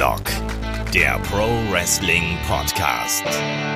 Headlock, der Pro Wrestling Podcast.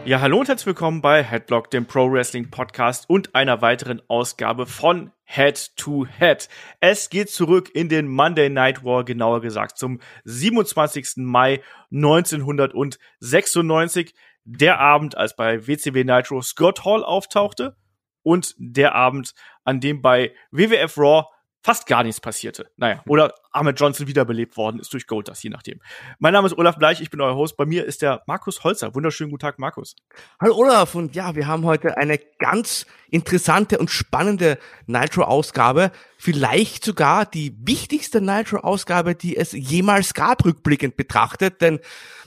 Ja, hallo und herzlich willkommen bei Headlock, dem Pro Wrestling Podcast und einer weiteren Ausgabe von Head to Head. Es geht zurück in den Monday Night War, genauer gesagt zum 27. Mai 1996. Der Abend, als bei WCW Nitro Scott Hall auftauchte und der Abend, an dem bei WWF Raw fast gar nichts passierte. Naja, oder Ahmed Johnson wiederbelebt worden ist durch Gold, das je nachdem. Mein Name ist Olaf Bleich, ich bin euer Host. Bei mir ist der Markus Holzer. Wunderschönen guten Tag, Markus. Hallo Olaf und ja, wir haben heute eine ganz interessante und spannende Nitro-Ausgabe. Vielleicht sogar die wichtigste Nitro-Ausgabe, die es jemals gab, rückblickend betrachtet. Denn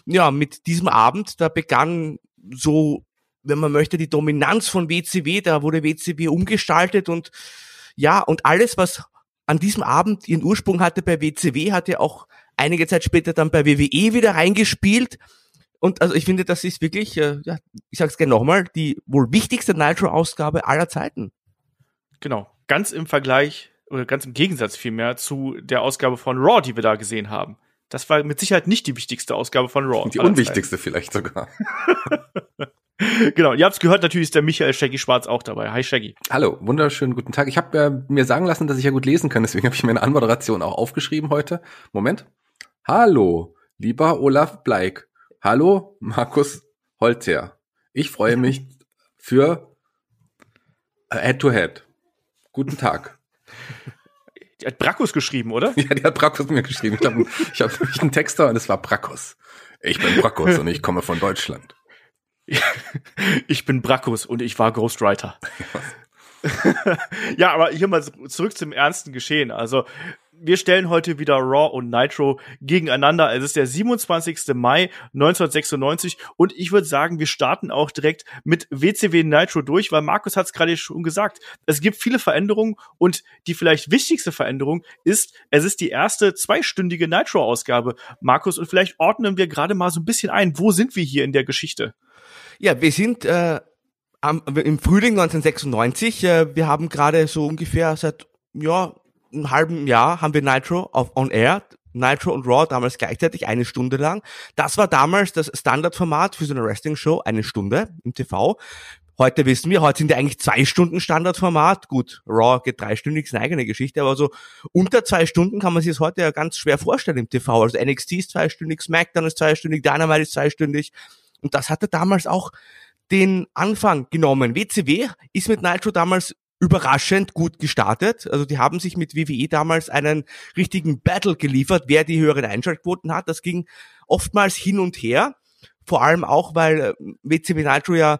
ja, mit diesem Abend, da begann so, wenn man möchte, die Dominanz von WCW. Da wurde WCW umgestaltet und ja, und alles, was an diesem Abend ihren Ursprung hatte bei WCW, hatte auch einige Zeit später dann bei WWE wieder reingespielt. Und also ich finde, das ist wirklich, äh, ja, ich sag's gerne nochmal, die wohl wichtigste Nitro-Ausgabe aller Zeiten. Genau. Ganz im Vergleich oder ganz im Gegensatz vielmehr zu der Ausgabe von Raw, die wir da gesehen haben. Das war mit Sicherheit nicht die wichtigste Ausgabe von Raw. Die unwichtigste Zeiten. vielleicht sogar. genau, ihr habt's gehört, natürlich ist der Michael Shaggy Schwarz auch dabei. Hi Shaggy. Hallo, wunderschönen guten Tag. Ich habe äh, mir sagen lassen, dass ich ja gut lesen kann, deswegen habe ich mir eine Anmoderation auch aufgeschrieben heute. Moment. Hallo, lieber Olaf Bleik. Hallo, Markus Holzer. Ich freue mich für Head to Head. Guten Tag. Die hat Brakus geschrieben, oder? Ja, die hat Brakus mir geschrieben. Ich glaube, ich habe nämlich einen Texter und es war Brakus. Ich bin Brakus und ich komme von Deutschland. ich bin Brakus und ich war Ghostwriter. ja, aber hier mal zurück zum ernsten Geschehen. Also, wir stellen heute wieder Raw und Nitro gegeneinander. Es ist der 27. Mai 1996 und ich würde sagen, wir starten auch direkt mit WCW Nitro durch, weil Markus hat es gerade schon gesagt. Es gibt viele Veränderungen und die vielleicht wichtigste Veränderung ist, es ist die erste zweistündige Nitro-Ausgabe. Markus, und vielleicht ordnen wir gerade mal so ein bisschen ein. Wo sind wir hier in der Geschichte? Ja, wir sind äh, am, im Frühling 1996. Äh, wir haben gerade so ungefähr seit ja einem halben Jahr haben wir Nitro auf On Air. Nitro und Raw damals gleichzeitig eine Stunde lang. Das war damals das Standardformat für so eine Wrestling-Show, eine Stunde im TV. Heute wissen wir, heute sind ja eigentlich zwei Stunden Standardformat. Gut, Raw geht dreistündig, ist eine eigene Geschichte, aber so unter zwei Stunden kann man sich das heute ja ganz schwer vorstellen im TV. Also NXT ist zweistündig, SmackDown ist zweistündig, Dynamite ist zweistündig. Und das hatte damals auch den Anfang genommen. WCW ist mit Nitro damals überraschend gut gestartet. Also die haben sich mit WWE damals einen richtigen Battle geliefert, wer die höheren Einschaltquoten hat. Das ging oftmals hin und her. Vor allem auch, weil äh, WCW Nitro ja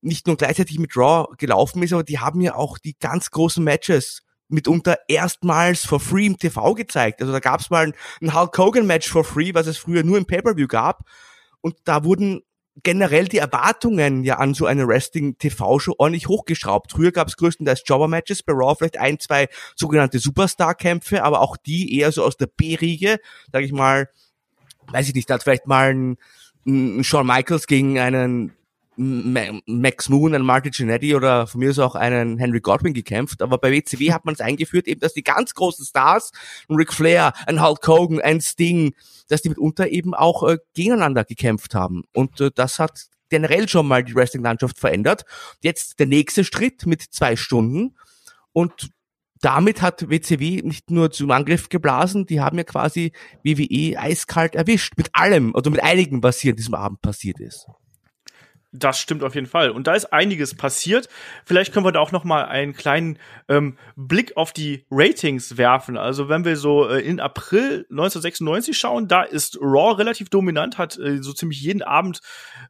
nicht nur gleichzeitig mit Raw gelaufen ist, aber die haben ja auch die ganz großen Matches mitunter erstmals for free im TV gezeigt. Also da gab es mal ein, ein Hulk Hogan Match for free, was es früher nur im Pay-per-View gab. Und da wurden generell die Erwartungen ja an so eine Wrestling-TV-Show ordentlich hochgeschraubt. Früher gab es größtenteils Jobber-Matches, bei Raw vielleicht ein, zwei sogenannte Superstar-Kämpfe, aber auch die eher so aus der B-Riege, sag ich mal, weiß ich nicht, da hat vielleicht mal ein, ein Shawn Michaels gegen einen Max Moon, einen Marty Jannetty oder von mir aus auch einen Henry Godwin gekämpft. Aber bei WCW hat man es eingeführt, eben, dass die ganz großen Stars, ein Ric Flair, ein Hulk Hogan, ein Sting, dass die mitunter eben auch äh, gegeneinander gekämpft haben. Und äh, das hat generell schon mal die Wrestling-Landschaft verändert. Jetzt der nächste Schritt mit zwei Stunden. Und damit hat WCW nicht nur zum Angriff geblasen, die haben ja quasi WWE eiskalt erwischt. Mit allem, also mit einigen, was hier an diesem Abend passiert ist. Das stimmt auf jeden Fall. Und da ist einiges passiert. Vielleicht können wir da auch noch mal einen kleinen ähm, Blick auf die Ratings werfen. Also wenn wir so äh, in April 1996 schauen, da ist Raw relativ dominant, hat äh, so ziemlich jeden Abend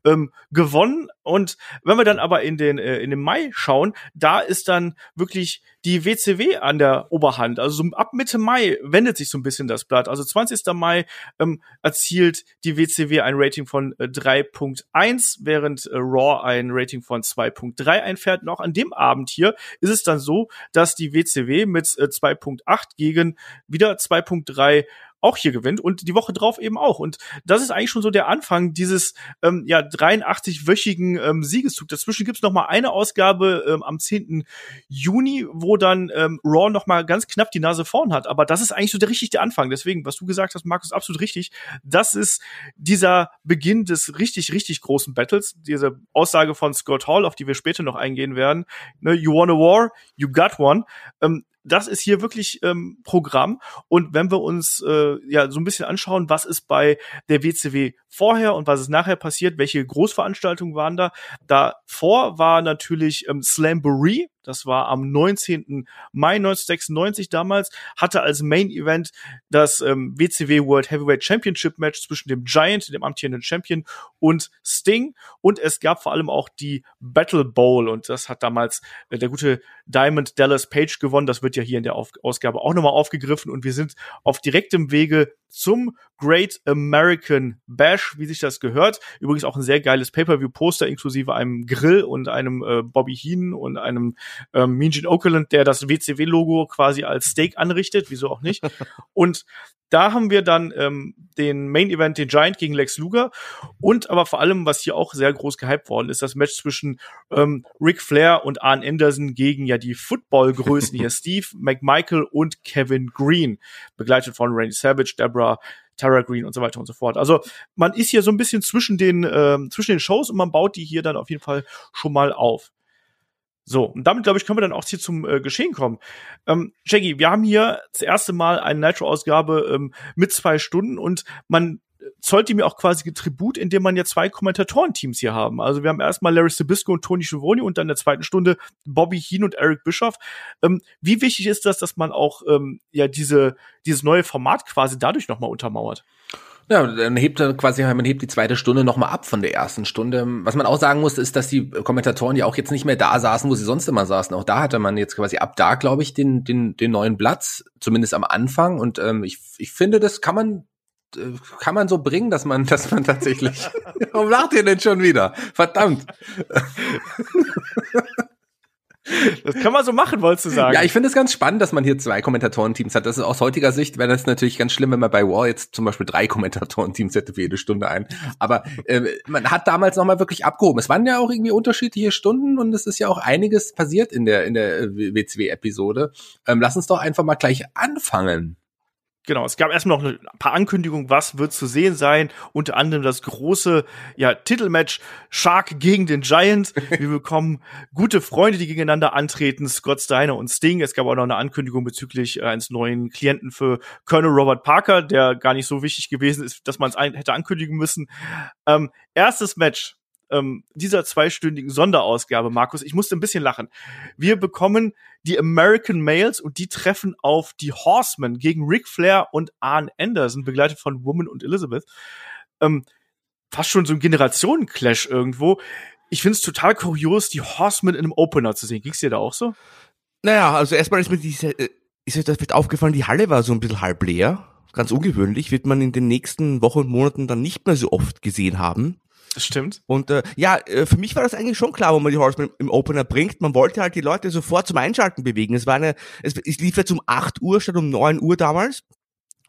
ähm, gewonnen. Und wenn wir dann aber in den äh, in den Mai schauen, da ist dann wirklich die WCW an der Oberhand. Also so ab Mitte Mai wendet sich so ein bisschen das Blatt. Also 20. Mai ähm, erzielt die WCW ein Rating von äh, 3.1, während äh, Raw ein Rating von 2.3 einfährt. Und auch an dem Abend hier ist es dann so, dass die WCW mit äh, 2.8 gegen wieder 2.3 auch hier gewinnt und die Woche drauf eben auch. Und das ist eigentlich schon so der Anfang dieses ähm, ja 83-wöchigen ähm, Siegeszug. Dazwischen gibt's noch mal eine Ausgabe ähm, am 10. Juni, wo dann ähm, Raw noch ganz knapp die Nase vorn hat. Aber das ist eigentlich so der richtig der Anfang. Deswegen, was du gesagt hast, Markus, absolut richtig. Das ist dieser Beginn des richtig, richtig großen Battles. Diese Aussage von Scott Hall, auf die wir später noch eingehen werden. Ne, you want a war, you got one. Ähm, das ist hier wirklich ähm, Programm. Und wenn wir uns äh, ja so ein bisschen anschauen, was ist bei der WCW vorher und was ist nachher passiert, welche Großveranstaltungen waren da. Davor war natürlich ähm, Slamboree, das war am 19. Mai 1996 damals, hatte als Main Event das ähm, WCW World Heavyweight Championship Match zwischen dem Giant, dem amtierenden Champion, und Sting. Und es gab vor allem auch die Battle Bowl und das hat damals äh, der gute Diamond Dallas Page gewonnen. Das wird ja hier in der Auf Ausgabe auch nochmal aufgegriffen und wir sind auf direktem Wege zum Great American Bash, wie sich das gehört. Übrigens auch ein sehr geiles Pay-Per-View-Poster inklusive einem Grill und einem äh, Bobby Heenan und einem ähm, Mean Gene Okerlund, der das WCW-Logo quasi als Steak anrichtet, wieso auch nicht. und da haben wir dann ähm, den Main Event, den Giant gegen Lex Luger und aber vor allem, was hier auch sehr groß gehypt worden ist, das Match zwischen ähm, Ric Flair und Arn Anderson gegen ja die Football-Größen hier Steve McMichael und Kevin Green, begleitet von Randy Savage, Deborah Tara Green und so weiter und so fort. Also man ist hier so ein bisschen zwischen den ähm, zwischen den Shows und man baut die hier dann auf jeden Fall schon mal auf. So, und damit, glaube ich, können wir dann auch hier zum äh, Geschehen kommen. Ähm, Shaggy, wir haben hier das erste Mal eine Nitro-Ausgabe ähm, mit zwei Stunden und man zollt die mir auch quasi Tribut, indem man ja zwei Kommentatorenteams hier haben. Also wir haben erstmal Larry Sabisco und Tony Schiavone und dann in der zweiten Stunde Bobby Heen und Eric Bischoff. Ähm, wie wichtig ist das, dass man auch ähm, ja diese dieses neue Format quasi dadurch nochmal untermauert? Ja, dann hebt er quasi, man hebt die zweite Stunde nochmal ab von der ersten Stunde. Was man auch sagen muss, ist, dass die Kommentatoren ja auch jetzt nicht mehr da saßen, wo sie sonst immer saßen. Auch da hatte man jetzt quasi ab da, glaube ich, den, den, den neuen Platz, zumindest am Anfang. Und ähm, ich, ich finde, das kann man kann man so bringen, dass man, dass man tatsächlich. Warum lacht ihr denn schon wieder? Verdammt. Das kann man so machen, wolltest du sagen. Ja, ich finde es ganz spannend, dass man hier zwei Kommentatorenteams hat. Das ist aus heutiger Sicht wäre das natürlich ganz schlimm, wenn man bei War jetzt zum Beispiel drei Kommentatorenteams hätte für jede Stunde ein. Aber äh, man hat damals nochmal wirklich abgehoben. Es waren ja auch irgendwie unterschiedliche Stunden und es ist ja auch einiges passiert in der in der WCW-Episode. Ähm, lass uns doch einfach mal gleich anfangen. Genau, es gab erstmal noch ein paar Ankündigungen, was wird zu sehen sein. Unter anderem das große ja, Titelmatch Shark gegen den Giant. Wir bekommen gute Freunde, die gegeneinander antreten, Scott Steiner und Sting. Es gab auch noch eine Ankündigung bezüglich äh, eines neuen Klienten für Colonel Robert Parker, der gar nicht so wichtig gewesen ist, dass man es hätte ankündigen müssen. Ähm, erstes Match ähm, dieser zweistündigen Sonderausgabe, Markus, ich musste ein bisschen lachen. Wir bekommen die American Males und die treffen auf die Horsemen gegen Ric Flair und Arn Anderson, begleitet von Woman und Elizabeth. Ähm, fast schon so ein Generationenclash irgendwo. Ich finde es total kurios, die Horsemen in einem Opener zu sehen. Ging's dir da auch so? Naja, also erstmal ist mir diese, äh, ist mir das vielleicht aufgefallen, die Halle war so ein bisschen halb leer. Ganz ungewöhnlich, wird man in den nächsten Wochen und Monaten dann nicht mehr so oft gesehen haben. Das stimmt. Und äh, ja, äh, für mich war das eigentlich schon klar, wo man die Horsemen im Opener bringt. Man wollte halt die Leute sofort zum Einschalten bewegen. Es war eine, es, es lief jetzt um 8 Uhr statt um 9 Uhr damals.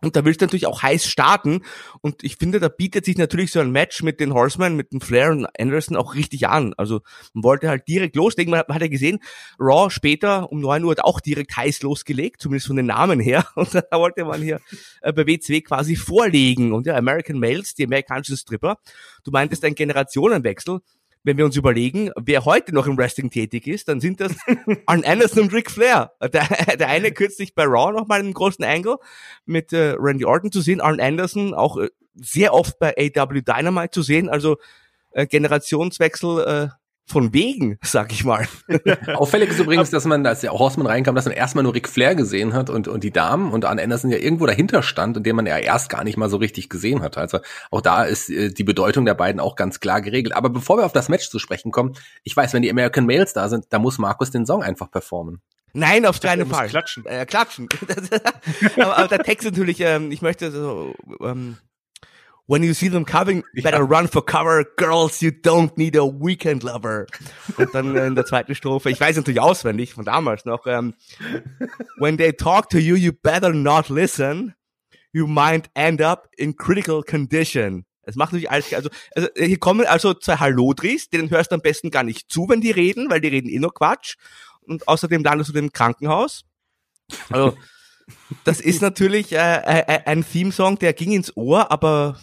Und da willst du natürlich auch heiß starten. Und ich finde, da bietet sich natürlich so ein Match mit den Horsemen, mit dem Flair und Anderson auch richtig an. Also man wollte halt direkt loslegen. Man hat, man hat ja gesehen, Raw später um neun Uhr hat auch direkt heiß losgelegt, zumindest von den Namen her. Und da wollte man hier äh, bei WCW quasi vorlegen. Und ja, American Males, die amerikanischen Stripper. Du meintest ein Generationenwechsel wenn wir uns überlegen, wer heute noch im Wrestling tätig ist, dann sind das Arn Anderson und Ric Flair. Der, der eine kürzlich bei Raw nochmal einen großen Angle mit äh, Randy Orton zu sehen, Arn Anderson auch äh, sehr oft bei AW Dynamite zu sehen, also äh, Generationswechsel äh, von wegen, sag ich mal. Auffällig ist übrigens, dass man, als der Horseman reinkam, dass man erstmal nur Ric Flair gesehen hat und, und die Damen und Arn Anderson ja irgendwo dahinter stand und den man ja erst gar nicht mal so richtig gesehen hat. Also auch da ist äh, die Bedeutung der beiden auch ganz klar geregelt. Aber bevor wir auf das Match zu sprechen kommen, ich weiß, wenn die American Males da sind, da muss Markus den Song einfach performen. Nein, auf keinen Fall. Klatschen. Äh, klatschen. aber, aber der Text natürlich, ähm, ich möchte so, ähm, When you see them coming, better ja. run for cover. Girls, you don't need a weekend lover. Und dann in der zweiten Strophe, ich weiß natürlich auswendig von damals noch, ähm, When they talk to you, you better not listen. you might end up in critical condition. Es macht natürlich alles, also, also hier kommen also zwei Hallodris, denen hörst du am besten gar nicht zu, wenn die reden, weil die reden eh nur Quatsch. Und außerdem landest du im Krankenhaus. Also, das ist natürlich äh, äh, ein Theme-Song, der ging ins Ohr, aber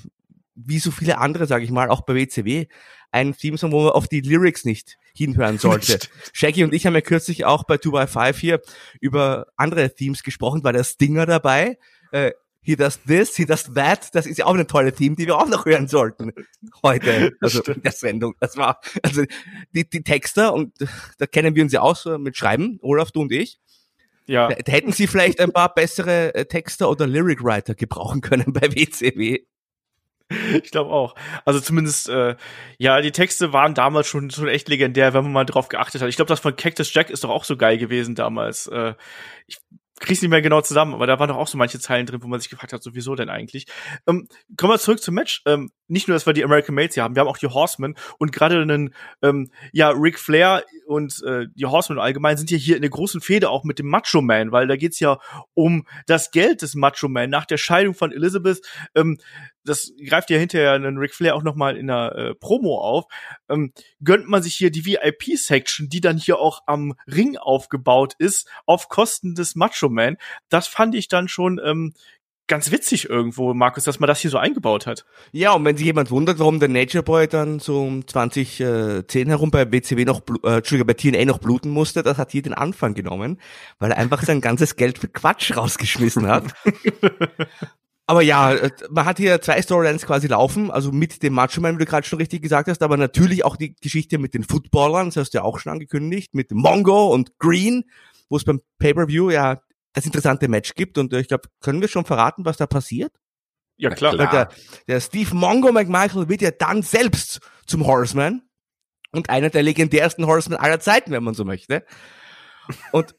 wie so viele andere, sage ich mal, auch bei WCW, ein Theme-Song, wo man auf die Lyrics nicht hinhören sollte. Shaggy und ich haben ja kürzlich auch bei 2x5 hier über andere Themes gesprochen, war der Stinger dabei. Äh, he does this, he does that. Das ist ja auch eine tolle Theme, die wir auch noch hören sollten heute, also in der Sendung. Das war, also die, die Texter, und da kennen wir uns ja auch so mit Schreiben, Olaf, du und ich. Ja. Da, hätten sie vielleicht ein paar bessere äh, Texter oder Lyric Writer gebrauchen können bei WCW. Ich glaube auch. Also zumindest, äh, ja, die Texte waren damals schon, schon echt legendär, wenn man mal drauf geachtet hat. Ich glaube, das von Cactus Jack ist doch auch so geil gewesen damals. Äh, ich krieg's nicht mehr genau zusammen, aber da waren doch auch so manche Zeilen drin, wo man sich gefragt hat, so wieso denn eigentlich? Ähm, kommen wir zurück zum Match. Ähm, nicht nur, dass wir die American Males hier haben, wir haben auch die Horsemen und gerade einen, ähm, ja, Ric Flair und äh, die Horsemen allgemein sind ja hier in der großen Fehde auch mit dem Macho Man, weil da geht's ja um das Geld des Macho Man nach der Scheidung von Elizabeth. Ähm, das greift ja hinterher einen Ric Flair auch nochmal in der äh, Promo auf, ähm, gönnt man sich hier die VIP-Section, die dann hier auch am Ring aufgebaut ist, auf Kosten des Macho Man. Das fand ich dann schon ähm, ganz witzig irgendwo, Markus, dass man das hier so eingebaut hat. Ja, und wenn sich jemand wundert, warum der Nature Boy dann so um 2010 herum bei WCW noch, äh, Entschuldigung, bei TNA noch bluten musste, das hat hier den Anfang genommen, weil er einfach sein ganzes Geld für Quatsch rausgeschmissen hat. Aber ja, äh, man hat hier zwei Storylines quasi laufen, also mit dem Macho Man, wie du gerade schon richtig gesagt hast, aber natürlich auch die Geschichte mit den Footballern, das hast du ja auch schon angekündigt, mit Mongo und Green, wo es beim Pay-Per-View ja das interessante Match gibt und äh, ich glaube, können wir schon verraten, was da passiert? Ja, klar. Weil der, der Steve Mongo McMichael wird ja dann selbst zum Horseman und einer der legendärsten Horsemen aller Zeiten, wenn man so möchte. Und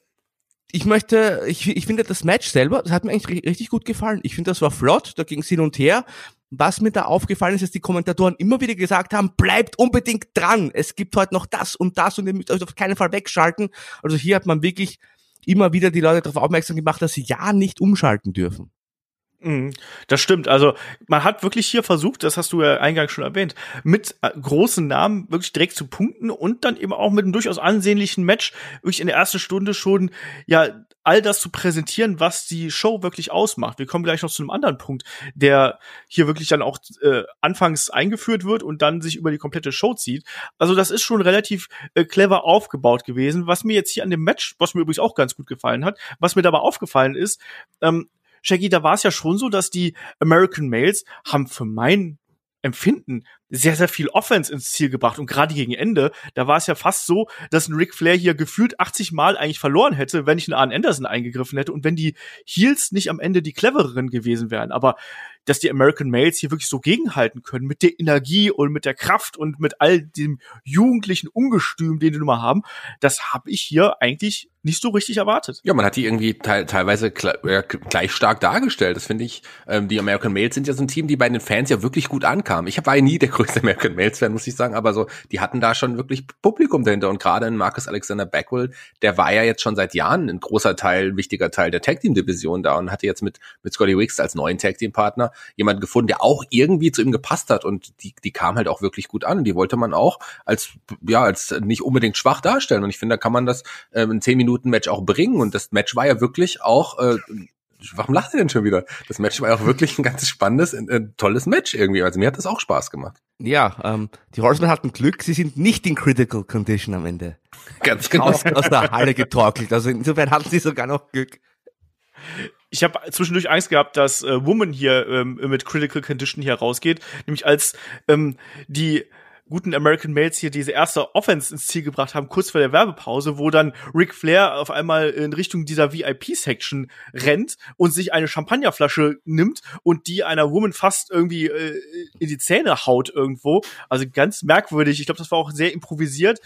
ich möchte, ich, ich finde das Match selber, das hat mir eigentlich richtig gut gefallen. Ich finde, das war flott, da ging es hin und her. Was mir da aufgefallen ist, dass die Kommentatoren immer wieder gesagt haben, bleibt unbedingt dran. Es gibt heute noch das und das und ihr müsst euch auf keinen Fall wegschalten. Also hier hat man wirklich immer wieder die Leute darauf aufmerksam gemacht, dass sie ja nicht umschalten dürfen. Mhm, Das stimmt. Also man hat wirklich hier versucht, das hast du ja eingangs schon erwähnt, mit äh, großen Namen wirklich direkt zu punkten und dann eben auch mit einem durchaus ansehnlichen Match wirklich in der ersten Stunde schon ja all das zu präsentieren, was die Show wirklich ausmacht. Wir kommen gleich noch zu einem anderen Punkt, der hier wirklich dann auch äh, anfangs eingeführt wird und dann sich über die komplette Show zieht. Also das ist schon relativ äh, clever aufgebaut gewesen. Was mir jetzt hier an dem Match, was mir übrigens auch ganz gut gefallen hat, was mir dabei aufgefallen ist, ähm, Shaggy, da war es ja schon so, dass die American Males haben für mein Empfinden sehr, sehr viel Offense ins Ziel gebracht. Und gerade gegen Ende, da war es ja fast so, dass ein Ric Flair hier gefühlt 80 Mal eigentlich verloren hätte, wenn nicht ein Arn Anderson eingegriffen hätte und wenn die Heels nicht am Ende die clevereren gewesen wären. Aber dass die American Males hier wirklich so gegenhalten können mit der Energie und mit der Kraft und mit all dem jugendlichen Ungestüm, den die nun mal haben, das habe ich hier eigentlich nicht so richtig erwartet. Ja, man hat die irgendwie te teilweise äh, gleich stark dargestellt. Das finde ich. Ähm, die American Males sind ja so ein Team, die bei den Fans ja wirklich gut ankamen. Ich war ja nie der größte American Males Fan, muss ich sagen, aber so, die hatten da schon wirklich Publikum dahinter und gerade in Marcus Alexander Backwell, der war ja jetzt schon seit Jahren ein großer Teil, ein wichtiger Teil der Tag Team Division da und hatte jetzt mit mit Scotty Wicks als neuen Tag Jemanden gefunden, der auch irgendwie zu ihm gepasst hat und die die kam halt auch wirklich gut an und die wollte man auch als ja als nicht unbedingt schwach darstellen und ich finde, da kann man das ähm, in zehn Minuten Match auch bringen. Und das Match war ja wirklich auch, äh, warum lacht ihr denn schon wieder? Das Match war ja auch wirklich ein ganz spannendes, ein, ein tolles Match irgendwie. Also mir hat das auch Spaß gemacht. Ja, ähm, die Horsemen hatten Glück, sie sind nicht in Critical Condition am Ende. Ganz genau. Aus, aus der Halle getorkelt. Also insofern hatten sie sogar noch Glück. Ich habe zwischendurch Angst gehabt, dass äh, Woman hier ähm, mit Critical Condition hier rausgeht, nämlich als ähm, die guten American Males hier diese erste Offense ins Ziel gebracht haben, kurz vor der Werbepause, wo dann Ric Flair auf einmal in Richtung dieser VIP-Section rennt und sich eine Champagnerflasche nimmt und die einer Woman fast irgendwie äh, in die Zähne haut irgendwo. Also ganz merkwürdig. Ich glaube, das war auch sehr improvisiert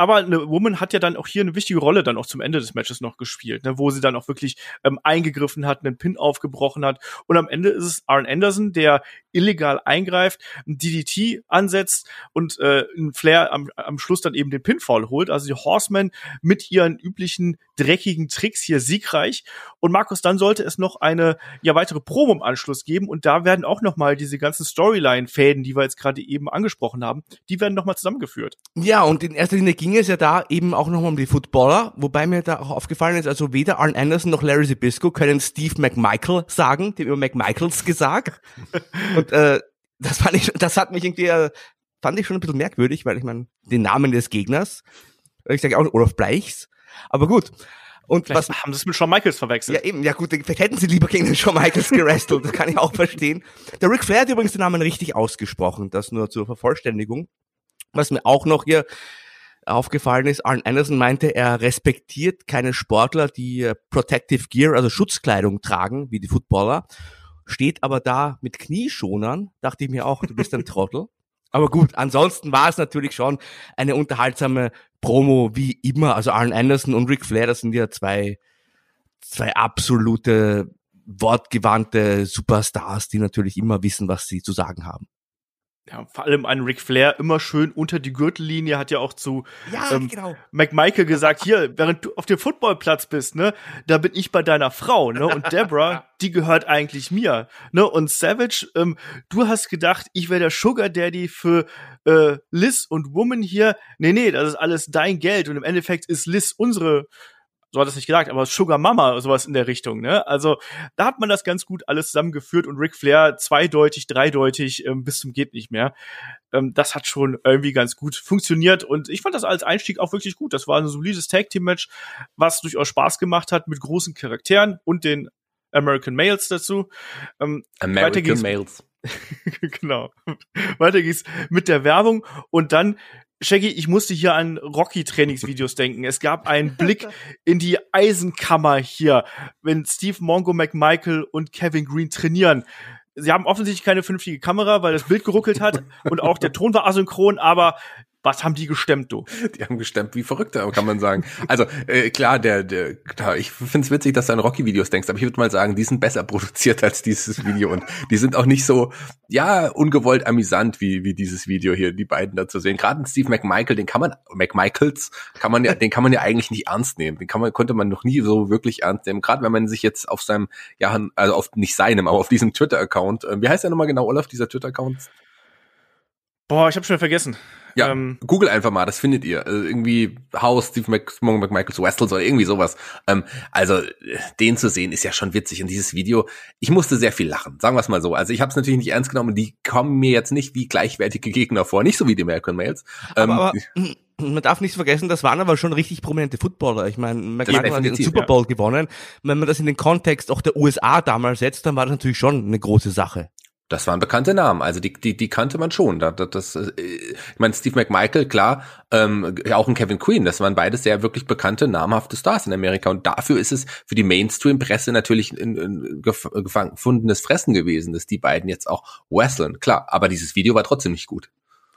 aber eine Woman hat ja dann auch hier eine wichtige Rolle dann auch zum Ende des Matches noch gespielt, ne, wo sie dann auch wirklich ähm, eingegriffen hat, einen Pin aufgebrochen hat. Und am Ende ist es Arn Anderson, der illegal eingreift, ein DDT ansetzt und äh, ein Flair am, am Schluss dann eben den Pinfall holt. Also die Horsemen mit ihren üblichen dreckigen Tricks hier siegreich. Und Markus, dann sollte es noch eine ja weitere Promo im Anschluss geben und da werden auch noch mal diese ganzen Storyline-Fäden, die wir jetzt gerade eben angesprochen haben, die werden noch mal zusammengeführt. Ja, und in erster Linie ging es ja da eben auch noch mal um die Footballer, wobei mir da auch aufgefallen ist, also weder Arn Anderson noch Larry Zbysko können Steve McMichael sagen, dem immer McMichaels gesagt. und äh, das fand ich, das hat mich irgendwie, äh, fand ich schon ein bisschen merkwürdig, weil ich meine, den Namen des Gegners, ich sage auch Olaf Bleichs, aber gut. Und Vielleicht was haben sie es mit Shawn Michaels verwechselt. ja, eben, ja gut, vielleicht hätten sie lieber gegen den Shawn Michaels gerestelt, das kann ich auch verstehen. Der Ric Flair hat übrigens den Namen richtig ausgesprochen, das nur zur Vervollständigung. Was mir auch noch hier aufgefallen ist, Arn Anderson meinte, er respektiert keine Sportler, die äh, Protective Gear, also Schutzkleidung tragen, wie die Footballer, steht aber da mit Knieschonern, dachte ich mir auch, du bist ein Trottel. Aber gut, ansonsten war es natürlich schon eine unterhaltsame Promo wie immer. Also Arn Anderson und Ric Flair, das sind ja zwei, zwei absolute wortgewandte Superstars, die natürlich immer wissen, was sie zu sagen haben. Ja, vor allem ein Ric Flair immer schön unter die Gürtellinie hat ja auch zu Ja, Ähm, genau. McMichael gesagt, hier, während du auf dem Footballplatz bist, ne, da bin ich bei deiner Frau, ne, und Deborah, die gehört eigentlich mir, ne, und Savage, ähm, du hast gedacht, ich wäre der Sugar Daddy für äh, Liz und Woman hier, nee, nee, das ist alles dein Geld und im Endeffekt ist Liz unsere, so hat es nicht gesagt, aber Sugar Mama, sowas in der Richtung, ne, also da hat man das ganz gut alles zusammengeführt und Ric Flair zweideutig, dreideutig, ähm, bis zum geht nicht mehr ähm, das hat schon irgendwie ganz gut funktioniert und ich fand das als Einstieg auch wirklich gut. Das war ein solides Tag Team Match, was durchaus Spaß gemacht hat mit großen Charakteren und den American Males dazu. Ähm, American Males. genau. Weiter geht's mit der Werbung und dann Shaggy, ich musste hier an Rocky-Trainingsvideos denken. Es gab einen Blick in die Eisenkammer hier, wenn Steve Mongo McMichael und Kevin Green trainieren. Sie haben offensichtlich keine vernünftige Kamera, weil das Bild geruckelt hat und auch der Ton war asynchron, aber was haben die gestemmt, du? Die haben gestemmt wie Verrückte, kann man sagen. Also äh, klar, der, der klar, ich find's witzig, dass du an Rocky-Videos denkst, aber ich würde mal sagen, die sind besser produziert als dieses Video und die sind auch nicht so, ja, ungewollt amüsant wie wie dieses Video hier, die beiden da zu sehen. Gerade Steve McMichael, den kann man McMichaels, kann man ja, den kann man ja eigentlich nicht ernst nehmen. Den kann man konnte man noch nie so wirklich ernst nehmen. Gerade wenn man sich jetzt auf seinem, ja, also auf nicht seinem, aber auf diesem Twitter-Account, äh, wie heißt der nochmal genau, Olaf, dieser Twitter-Account? Boah, ich habe schon vergessen. Ja, Ähm, Google einfach mal, das findet ihr. Also irgendwie House, Steve Mc, Mongo McMichaels Westels oder irgendwie sowas. Ähm, also äh, den zu sehen ist ja schon witzig. Und dieses Video, ich musste sehr viel lachen, sagen wir es mal so. Also ich habe es natürlich nicht ernst genommen. Die kommen mir jetzt nicht wie gleichwertige Gegner vor, nicht so wie die American Males. Ähm, aber, aber man darf nicht vergessen, das waren aber schon richtig prominente Footballer. Ich meine, McMichael hat den Super Bowl gewonnen. Wenn man das in den Kontext auch der USA damals setzt, dann war das natürlich schon eine große Sache. Das waren bekannte Namen, also die, die, die kannte man schon. Das, das, äh, ich meine, Steve McMichael, klar, ähm, auch ein Kevin Queen, das waren beides sehr wirklich bekannte, namhafte Stars in Amerika. Und dafür ist es für die Mainstream-Presse natürlich ein, ein gefundenes Fressen gewesen, dass die beiden jetzt auch wresteln. Klar, aber dieses Video war trotzdem nicht gut.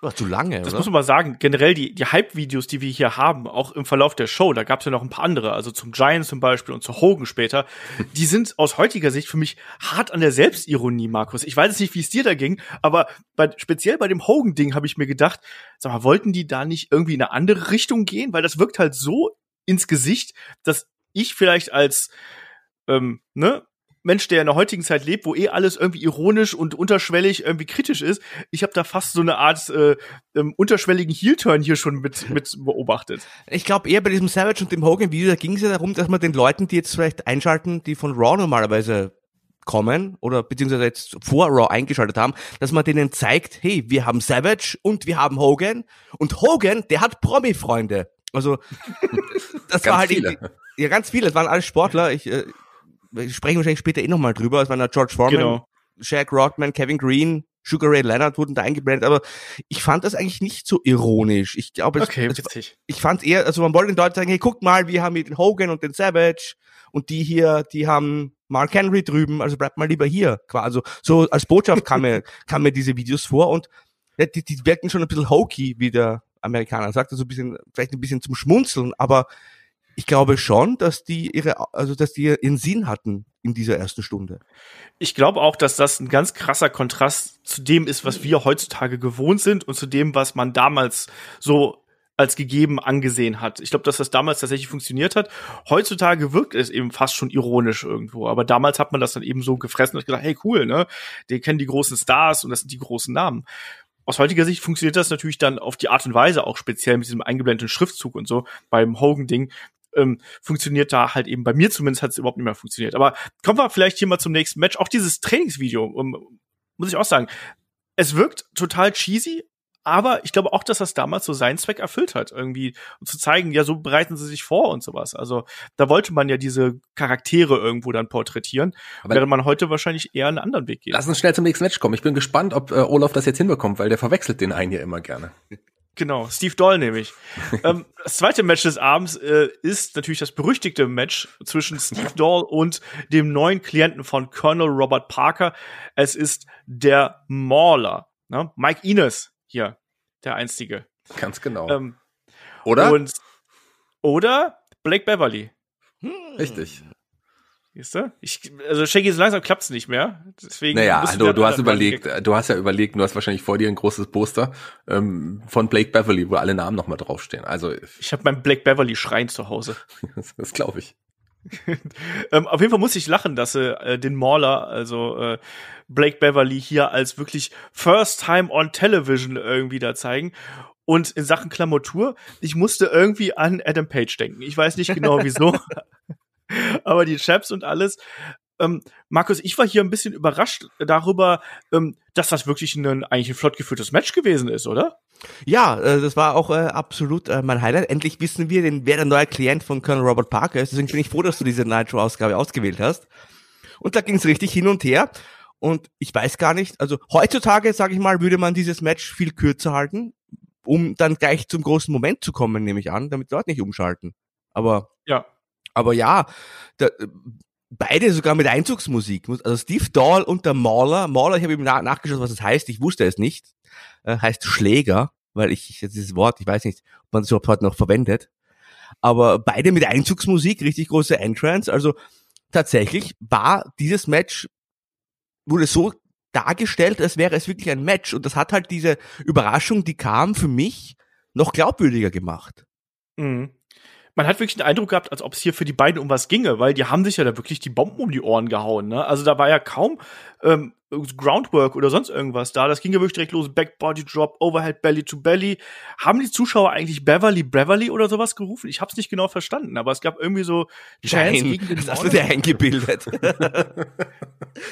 War zu lange, Das oder? muss man mal sagen, generell die, die Hype-Videos, die wir hier haben, auch im Verlauf der Show, da gab es ja noch ein paar andere, also zum Giant zum Beispiel und zu Hogan später, die sind aus heutiger Sicht für mich hart an der Selbstironie, Markus. Ich weiß jetzt nicht, wie es dir da ging, aber bei, speziell bei dem Hogan-Ding habe ich mir gedacht, sag mal, wollten die da nicht irgendwie in eine andere Richtung gehen? Weil das wirkt halt so ins Gesicht, dass ich vielleicht als ähm, ne, Mensch, der in der heutigen Zeit lebt, wo eh alles irgendwie ironisch und unterschwellig irgendwie kritisch ist, ich habe da fast so eine Art äh, ähm, unterschwelligen Heel-Turn hier schon mit, mit beobachtet. Ich glaube eher bei diesem Savage und dem Hogan Video, da ging es ja darum, dass man den Leuten, die jetzt vielleicht einschalten, die von Raw normalerweise kommen oder beziehungsweise jetzt vor Raw eingeschaltet haben, dass man denen zeigt, hey, wir haben Savage und wir haben Hogan und Hogan, der hat Promi-Freunde. Also das Ganz war halt viele. ja ganz viele, das waren alles Sportler. Ich, äh, sprechen wahrscheinlich später eh nochmal drüber. Es waren da George Foreman, Genau. Shaq Rodman, Kevin Green, Sugar Ray Leonard wurden da eingeblendet, aber ich fand das eigentlich nicht so ironisch. Ich glaube, es- Okay, es, witzig. ich fand eher, also man wollte den Leuten sagen, hey, guckt mal, wir haben hier den Hogan und den Savage und die hier, die haben Mark Henry drüben, also bleibt mal lieber hier. Quasi. Also so als Botschaft kam mir, kam mir diese Videos vor und die, die wirken schon ein bisschen hokey, wie der Amerikaner sagt, also ein bisschen, vielleicht ein bisschen zum Schmunzeln, aber ich glaube schon, dass die ihre, also dass die ihren Sinn hatten, in dieser ersten Stunde. Ich glaube auch, dass das ein ganz krasser Kontrast zu dem ist, was wir heutzutage gewohnt sind und zu dem, was man damals so als gegeben angesehen hat. Ich glaube, dass das damals tatsächlich funktioniert hat. Heutzutage wirkt es eben fast schon ironisch irgendwo, aber damals hat man das dann eben so gefressen und gesagt, hey cool, ne? Die kennen die großen Stars und das sind die großen Namen. Aus heutiger Sicht funktioniert das natürlich dann auf die Art und Weise auch speziell mit diesem eingeblendeten Schriftzug und so beim Hogan-Ding. Ähm, funktioniert da halt eben bei mir zumindest hat es überhaupt nicht mehr funktioniert. Aber kommen wir vielleicht hier mal zum nächsten Match. Auch dieses Trainingsvideo, um, muss ich auch sagen, es wirkt total cheesy, aber ich glaube auch, dass das damals so seinen Zweck erfüllt hat, irgendwie um zu zeigen, ja, so bereiten sie sich vor und sowas. Also da wollte man ja diese Charaktere irgendwo dann porträtieren, aber während man heute wahrscheinlich eher einen anderen Weg geht. Lass uns schnell zum nächsten Match kommen. Ich bin gespannt, ob äh, Olaf das jetzt hinbekommt, weil der verwechselt den einen ja immer gerne. Genau, Steve Doll nämlich. ähm, das zweite Match des Abends äh, ist natürlich das berüchtigte Match zwischen Steve Doll und dem neuen Klienten von Colonel Robert Parker. Es ist der Mauler, ne? Mike Ines hier, der einstige. Ganz genau. Ähm, oder? Und, oder Blake Beverly. Richtig. Siehst du? Ich, also Shaggy, so langsam klappt's nicht mehr. Deswegen naja, also du du hast überlegt, du hast ja überlegt, du hast wahrscheinlich vor dir ein großes Poster ähm, von Blake Beverly, wo alle Namen nochmal draufstehen. Also ich habe mein Blake Beverly Schrein zu Hause. das, das glaube ich. ähm, auf jeden Fall muss ich lachen, dass sie äh, den Mauler, also äh, Blake Beverly hier als wirklich First Time on Television irgendwie da zeigen. Und in Sachen Klamotur, ich musste irgendwie an Adam Page denken. Ich weiß nicht genau wieso. aber die Chaps und alles. Ähm, Markus, ich war hier ein bisschen überrascht darüber, ähm, dass das wirklich ein eigentlich ein flott geführtes Match gewesen ist, oder? Ja, äh, das war auch äh, absolut äh, mein Highlight. Endlich wissen wir, wer der neue Klient von Colonel Robert Parker ist. Deswegen bin ich froh, dass du diese Nitro-Ausgabe ausgewählt hast. Und da ging es richtig hin und her. Und ich weiß gar nicht, also heutzutage, sage ich mal, würde man dieses Match viel kürzer halten, um dann gleich zum großen Moment zu kommen, nehme ich an, damit Leute nicht umschalten. Aber ja, aber ja, da, beide sogar mit Einzugsmusik. Also Steve Dahl und der Mauler. Mauler, ich habe ihm nach, nachgeschaut, was das heißt. Ich wusste es nicht. Äh, heißt Schläger, weil ich dieses Wort, ich weiß nicht, ob man es überhaupt heute noch verwendet. Aber beide mit Einzugsmusik, richtig große Entrance. Also tatsächlich war dieses Match wurde so dargestellt, als wäre es wirklich ein Match. Und das hat halt diese Überraschung, die kam für mich, noch glaubwürdiger gemacht. Mhm man hat wirklich den Eindruck gehabt, als ob es hier für die beiden um was ginge, weil die haben sich ja da wirklich die Bomben um die Ohren gehauen. Ne? Also da war ja kaum ähm, Groundwork oder sonst irgendwas da. Das ging ja wirklich direkt los. Back Body Drop, Overhead Belly to Belly. Haben die Zuschauer eigentlich Beverly Beverly oder sowas gerufen? Ich hab's nicht genau verstanden, aber es gab irgendwie so Chance gegen den Das hast du dir eingebildet. das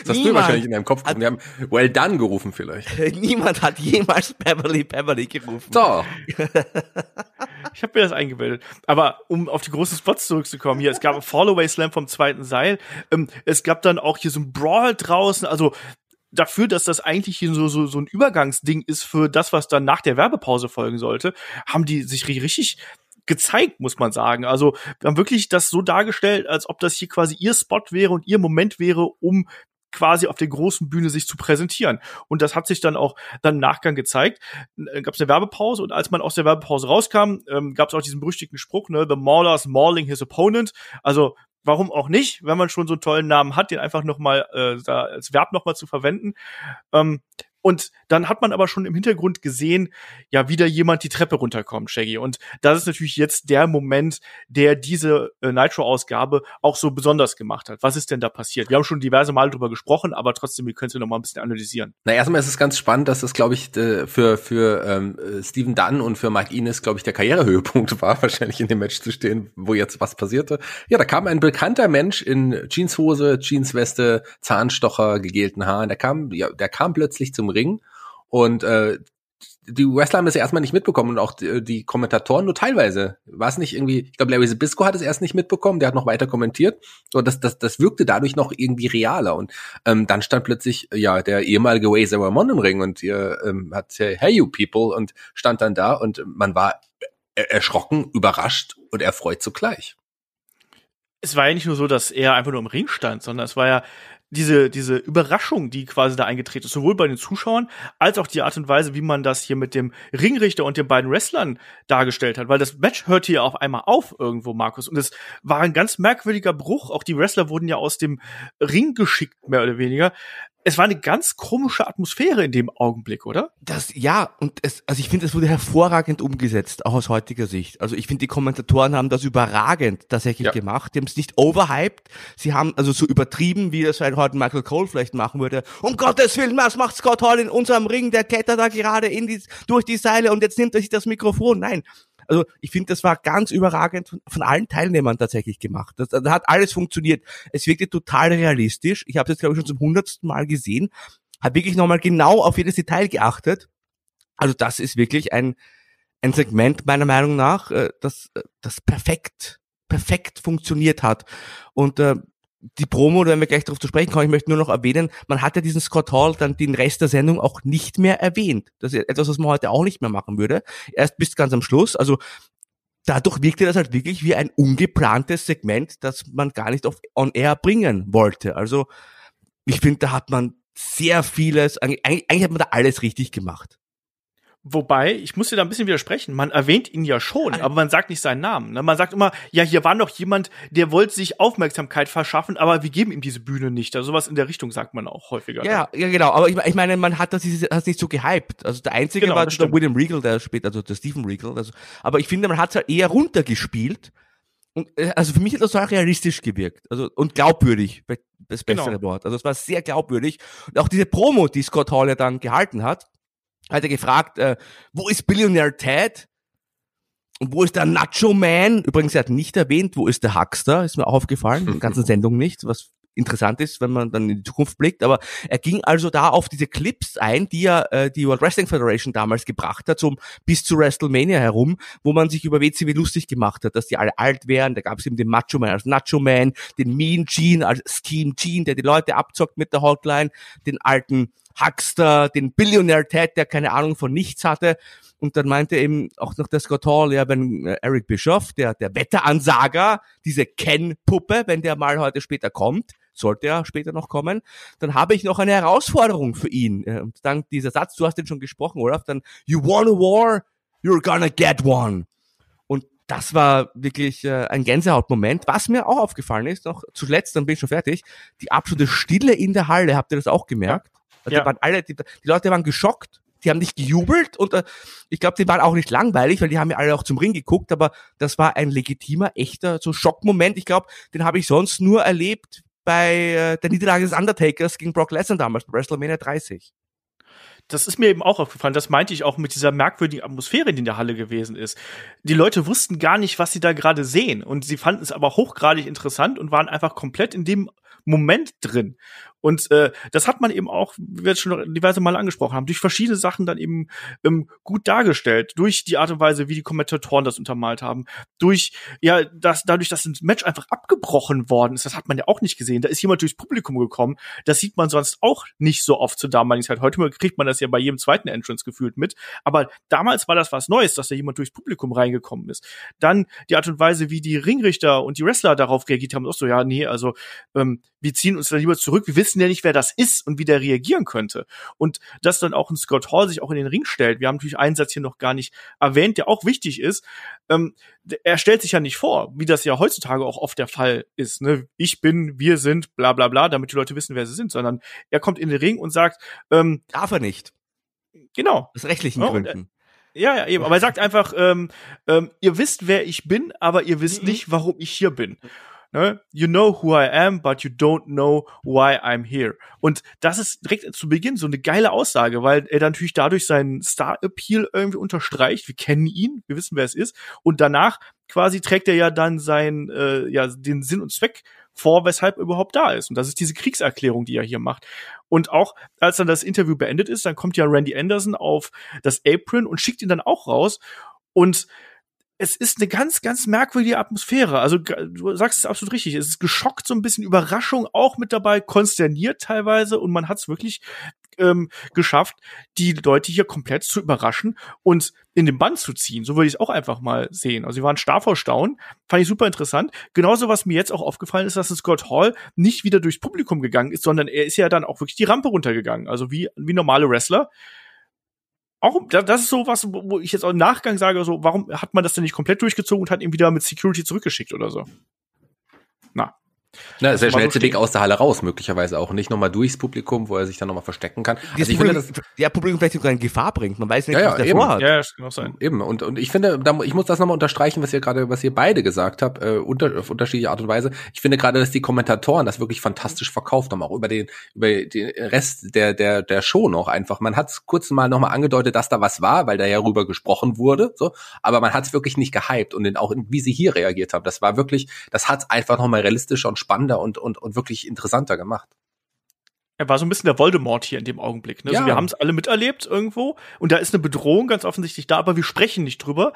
hast Niemand du wahrscheinlich in deinem Kopf gerufen. Die haben Well done gerufen vielleicht. Niemand hat jemals Beverly Beverly gerufen. Doch. ich habe mir das eingebildet. Aber um auf die großen Spots zurückzukommen, hier, es gab ein Fallaway Slam vom zweiten Seil. Ähm, es gab dann auch hier so ein Brawl draußen. Also dafür, dass das eigentlich hier so, so, so ein Übergangsding ist für das, was dann nach der Werbepause folgen sollte, haben die sich richtig gezeigt, muss man sagen. Also wir haben wirklich das so dargestellt, als ob das hier quasi ihr Spot wäre und ihr Moment wäre, um quasi auf der großen Bühne sich zu präsentieren. Und das hat sich dann auch dann im Nachgang gezeigt. Äh, gab es eine Werbepause und als man aus der Werbepause rauskam, ähm, gab es auch diesen berüchtigten Spruch, ne, The Mauler's mauling his opponent. Also warum auch nicht, wenn man schon so einen tollen Namen hat, den einfach noch mal äh, da als Verb noch mal zu verwenden. Ähm, und dann hat man aber schon im Hintergrund gesehen, ja, wieder jemand die Treppe runterkommt, Shaggy. Und das ist natürlich jetzt der Moment, der diese äh, Nitro-Ausgabe auch so besonders gemacht hat. Was ist denn da passiert? Wir haben schon diverse Mal drüber gesprochen, aber trotzdem, wir können es noch mal ein bisschen analysieren. Na, erstmal ist es ganz spannend, dass das, glaube ich, für, für ähm, Steven Dunn und für Mike Ines, glaube ich, der Karrierehöhepunkt war, wahrscheinlich in dem Match zu stehen, wo jetzt was passierte. Ja, da kam ein bekannter Mensch in Jeanshose, Jeansweste, Zahnstocher, gegelten Haaren. Der kam, ja, der kam plötzlich zum Ring und äh, die Wrestler haben das ja erstmal nicht mitbekommen und auch die, die Kommentatoren nur teilweise. War es nicht irgendwie, ich glaube, Larry Zbysko hat es erst nicht mitbekommen, der hat noch weiter kommentiert. So, das, das, das wirkte dadurch noch irgendwie realer. Und ähm, dann stand plötzlich ja der ehemalige Razor Ramon im Ring und ihr ähm, hat Hey you people und stand dann da und man war erschrocken, überrascht und erfreut zugleich. Es war ja nicht nur so, dass er einfach nur im Ring stand, sondern es war ja diese, diese Überraschung, die quasi da eingetreten ist, sowohl bei den Zuschauern als auch die Art und Weise, wie man das hier mit dem Ringrichter und den beiden Wrestlern dargestellt hat, weil das Match hört hier auf einmal auf irgendwo, Markus. Und es war ein ganz merkwürdiger Bruch. Auch die Wrestler wurden ja aus dem Ring geschickt, mehr oder weniger es war eine ganz komische Atmosphäre in dem Augenblick, oder? Das, ja, und es, also ich finde, es wurde hervorragend umgesetzt, auch aus heutiger Sicht. Also ich finde, die Kommentatoren haben das überragend tatsächlich ja. gemacht. Die haben es nicht overhyped. Sie haben also so übertrieben, wie das halt heute Michael Cole vielleicht machen würde. Um Gottes Willen, was macht Scott Hall in unserem Ring? Der klettert da gerade in die, durch die Seile und jetzt nimmt er sich das Mikrofon. Nein, also ich finde, das war ganz überragend von, von, allen Teilnehmern tatsächlich gemacht. Das hat alles funktioniert. Es wirkte total realistisch. Ich habe es jetzt, glaube ich, schon zum hundertsten Mal gesehen. Habe wirklich nochmal genau auf jedes Detail geachtet. Also das ist wirklich ein, ein Segment meiner Meinung nach, äh, das, äh, das perfekt, perfekt funktioniert hat. Und äh, die Promo, da werden wir gleich darauf zu sprechen kommen, ich möchte nur noch erwähnen, man hat ja diesen Scott Hall dann den Rest der Sendung auch nicht mehr erwähnt. Das ist etwas, was man heute auch nicht mehr machen würde. Erst bis ganz am Schluss. Also dadurch wirkte das halt wirklich wie ein ungeplantes Segment, das man gar nicht auf On Air bringen wollte. Also ich finde, da hat man sehr vieles, eigentlich, eigentlich hat man da alles richtig gemacht. Wobei, ich muss dir da ein bisschen widersprechen. Man erwähnt ihn ja schon, aber man sagt nicht seinen Namen. Ne? Man sagt immer, ja, hier war noch jemand, der wollte sich Aufmerksamkeit verschaffen, aber wir geben ihm diese Bühne nicht. Also sowas in der Richtung sagt man auch häufiger. Ja, ja, genau. Aber ich, ich meine, man hat das, das nicht so gehypt. Also der einzige genau, war der William Regal, der später, also der Stephen Regal. Also, aber ich finde, man hat es halt eher runtergespielt. Und, äh, also für mich hat das auch realistisch gewirkt. Also, und glaubwürdig, das bessere genau. Wort. Also es war sehr glaubwürdig. Und auch diese Promo, die Scott Hall ja dann gehalten hat, hat er gefragt, äh, wo ist Billionaire Ted? Und wo ist der Nacho Man? Übrigens, er hat nicht erwähnt, wo ist der Huckster? Ist mir auch aufgefallen, in der ganzen Sendung nicht, was interessant ist, wenn man dann in die Zukunft blickt. Aber er ging also da auf diese Clips ein, die ja äh, die World Wrestling Federation damals gebracht hat, so bis zu WrestleMania herum, wo man sich über WCW lustig gemacht hat, dass die alle alt wären. Da gab es eben den Macho Man als Nacho Man, den Mean Gene als Scheme Gene, der die Leute abzockt mit der Hotline, den alten Huckster, den Billionaire Ted, der keine Ahnung von nichts hatte. Und dann meinte eben auch noch der Scott Hall, ja, wenn äh, Eric Bischoff, der, der Wetteransager, diese Ken-Puppe, wenn der mal heute später kommt, sollte er später noch kommen, dann habe ich noch eine Herausforderung für ihn. Äh, und dann dieser Satz, du hast den schon gesprochen, Olaf, dann, you want a war, you're gonna get one. Und das war wirklich äh, ein Gänsehautmoment. Was mir auch aufgefallen ist, noch zuletzt, dann bin ich schon fertig, die absolute Stille in der Halle, habt ihr das auch gemerkt? Also ja. waren alle, die, die, Leute waren geschockt, die haben nicht gejubelt und äh, ich glaube, die waren auch nicht langweilig, weil die haben ja alle auch zum Ring geguckt, aber das war ein legitimer, echter so Schockmoment. Ich glaube, den habe ich sonst nur erlebt bei äh, der Niederlage des Undertakers gegen Brock Lesnar damals bei WrestleMania 30 das ist mir eben auch aufgefallen. Das meinte ich auch mit dieser merkwürdigen Atmosphäre, die in der Halle gewesen ist. Die Leute wussten gar nicht, was sie da gerade sehen. Und sie fanden es aber hochgradig interessant und waren einfach komplett in dem Moment drin. Und äh, das hat man eben auch, wie wir jetzt schon diverse Mal angesprochen haben, durch verschiedene Sachen dann eben ähm, gut dargestellt. Durch die Art und Weise, wie die Kommentatoren das untermalt haben. Durch, ja, das, dadurch, dass das Match einfach abgebrochen worden ist, das hat man ja auch nicht gesehen. Da ist jemand durchs Publikum gekommen. Das sieht man sonst auch nicht so oft zur damaligen Zeit. Heute kriegt man das ja bei jedem zweiten Entrance gefühlt mit. Aber damals war das was Neues, dass da jemand durchs Publikum reingekommen ist. Dann die Art und Weise, wie die Ringrichter und die Wrestler darauf reagiert haben, auch so, ja, nee, also ähm, wir ziehen uns da lieber zurück. Wir wissen ja nicht, wer das ist und wie der reagieren könnte. Und dass dann auch ein Scott Hall sich auch in den Ring stellt. Wir haben natürlich einen Satz hier noch gar nicht erwähnt, der auch wichtig ist. Ähm, er stellt sich ja nicht vor, wie das ja heutzutage auch oft der Fall ist. Ne? Ich bin, wir sind, bla bla bla, damit die Leute wissen, wer sie sind, sondern er kommt in den Ring und sagt, ähm, darf er nicht. Genau. Aus rechtlichen ja, Gründen. Ja, ja, eben. Aber er sagt einfach, ähm, ähm, ihr wisst, wer ich bin, aber ihr wisst mhm. nicht, warum ich hier bin ne? You know who I am, but you don't know why I'm here. Und das ist direkt zu Beginn so eine geile Aussage, weil er natürlich dadurch seinen Star-Appeal irgendwie unterstreicht. Wir kennen ihn, wir wissen, wer es ist. Und danach quasi trägt er ja dann sein, äh, ja, den Sinn und Zweck vor, weshalb er überhaupt da ist. Und das ist diese Kriegserklärung, die er hier macht. Und auch als dann das Interview beendet ist, dann kommt ja Randy Anderson auf das Apron und schickt ihn dann auch raus. Und es ist eine ganz, ganz merkwürdige Atmosphäre. Also du sagst es absolut richtig. Es ist geschockt, so ein bisschen Überraschung auch mit dabei, konsterniert teilweise und man hat es wirklich ähm, geschafft, die Leute hier komplett zu überraschen und in den Band zu ziehen. So würde ich es auch einfach mal sehen. Also sie waren starr vor Staunen, fand ich super interessant. Genauso, was mir jetzt auch aufgefallen ist, dass Scott Hall nicht wieder durchs Publikum gegangen ist, sondern er ist ja dann auch wirklich die Rampe runtergegangen. Also wie, wie normale Wrestler auch, das ist so was, wo ich jetzt auch im Nachgang sage, so, warum hat man das denn nicht komplett durchgezogen und hat ihn wieder mit Security zurückgeschickt oder so? Na, na, ist der schnellste so Weg aus der Halle raus, möglicherweise auch. Nicht nochmal durchs Publikum, wo er sich dann nochmal verstecken kann. Also ich Publikum, finde, das, ja, Publikum vielleicht sogar in Gefahr bringt. Man weiß nicht, ja, ja, was der vorhat. Ja, das kann auch sein. Eben. Und, und ich finde, da, ich muss das nochmal unterstreichen, was ihr gerade, was ihr beide gesagt habt, äh, unter, auf unterschiedliche Art und Weise. Ich finde gerade, dass die Kommentatoren das wirklich fantastisch verkauft haben, auch über den, über den Rest der, der, der Show noch einfach. Man hat es kurz mal nochmal angedeutet, dass da was war, weil da ja rüber gesprochen wurde, so. Aber man hat es wirklich nicht gehypt und in, auch in, wie sie hier reagiert haben. Das war wirklich, das hat es einfach nochmal realistischer und spannender und, und und wirklich interessanter gemacht. Er war so ein bisschen der Voldemort hier in dem Augenblick. Ne? Ja. Also wir haben es alle miterlebt irgendwo und da ist eine Bedrohung ganz offensichtlich da, aber wir sprechen nicht drüber.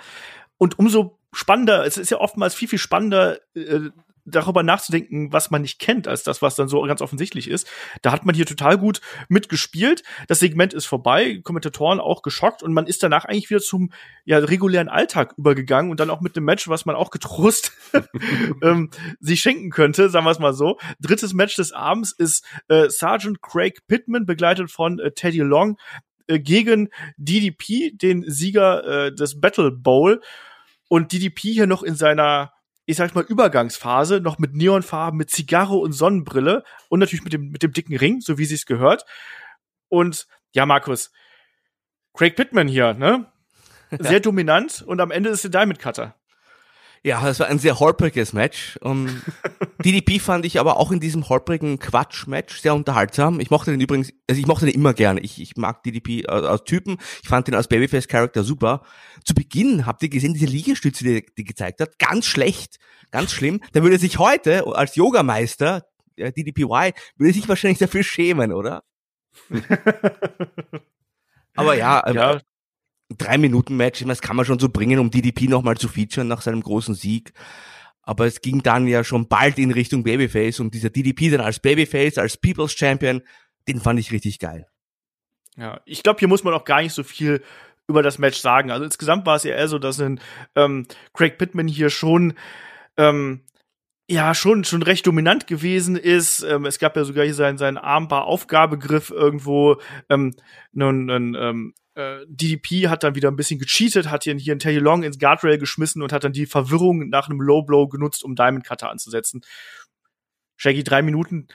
Und umso spannender, es ist ja oftmals viel, viel spannender, äh, darüber nachzudenken, was man nicht kennt, als das, was dann so ganz offensichtlich ist. Da hat man hier total gut mitgespielt. Das Segment ist vorbei, Kommentatoren auch geschockt und man ist danach eigentlich wieder zum ja, regulären Alltag übergegangen und dann auch mit dem Match, was man auch getrost ähm, sich schenken könnte, sagen wir es mal so. Drittes Match des Abends ist äh, Sergeant Craig Pittman, begleitet von äh, Teddy Long, äh, gegen DDP, den Sieger äh, des Battle Bowl. Und DDP hier noch in seiner ich sag mal, Übergangsphase, noch mit Neonfarben, mit Zigarre und Sonnenbrille und natürlich mit dem, mit dem dicken Ring, so wie sie es gehört. Und ja, Markus, Craig Pittman hier, ne? Sehr dominant und am Ende ist der Diamond Cutter. Ja, das war ein sehr holpriges Match. Um, DDP fand ich aber auch in diesem holprigen Quatsch-Match sehr unterhaltsam. Ich mochte den übrigens, also ich mochte den immer gerne. Ich, ich mag DDP als, als Typen. Ich fand den als Babyface-Charakter super. Zu Beginn habt ihr gesehen, diese Liegestütze, die die gezeigt hat, ganz schlecht, ganz schlimm. Da würde sich heute als Yogameister, der DDPY, würde sich wahrscheinlich dafür schämen, oder? aber ja, ja drei Minuten Match, das kann man schon so bringen, um DDP nochmal zu featuren nach seinem großen Sieg. Aber es ging dann ja schon bald in Richtung Babyface und dieser DDP dann als Babyface, als People's Champion, den fand ich richtig geil. Ja, ich glaube, hier muss man auch gar nicht so viel über das Match sagen. Also insgesamt war es ja eher so, dass ein ähm, Craig Pittman hier schon ähm, ja schon schon recht dominant gewesen ist. Ähm, es gab ja sogar hier seinen seinen Armbar-Aufgabegriff irgendwo. Ähm, nun, nun ähm, äh, DDP hat dann wieder ein bisschen gecheatet, hat hier, hier einen Teddy Long ins Guardrail geschmissen und hat dann die Verwirrung nach einem Low Blow genutzt, um Diamond Cutter anzusetzen. Shaggy, drei Minuten,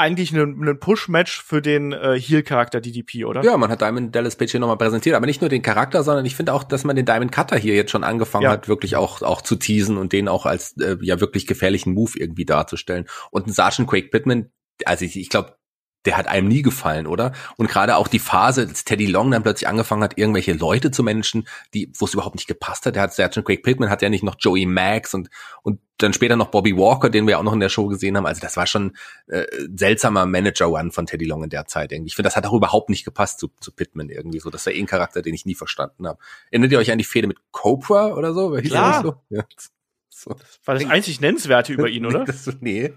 eigentlich ein, ein Push-Match für den äh, Heel-Charakter DDP, oder? Ja, man hat Diamond Dallas Page hier nochmal präsentiert, aber nicht nur den Charakter, sondern ich finde auch, dass man den Diamond Cutter hier jetzt schon angefangen ja. hat, wirklich auch, auch zu teasen und den auch als äh, ja wirklich gefährlichen Move irgendwie darzustellen. Und ein Sergeant Quake Pittman, also ich, ich glaube, der hat einem nie gefallen, oder? Und gerade auch die Phase, dass Teddy Long dann plötzlich angefangen hat, irgendwelche Leute zu managen, die, wo es überhaupt nicht gepasst hat. Der hat Sergeant Craig Pittman, hat ja nicht noch Joey Max und, und dann später noch Bobby Walker, den wir auch noch in der Show gesehen haben. Also das war schon äh, seltsamer Manager-One von Teddy Long in der Zeit irgendwie. Ich finde, das hat auch überhaupt nicht gepasst zu, zu Pittman irgendwie so. Das war eh ein Charakter, den ich nie verstanden habe. Erinnert ihr euch an die Fehde mit Cobra oder so? Klar. So? Ja. So. Das war das einzig Nennenswerte über ihn, oder? Das, nee.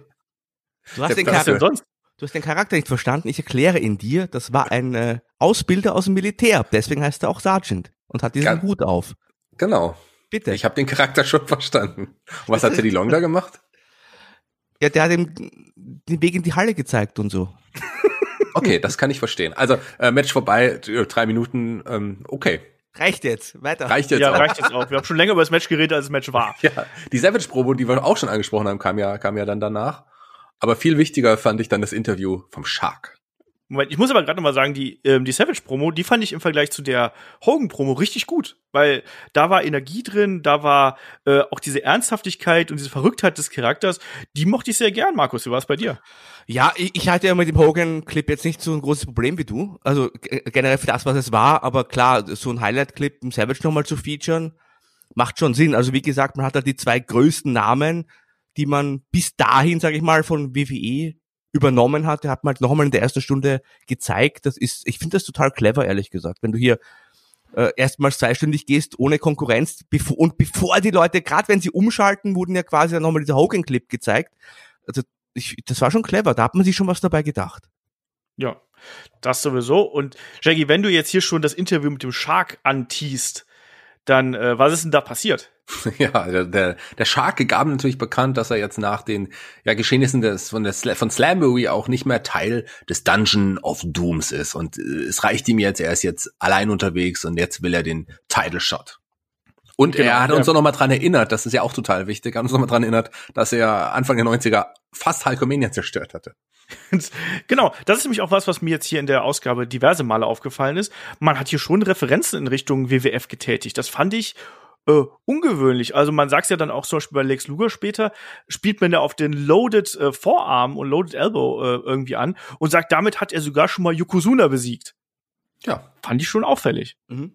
Du hast den Charakter sonst? Du hast den Charakter nicht verstanden. Ich erkläre ihn dir. Das war ein äh, Ausbilder aus dem Militär. Deswegen heißt er auch Sergeant und hat diesen ja, Hut auf. Genau. Bitte. Ich habe den Charakter schon verstanden. Und was hat Teddy Long da gemacht? Ja, der hat ihm den Weg in die Halle gezeigt und so. Okay, das kann ich verstehen. Also äh, Match vorbei, drei Minuten, ähm, okay. Reicht jetzt, weiter. Reicht jetzt. Ja, auch. reicht jetzt auch. Wir haben schon länger über das Match geredet, als das Match war. Ja, die Savage-Probe, die wir auch schon angesprochen haben, kam ja, kam ja dann danach. Aber viel wichtiger fand ich dann das Interview vom Shark. Moment, ich muss aber gerade noch mal sagen, die, ähm, die Savage-Promo, die fand ich im Vergleich zu der Hogan-Promo richtig gut, weil da war Energie drin, da war äh, auch diese Ernsthaftigkeit und diese Verrücktheit des Charakters, die mochte ich sehr gern, Markus. Wie war es bei dir? Ja, ich, ich hatte ja mit dem Hogan-Clip jetzt nicht so ein großes Problem wie du, also generell für das, was es war, aber klar, so ein Highlight-Clip im Savage nochmal zu featuren, macht schon Sinn. Also wie gesagt, man hat da die zwei größten Namen, die man bis dahin, sage ich mal, von WWE übernommen hat. Der hat man halt noch in der ersten Stunde gezeigt. Das ist, ich finde das total clever, ehrlich gesagt. Wenn du hier äh, erstmals zweistündig gehst, ohne Konkurrenz, bevor, und bevor die Leute, gerade wenn sie umschalten, wurden ja quasi nochmal dieser Hogan-Clip gezeigt. Also ich, das war schon clever, da hat man sich schon was dabei gedacht. Ja, das sowieso. Und Jackie, wenn du jetzt hier schon das Interview mit dem Shark antiest, dann äh, was ist denn da passiert? Ja, der, der, der Shark gab natürlich bekannt, dass er jetzt nach den ja, Geschehnissen des, von, der, von Slambury auch nicht mehr Teil des Dungeon of Dooms ist. Und äh, es reicht ihm jetzt, er ist jetzt allein unterwegs und jetzt will er den Title Shot. Und genau, er hat uns ja. auch nochmal dran erinnert, das ist ja auch total wichtig, hat uns nochmal dran erinnert, dass er Anfang der 90er fast Hulkamania zerstört hatte. genau, das ist nämlich auch was, was mir jetzt hier in der Ausgabe diverse Male aufgefallen ist. Man hat hier schon Referenzen in Richtung WWF getätigt. Das fand ich äh, ungewöhnlich. Also man sagt ja dann auch zum Beispiel bei Lex Luger später, spielt man ja auf den Loaded äh, Vorarm und Loaded Elbow äh, irgendwie an und sagt, damit hat er sogar schon mal Yokozuna besiegt. Ja. Fand ich schon auffällig. Mhm.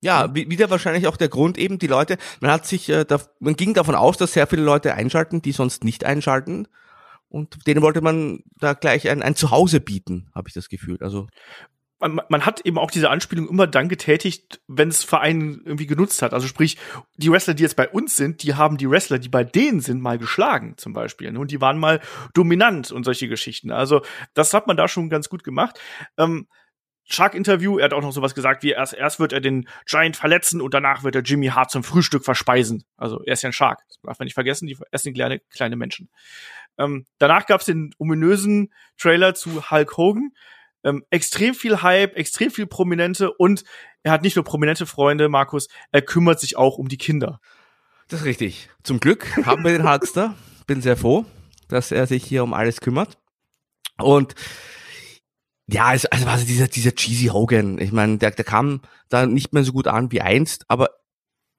Ja, wieder wahrscheinlich auch der Grund eben, die Leute, man hat sich, äh, da, man ging davon aus, dass sehr viele Leute einschalten, die sonst nicht einschalten. Und denen wollte man da gleich ein, ein Zuhause bieten, habe ich das Gefühl. Also man, hat eben auch diese Anspielung immer dann getätigt, wenn es Verein irgendwie genutzt hat. Also sprich, die Wrestler, die jetzt bei uns sind, die haben die Wrestler, die bei denen sind, mal geschlagen zum Beispiel. Ne? Und die waren mal dominant und solche Geschichten. Also das hat man da schon ganz gut gemacht. Ähm, Shark-Interview, er hat auch noch sowas gesagt, wie erst, erst wird er den Giant verletzen und danach wird er Jimmy Hart zum Frühstück verspeisen. Also er ist ja ein Shark, das darf man nicht vergessen, die essen kleine, kleine Menschen. Ähm, danach gab es den ominösen Trailer zu Hulk Hogan, ähm, extrem viel Hype, extrem viel Prominente und er hat nicht nur prominente Freunde, Markus, er kümmert sich auch um die Kinder. Das ist richtig. Zum Glück haben wir den Hulkster. Bin sehr froh, dass er sich hier um alles kümmert. Und ja, also, also, also dieser, dieser cheesy Hogan, ich meine, der, der kam da nicht mehr so gut an wie einst, aber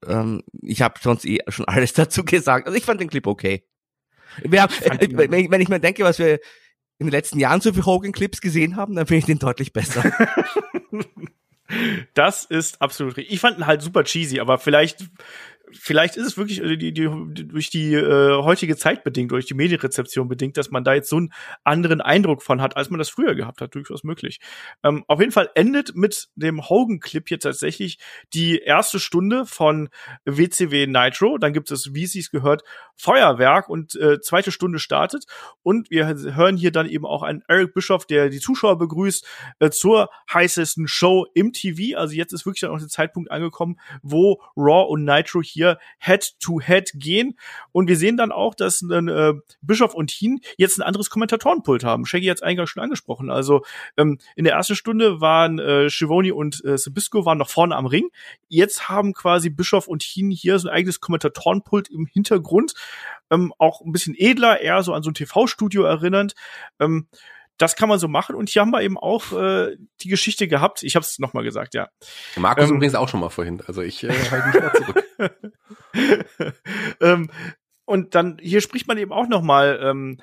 ähm, ich habe sonst eh schon alles dazu gesagt. Also ich fand den Clip okay. Wir haben, äh, wenn, ich, wenn ich mir denke, was wir in den letzten Jahren so viele Hogan-Clips gesehen haben, dann finde ich den deutlich besser. das ist absolut richtig. Ich fand ihn halt super cheesy, aber vielleicht vielleicht ist es wirklich äh, die, die, durch die äh, heutige Zeit bedingt, durch die Medienrezeption bedingt, dass man da jetzt so einen anderen Eindruck von hat, als man das früher gehabt hat, durchaus möglich. Ähm, auf jeden Fall endet mit dem Hogan-Clip jetzt tatsächlich die erste Stunde von WCW Nitro. Dann gibt es, wie Sie es gehört, Feuerwerk und äh, zweite Stunde startet. Und wir hören hier dann eben auch einen Eric Bischoff, der die Zuschauer begrüßt äh, zur heißesten Show im TV. Also jetzt ist wirklich dann auch der Zeitpunkt angekommen, wo Raw und Nitro hier hier Head-to-Head -head gehen. Und wir sehen dann auch, dass äh, Bischof und Hien jetzt ein anderes Kommentatorenpult haben. Shaggy hat es eingangs schon angesprochen. Also ähm, in der ersten Stunde waren äh, Shivoni und äh, Sabisco waren noch vorne am Ring. Jetzt haben quasi Bischof und Hien hier so ein eigenes Kommentatorenpult im Hintergrund. Ähm, auch ein bisschen edler, eher so an so ein TV-Studio erinnernd. Ähm, das kann man so machen. Und hier haben wir eben auch äh, die Geschichte gehabt. Ich habe es nochmal gesagt, ja. Markus ähm, übrigens auch schon mal vorhin. Also ich äh, halte mich mal zurück. ähm, und dann hier spricht man eben auch nochmal ähm,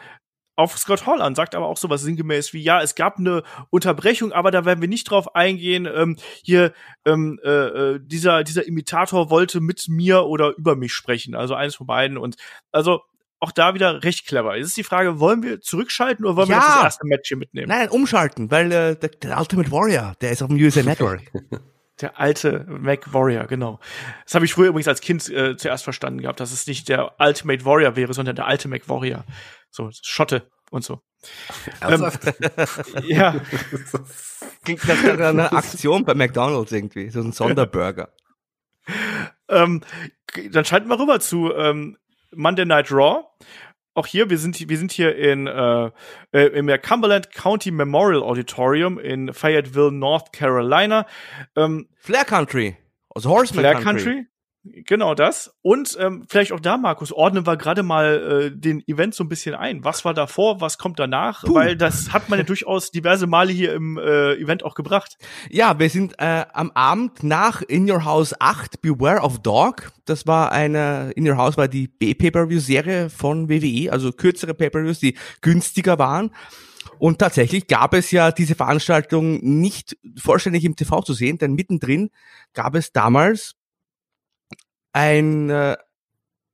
auf Scott Hall an, sagt aber auch sowas sinngemäß wie, ja, es gab eine Unterbrechung, aber da werden wir nicht drauf eingehen. Ähm, hier, ähm, äh, äh dieser, dieser Imitator wollte mit mir oder über mich sprechen, also eines von beiden. Und also auch da wieder recht clever. Jetzt ist die Frage, wollen wir zurückschalten oder wollen ja. wir das erste Match hier mitnehmen? Nein, umschalten, weil äh, der, der Ultimate Warrior, der ist auf dem USA Network. der alte Mac Warrior, genau. Das habe ich früher übrigens als Kind äh, zuerst verstanden gehabt, dass es nicht der Ultimate Warrior wäre, sondern der alte Mac Warrior. So, Schotte und so. Ähm, ja. Klingt nach einer Aktion bei McDonalds irgendwie, so ein Sonderburger. ähm, dann schalten wir rüber zu ähm, Monday Night Raw. Auch hier, wir sind, wir sind hier in, äh, äh, im Cumberland County Memorial Auditorium in Fayetteville, North Carolina. Ähm, Flair Country. Also Horseman Flair Country. Country. Genau das. Und ähm, vielleicht auch da, Markus, ordnen wir gerade mal äh, den Event so ein bisschen ein. Was war davor, was kommt danach? Puh. Weil das hat man ja durchaus diverse Male hier im äh, Event auch gebracht. Ja, wir sind äh, am Abend nach In Your House 8, Beware of Dog. Das war eine, In Your House war die B-Pay-Per-View-Serie von WWE, also kürzere Pay-Per-Views, die günstiger waren. Und tatsächlich gab es ja diese Veranstaltung nicht vollständig im TV zu sehen, denn mittendrin gab es damals ein, äh,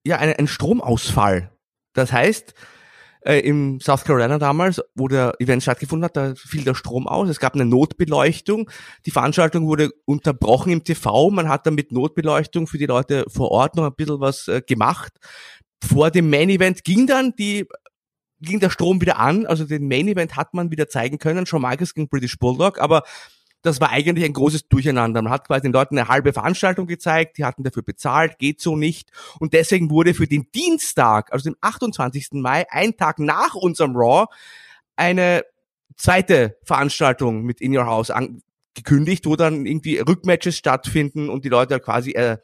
ja, ein, ein Stromausfall. Das heißt, äh, im South Carolina damals, wo der Event stattgefunden hat, da fiel der Strom aus. Es gab eine Notbeleuchtung. Die Veranstaltung wurde unterbrochen im TV. Man hat dann mit Notbeleuchtung für die Leute vor Ort noch ein bisschen was äh, gemacht. Vor dem Main Event ging dann die ging der Strom wieder an, also den Main Event hat man wieder zeigen können, Shawn Michaels gegen British Bulldog, aber das war eigentlich ein großes Durcheinander. Man hat quasi den Leuten eine halbe Veranstaltung gezeigt, die hatten dafür bezahlt, geht so nicht. Und deswegen wurde für den Dienstag, also den 28. Mai, ein Tag nach unserem Raw, eine zweite Veranstaltung mit In Your House angekündigt, wo dann irgendwie Rückmatches stattfinden und die Leute quasi äh,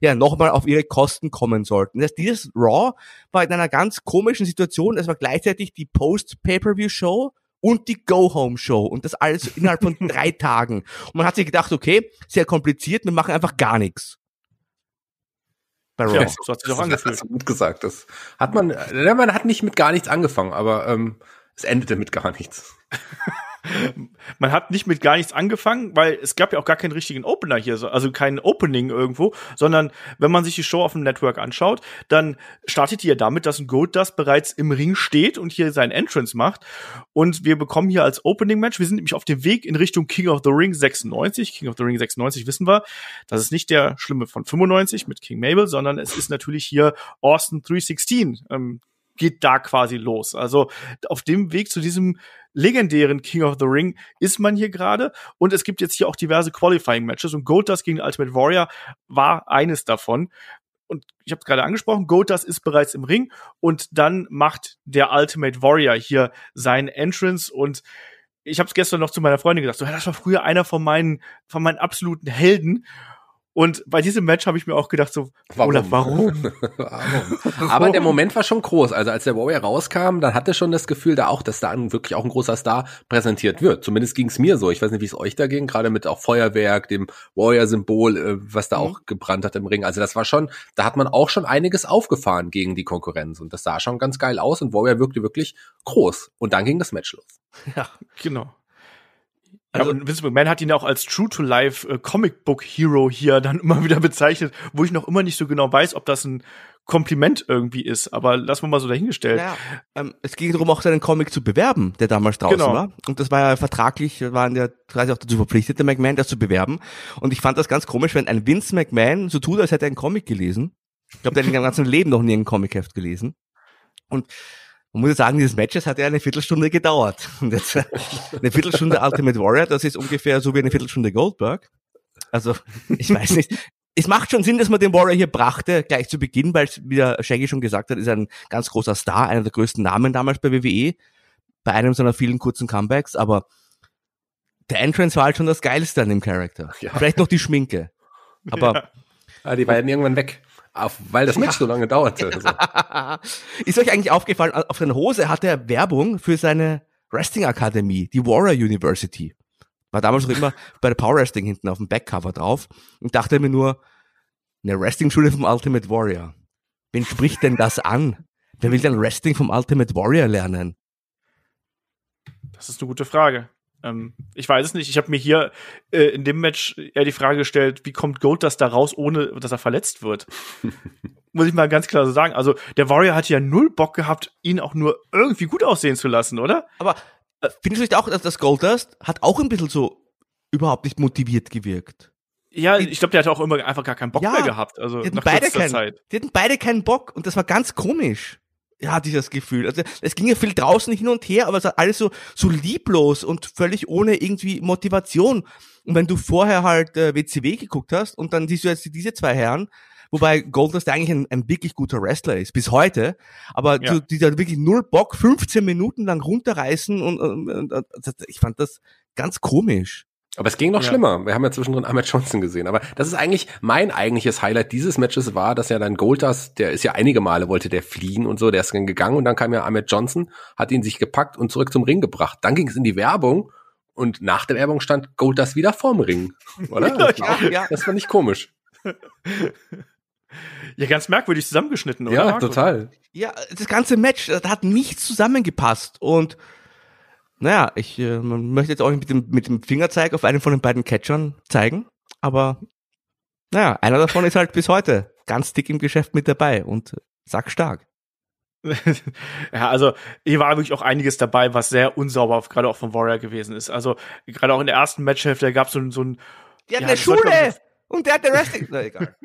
ja nochmal auf ihre Kosten kommen sollten. Das heißt, dieses Raw war in einer ganz komischen Situation. Es war gleichzeitig die Post-Pay-Per-View-Show und die Go-Home-Show und das alles innerhalb von drei Tagen. Und man hat sich gedacht, okay, sehr kompliziert, wir machen einfach gar nichts. Bei Raw. Ja, so hat sich auch angefühlt. Das du gut gesagt. Das hat man, man hat nicht mit gar nichts angefangen, aber ähm, es endete mit gar nichts. man hat nicht mit gar nichts angefangen, weil es gab ja auch gar keinen richtigen Opener hier, also kein Opening irgendwo, sondern wenn man sich die Show auf dem Network anschaut, dann startet die ja damit, dass ein Goldust bereits im Ring steht und hier seinen Entrance macht. Und wir bekommen hier als Opening-Match, wir sind nämlich auf dem Weg in Richtung King of the Ring 96. King of the Ring 96 wissen wir, das ist nicht der Schlimme von 95 mit King Mabel, sondern es ist natürlich hier Austin 316. Ähm, geht da quasi los. Also auf dem Weg zu diesem legendären King of the Ring ist man hier gerade. Und es gibt jetzt hier auch diverse Qualifying Matches. Und Goldust gegen Ultimate Warrior war eines davon. Und ich habe es gerade angesprochen, Goldust ist bereits im Ring. Und dann macht der Ultimate Warrior hier seinen Entrance. Und ich habe es gestern noch zu meiner Freundin gesagt, so, das war früher einer von meinen von meinen absoluten Helden und bei diesem Match habe ich mir auch gedacht, so, warum? Olaf, warum? warum? Aber der Moment war schon groß. Also als der Warrior rauskam, dann hatte schon das Gefühl da auch, dass da wirklich auch ein großer Star präsentiert wird. Zumindest ging es mir so. Ich weiß nicht, wie es euch da ging, gerade mit auch Feuerwerk, dem Warrior-Symbol, äh, was da mhm. auch gebrannt hat im Ring. Also das war schon, da hat man auch schon einiges aufgefahren gegen die Konkurrenz. Und das sah schon ganz geil aus und Warrior wirkte wirklich groß. Und dann ging das Match los. Ja, genau. Also, ja, und Vince McMahon hat ihn auch als True to Life äh, Comic Book Hero hier dann immer wieder bezeichnet, wo ich noch immer nicht so genau weiß, ob das ein Kompliment irgendwie ist, aber lassen wir mal so dahingestellt. Ja, ähm, es ging darum, auch seinen Comic zu bewerben, der damals draußen genau. war. Und das war ja vertraglich, waren ja quasi auch dazu verpflichtet, der McMahon das zu bewerben. Und ich fand das ganz komisch, wenn ein Vince McMahon so tut, als hätte er einen Comic gelesen. Ich glaube, der hat in seinem ganzen Leben noch nie ein Comicheft gelesen. Und man muss sagen, dieses Match hat ja eine Viertelstunde gedauert. Und jetzt eine Viertelstunde Ultimate Warrior, das ist ungefähr so wie eine Viertelstunde Goldberg. Also, ich weiß nicht. Es macht schon Sinn, dass man den Warrior hier brachte, gleich zu Beginn, weil, wie der Shaggy schon gesagt hat, ist ein ganz großer Star, einer der größten Namen damals bei WWE, bei einem seiner vielen kurzen Comebacks, aber der Entrance war halt schon das Geilste an dem Charakter. Ja. Vielleicht noch die Schminke. Aber. Ja. Ah, die waren irgendwann weg. Auf, weil das Match so lange dauerte. Also. Ist euch eigentlich aufgefallen, auf seiner Hose hat er Werbung für seine Wrestling Akademie, die Warrior University. War damals noch immer bei der Power Wrestling hinten auf dem Backcover drauf und dachte mir nur, eine Wrestling-Schule vom Ultimate Warrior. Wen spricht denn das an? Wer will denn Wrestling vom Ultimate Warrior lernen? Das ist eine gute Frage. Ähm, ich weiß es nicht. Ich habe mir hier äh, in dem Match eher die Frage gestellt, wie kommt Gold das da raus, ohne dass er verletzt wird? Muss ich mal ganz klar so sagen. Also der Warrior hat ja null Bock gehabt, ihn auch nur irgendwie gut aussehen zu lassen, oder? Aber äh, findest du nicht auch, dass das Goldust hat auch ein bisschen so überhaupt nicht motiviert gewirkt? Ja, ich glaube, der hat auch immer einfach gar keinen Bock ja, mehr gehabt. Also die hatten, beide kein, Zeit. die hatten beide keinen Bock und das war ganz komisch hatte ich das Gefühl. Also es ging ja viel draußen hin und her, aber es war alles so, so lieblos und völlig ohne irgendwie Motivation. Und wenn du vorher halt äh, WCW geguckt hast und dann siehst du jetzt diese zwei Herren, wobei Goldust eigentlich ein, ein wirklich guter Wrestler ist, bis heute, aber ja. die da wirklich null Bock 15 Minuten lang runterreißen und, und, und, und ich fand das ganz komisch. Aber es ging noch ja. schlimmer. Wir haben ja zwischendrin Ahmed Johnson gesehen. Aber das ist eigentlich mein eigentliches Highlight dieses Matches war, dass ja dann Goldust, der ist ja einige Male wollte der fliehen und so, der ist dann gegangen und dann kam ja Ahmed Johnson, hat ihn sich gepackt und zurück zum Ring gebracht. Dann ging es in die Werbung und nach der Werbung stand Goldust wieder vorm Ring, oder? ja, ja. Das war nicht komisch. Ja, ganz merkwürdig zusammengeschnitten, oder? Ja, Marco? total. Ja, das ganze Match, das hat nichts zusammengepasst und naja, ich äh, man möchte jetzt auch nicht mit dem, mit dem Fingerzeig auf einen von den beiden Catchern zeigen, aber naja, einer davon ist halt bis heute ganz dick im Geschäft mit dabei und sag stark. ja, also hier war wirklich auch einiges dabei, was sehr unsauber, gerade auch von Warrior gewesen ist. Also gerade auch in der ersten Matchhälfte gab es so, so ein ja, ja, eine Schule! Und der hat den Wrestling. Na, egal.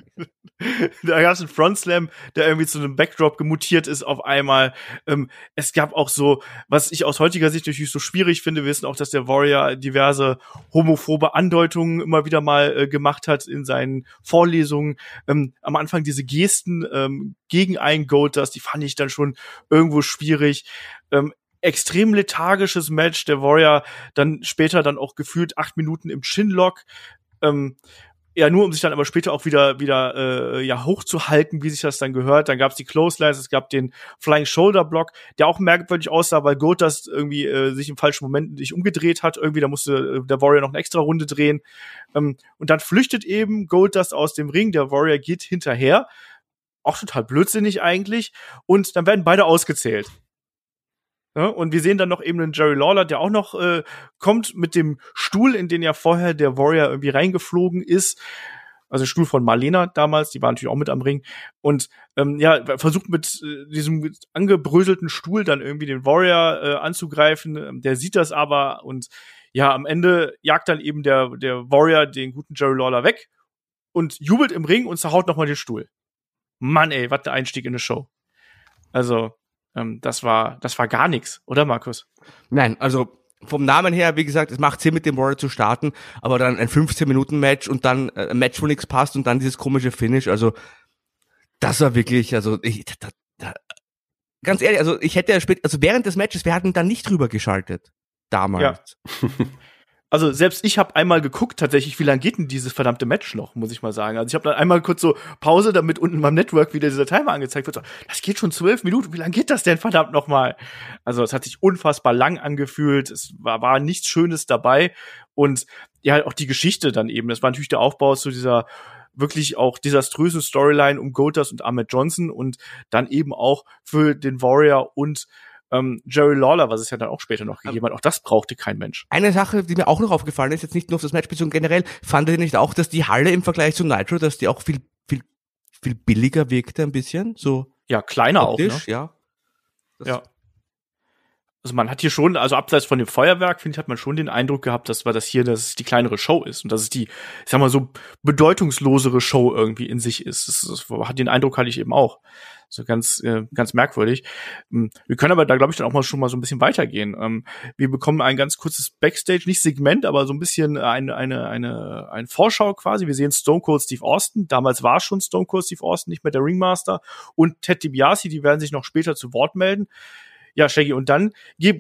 da gab es einen Front Slam, der irgendwie zu einem Backdrop gemutiert ist auf einmal. Ähm, es gab auch so, was ich aus heutiger Sicht natürlich so schwierig finde, wir wissen auch, dass der Warrior diverse homophobe Andeutungen immer wieder mal äh, gemacht hat in seinen Vorlesungen. Ähm, am Anfang diese Gesten ähm, gegen einen Goldust, die fand ich dann schon irgendwo schwierig. Ähm, extrem lethargisches Match. Der Warrior dann später dann auch gefühlt acht Minuten im Chinlock. Ähm, ja, nur um sich dann aber später auch wieder wieder äh, ja hochzuhalten, wie sich das dann gehört. Dann gab es die Clotheslines, es gab den Flying Shoulder Block, der auch merkwürdig aussah, weil Gotas irgendwie äh, sich im falschen Moment nicht umgedreht hat. Irgendwie da musste äh, der Warrior noch eine extra Runde drehen. Ähm, und dann flüchtet eben Goldust aus dem Ring. Der Warrior geht hinterher, auch total blödsinnig eigentlich. Und dann werden beide ausgezählt. Ja, und wir sehen dann noch eben einen Jerry Lawler, der auch noch äh, kommt mit dem Stuhl, in den ja vorher der Warrior irgendwie reingeflogen ist. Also Stuhl von Marlena damals, die war natürlich auch mit am Ring. Und ähm, ja, versucht mit äh, diesem angebröselten Stuhl dann irgendwie den Warrior äh, anzugreifen. Ähm, der sieht das aber und ja, am Ende jagt dann eben der, der Warrior den guten Jerry Lawler weg und jubelt im Ring und zerhaut nochmal den Stuhl. Mann, ey, was der Einstieg in eine Show. Also, ähm, das war, das war gar nichts, oder Markus? Nein, also vom Namen her, wie gesagt, es macht Sinn, mit dem Warrior zu starten, aber dann ein 15-Minuten-Match und dann äh, ein Match, wo nichts passt und dann dieses komische Finish, also das war wirklich, also ich, da, da, ganz ehrlich, also ich hätte ja spät, also während des Matches, wir hatten da nicht drüber geschaltet. Damals. Ja. Also selbst ich habe einmal geguckt, tatsächlich, wie lange geht denn dieses verdammte Match noch, muss ich mal sagen. Also ich habe dann einmal kurz so Pause, damit unten beim Network wieder dieser Timer angezeigt wird. So, das geht schon zwölf Minuten. Wie lange geht das denn verdammt noch mal? Also es hat sich unfassbar lang angefühlt. Es war, war nichts Schönes dabei und ja auch die Geschichte dann eben. Das war natürlich der Aufbau zu dieser wirklich auch desaströsen Storyline um Goldust und Ahmed Johnson und dann eben auch für den Warrior und ähm, Jerry Lawler, was es ja dann auch später noch gegeben hat, auch das brauchte kein Mensch. Eine Sache, die mir auch noch aufgefallen ist, jetzt nicht nur auf das Match bezogen, generell, fand ihr nicht auch, dass die Halle im Vergleich zu Nitro, dass die auch viel, viel, viel billiger wirkte ein bisschen? So ja, kleiner optisch, auch, ne? ja. Das ja. Also man hat hier schon, also abseits von dem Feuerwerk, finde ich, hat man schon den Eindruck gehabt, dass war das hier, dass es die kleinere Show ist und dass es die, ich sag mal so bedeutungslosere Show irgendwie in sich ist. Das, das hat den Eindruck hatte ich eben auch. So ganz, äh, ganz merkwürdig. Ähm, wir können aber da, glaube ich, dann auch mal schon mal so ein bisschen weitergehen. Ähm, wir bekommen ein ganz kurzes Backstage, nicht Segment, aber so ein bisschen eine, eine, eine, ein Vorschau quasi. Wir sehen Stone Cold Steve Austin. Damals war schon Stone Cold Steve Austin, nicht mehr der Ringmaster. Und Ted DiBiase, die werden sich noch später zu Wort melden. Ja, Shaggy, und dann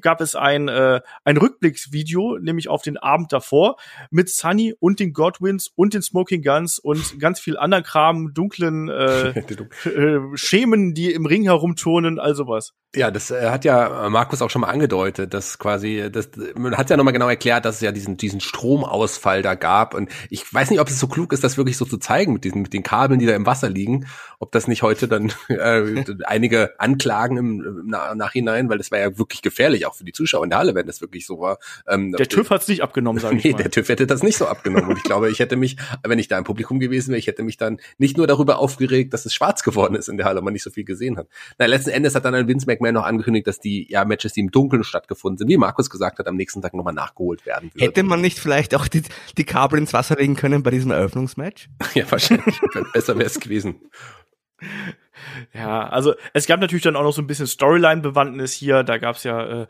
gab es ein, äh, ein Rückblicksvideo, nämlich auf den Abend davor, mit Sunny und den Godwins und den Smoking Guns und ganz viel anderen Kram, dunklen äh, äh, Schemen, die im Ring herumturnen, also was. Ja, das äh, hat ja Markus auch schon mal angedeutet, dass quasi, das, man hat ja nochmal genau erklärt, dass es ja diesen, diesen Stromausfall da gab. Und ich weiß nicht, ob es so klug ist, das wirklich so zu zeigen mit diesen, mit den Kabeln, die da im Wasser liegen, ob das nicht heute dann äh, einige Anklagen im, im Nachhinein, weil das war ja wirklich gefährlich, auch für die Zuschauer in der Halle, wenn das wirklich so war. Ähm, der TÜV hat es nicht abgenommen, sage ich nee, mal. der TÜV hätte das nicht so abgenommen. Und ich glaube, ich hätte mich, wenn ich da im Publikum gewesen wäre, ich hätte mich dann nicht nur darüber aufgeregt, dass es schwarz geworden ist in der Halle man nicht so viel gesehen hat. Na, letzten Endes hat dann ein Vince McMahon noch angekündigt, dass die ja, Matches, die im Dunkeln stattgefunden sind, wie Markus gesagt hat, am nächsten Tag nochmal nachgeholt werden würden. Hätte man nicht vielleicht auch die, die Kabel ins Wasser legen können bei diesem Eröffnungsmatch? ja, wahrscheinlich. Besser wäre es gewesen. Ja, also es gab natürlich dann auch noch so ein bisschen Storyline-Bewandtnis hier. Da gab's ja äh,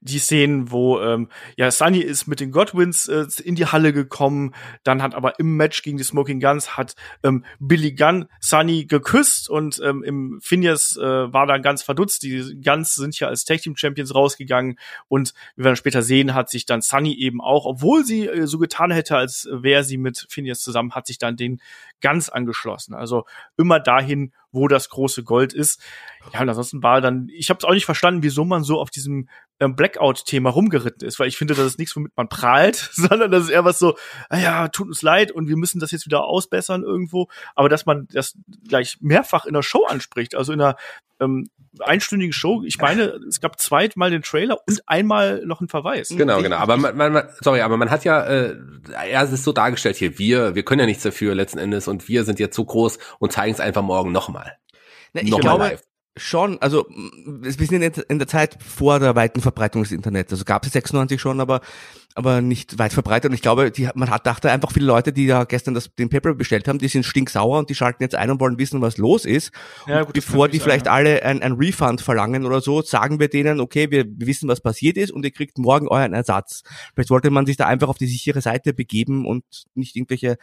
die Szenen, wo ähm, ja Sunny ist mit den Godwins äh, in die Halle gekommen, dann hat aber im Match gegen die Smoking Guns hat ähm, Billy Gunn Sunny geküsst und ähm, im Phineas äh, war dann ganz verdutzt. Die Guns sind ja als Tag Team Champions rausgegangen und wie wir dann später sehen, hat sich dann Sunny eben auch, obwohl sie äh, so getan hätte, als wäre sie mit Phineas zusammen, hat sich dann den Guns angeschlossen. Also immer dahin, wo das große Gold ist. Ja, und ansonsten war dann, ich habe es auch nicht verstanden, wieso man so auf diesem ähm, Blackout-Thema rumgeritten ist, weil ich finde, das ist nichts, womit man prahlt, sondern das ist eher was so, ah ja, tut uns leid und wir müssen das jetzt wieder ausbessern irgendwo. Aber dass man das gleich mehrfach in der Show anspricht, also in einer ähm, einstündigen Show, ich meine, es gab zweimal den Trailer und einmal noch einen Verweis. Genau, genau. Aber man, man, sorry, aber man hat ja, äh, ja, es ist so dargestellt hier, wir, wir können ja nichts dafür letzten Endes und wir sind jetzt so groß und zeigen es einfach morgen nochmal. Na, ich, glaube, live. Schon, also wir sind in der- Zeit vor der weiten Verbreitung des Internets. Also gab es 96 schon, aber aber nicht weit verbreitet. Und ich glaube, die, man hat dachte einfach viele Leute, die da gestern das, den Paper bestellt haben, die sind stinksauer und die schalten jetzt ein und wollen wissen, was los ist. Ja, gut, bevor die natürlich vielleicht sein, alle ein, ein Refund verlangen oder so, sagen wir denen, okay, wir wissen, was passiert ist und ihr kriegt morgen euren Ersatz. Vielleicht wollte man sich da einfach auf die sichere Seite begeben und nicht irgendwelche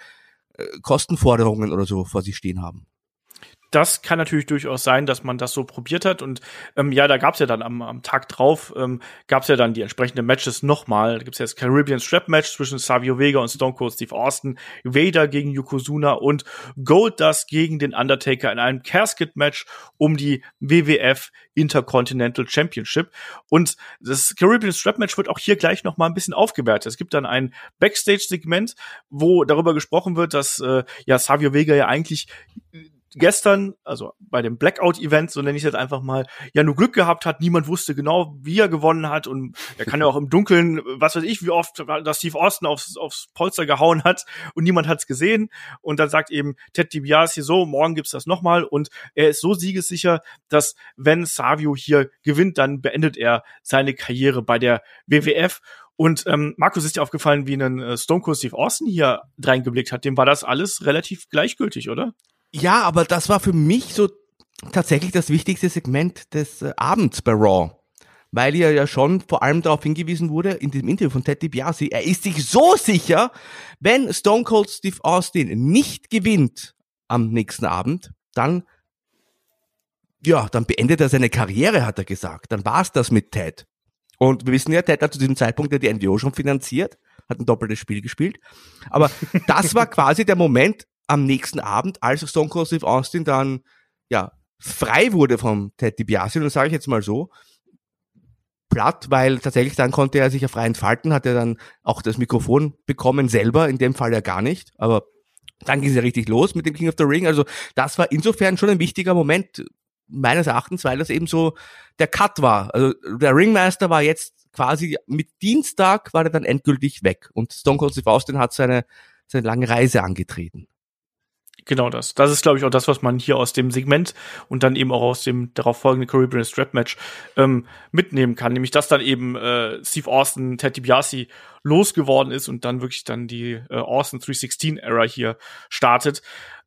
äh, Kostenforderungen oder so vor sich stehen haben. Das kann natürlich durchaus sein, dass man das so probiert hat. Und ähm, ja, da gab's ja dann am, am Tag drauf, ähm, gab's ja dann die entsprechenden Matches nochmal. Da gibt's ja das Caribbean Strap Match zwischen Savio Vega und Stone Cold Steve Austin, Vader gegen Yokozuna und Goldust gegen den Undertaker in einem Casket Match um die WWF Intercontinental Championship. Und das Caribbean Strap Match wird auch hier gleich noch mal ein bisschen aufgewertet. Es gibt dann ein Backstage-Segment, wo darüber gesprochen wird, dass äh, ja Savio Vega ja eigentlich gestern, also bei dem Blackout-Event, so nenne ich es jetzt einfach mal, ja nur Glück gehabt hat. Niemand wusste genau, wie er gewonnen hat und er kann ja auch im Dunkeln, was weiß ich, wie oft, dass Steve Austin aufs, aufs Polster gehauen hat und niemand hat's gesehen. Und dann sagt eben Ted DiBiase so, morgen gibt's das nochmal und er ist so siegessicher, dass wenn Savio hier gewinnt, dann beendet er seine Karriere bei der WWF. Und ähm, Markus ist dir aufgefallen, wie ein äh, Stone Cold Steve Austin hier reingeblickt hat. Dem war das alles relativ gleichgültig, oder? Ja, aber das war für mich so tatsächlich das wichtigste Segment des äh, Abends bei Raw. Weil ja ja schon vor allem darauf hingewiesen wurde, in diesem Interview von Ted DiBiase, er ist sich so sicher, wenn Stone Cold Steve Austin nicht gewinnt am nächsten Abend, dann, ja, dann beendet er seine Karriere, hat er gesagt. Dann war's das mit Ted. Und wir wissen ja, Ted hat zu diesem Zeitpunkt ja die NWO schon finanziert, hat ein doppeltes Spiel gespielt. Aber das war quasi der Moment am nächsten Abend, als Stone Cold Steve Austin dann, ja, frei wurde vom Ted DiBiase, und das sage ich jetzt mal so, platt, weil tatsächlich dann konnte er sich ja frei entfalten, hat er dann auch das Mikrofon bekommen selber, in dem Fall ja gar nicht, aber dann ging es ja richtig los mit dem King of the Ring, also das war insofern schon ein wichtiger Moment, meines Erachtens, weil das eben so der Cut war. Also der Ringmaster war jetzt quasi mit Dienstag war er dann endgültig weg und Stone Cold Steve Austin hat seine, seine lange Reise angetreten. Genau das. Das ist, glaube ich, auch das, was man hier aus dem Segment und dann eben auch aus dem darauf folgenden Caribbean Strap Match ähm, mitnehmen kann. Nämlich, dass dann eben äh, Steve Austin, Ted DiBiase losgeworden ist und dann wirklich dann die äh, Austin 316-Era hier startet.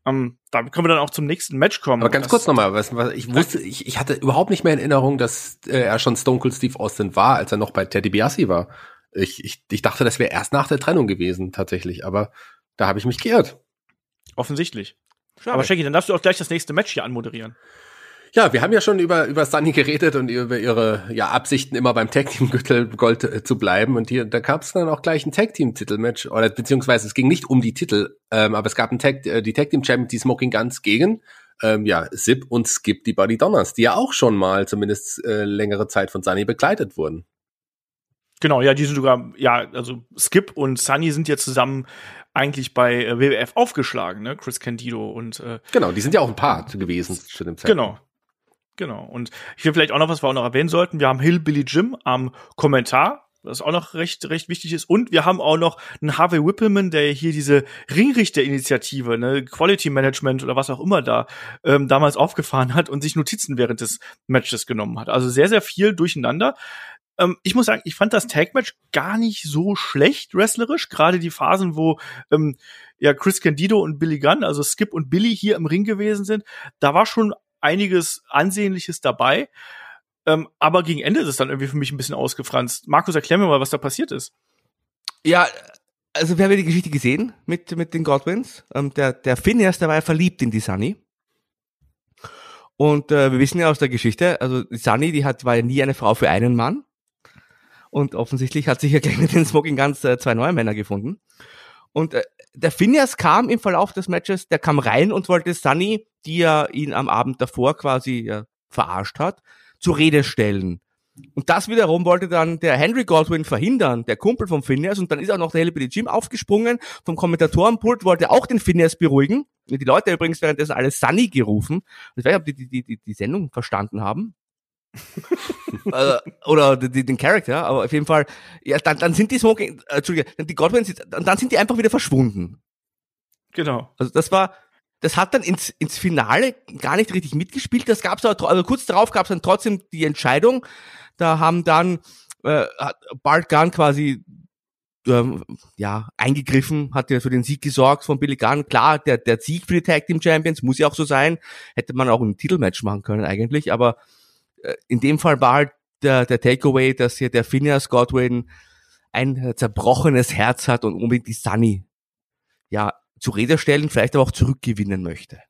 Ähm, da können wir dann auch zum nächsten Match kommen. Aber ganz kurz nochmal, was, was ich wusste, ich, ich hatte überhaupt nicht mehr in Erinnerung, dass äh, er schon Stone Cold Steve Austin war, als er noch bei Teddy Biassi war. Ich, ich, ich dachte, das wäre erst nach der Trennung gewesen, tatsächlich, aber da habe ich mich geirrt. Offensichtlich. Schade. Aber Shaggy, dann darfst du auch gleich das nächste Match hier anmoderieren. Ja, wir haben ja schon über, über Sunny geredet und über ihre ja, Absichten, immer beim Tag Team Gürtel Gold äh, zu bleiben. Und hier, da gab es dann auch gleich ein Tag Team Titelmatch, oder beziehungsweise es ging nicht um die Titel, ähm, aber es gab ein Tag, äh, die Tag Team Champions, die Smoking Guns gegen ähm, ja, Zip und Skip, die Buddy Donners, die ja auch schon mal zumindest äh, längere Zeit von Sunny begleitet wurden. Genau, ja, die sind sogar, ja, also Skip und Sunny sind ja zusammen eigentlich bei äh, WWF aufgeschlagen, ne? Chris Candido und äh, Genau, die sind ja auch ein Paar gewesen zu dem Zeitpunkt. Genau. Genau. Und ich will vielleicht auch noch, was wir auch noch erwähnen sollten. Wir haben Hillbilly Jim am Kommentar, was auch noch recht, recht wichtig ist. Und wir haben auch noch einen Harvey Whippleman, der hier diese Ringrichter-Initiative, ne, Quality Management oder was auch immer da ähm, damals aufgefahren hat und sich Notizen während des Matches genommen hat. Also sehr, sehr viel durcheinander. Ähm, ich muss sagen, ich fand das Tag-Match gar nicht so schlecht wrestlerisch. Gerade die Phasen, wo ähm, ja Chris Candido und Billy Gunn, also Skip und Billy hier im Ring gewesen sind, da war schon einiges Ansehnliches dabei. Ähm, aber gegen Ende ist es dann irgendwie für mich ein bisschen ausgefranst. Markus, erklär mir mal, was da passiert ist. Ja, also wir haben ja die Geschichte gesehen mit, mit den Godwins. Ähm, der, der Phineas, der war ja verliebt in die Sunny. Und äh, wir wissen ja aus der Geschichte, also die Sunny, die hat, war ja nie eine Frau für einen Mann. Und offensichtlich hat sich ja gleich mit den Smoking Guns äh, zwei neue Männer gefunden. Und äh, der Phineas kam im Verlauf des Matches, der kam rein und wollte Sunny, die ja ihn am Abend davor quasi ja, verarscht hat, zur Rede stellen. Und das wiederum wollte dann der Henry Godwin verhindern, der Kumpel vom Phineas, und dann ist auch noch der Hillbilly Jim aufgesprungen, vom Kommentatorenpult wollte auch den Phineas beruhigen. Die Leute übrigens währenddessen alle Sunny gerufen. Ich weiß nicht, ob die die, die, die Sendung verstanden haben. Äh, oder die, den Charakter, aber auf jeden Fall, ja, dann, dann sind die Smoking, äh, Entschuldige, die Godwins, dann dann sind die einfach wieder verschwunden. Genau. Also das war, das hat dann ins, ins Finale gar nicht richtig mitgespielt. Das gab's aber, also kurz darauf gab's dann trotzdem die Entscheidung. Da haben dann äh, Bart Gunn quasi ähm, ja, eingegriffen, hat ja für den Sieg gesorgt von Billy Gunn. Klar, der, der Sieg für die Tag Team Champions muss ja auch so sein. Hätte man auch ein Titelmatch machen können eigentlich, aber in dem Fall war halt der, der Takeaway, dass hier der Phineas Godwin ein zerbrochenes Herz hat und unbedingt die Sunny ja zu Rede stellen, vielleicht aber auch zurückgewinnen möchte.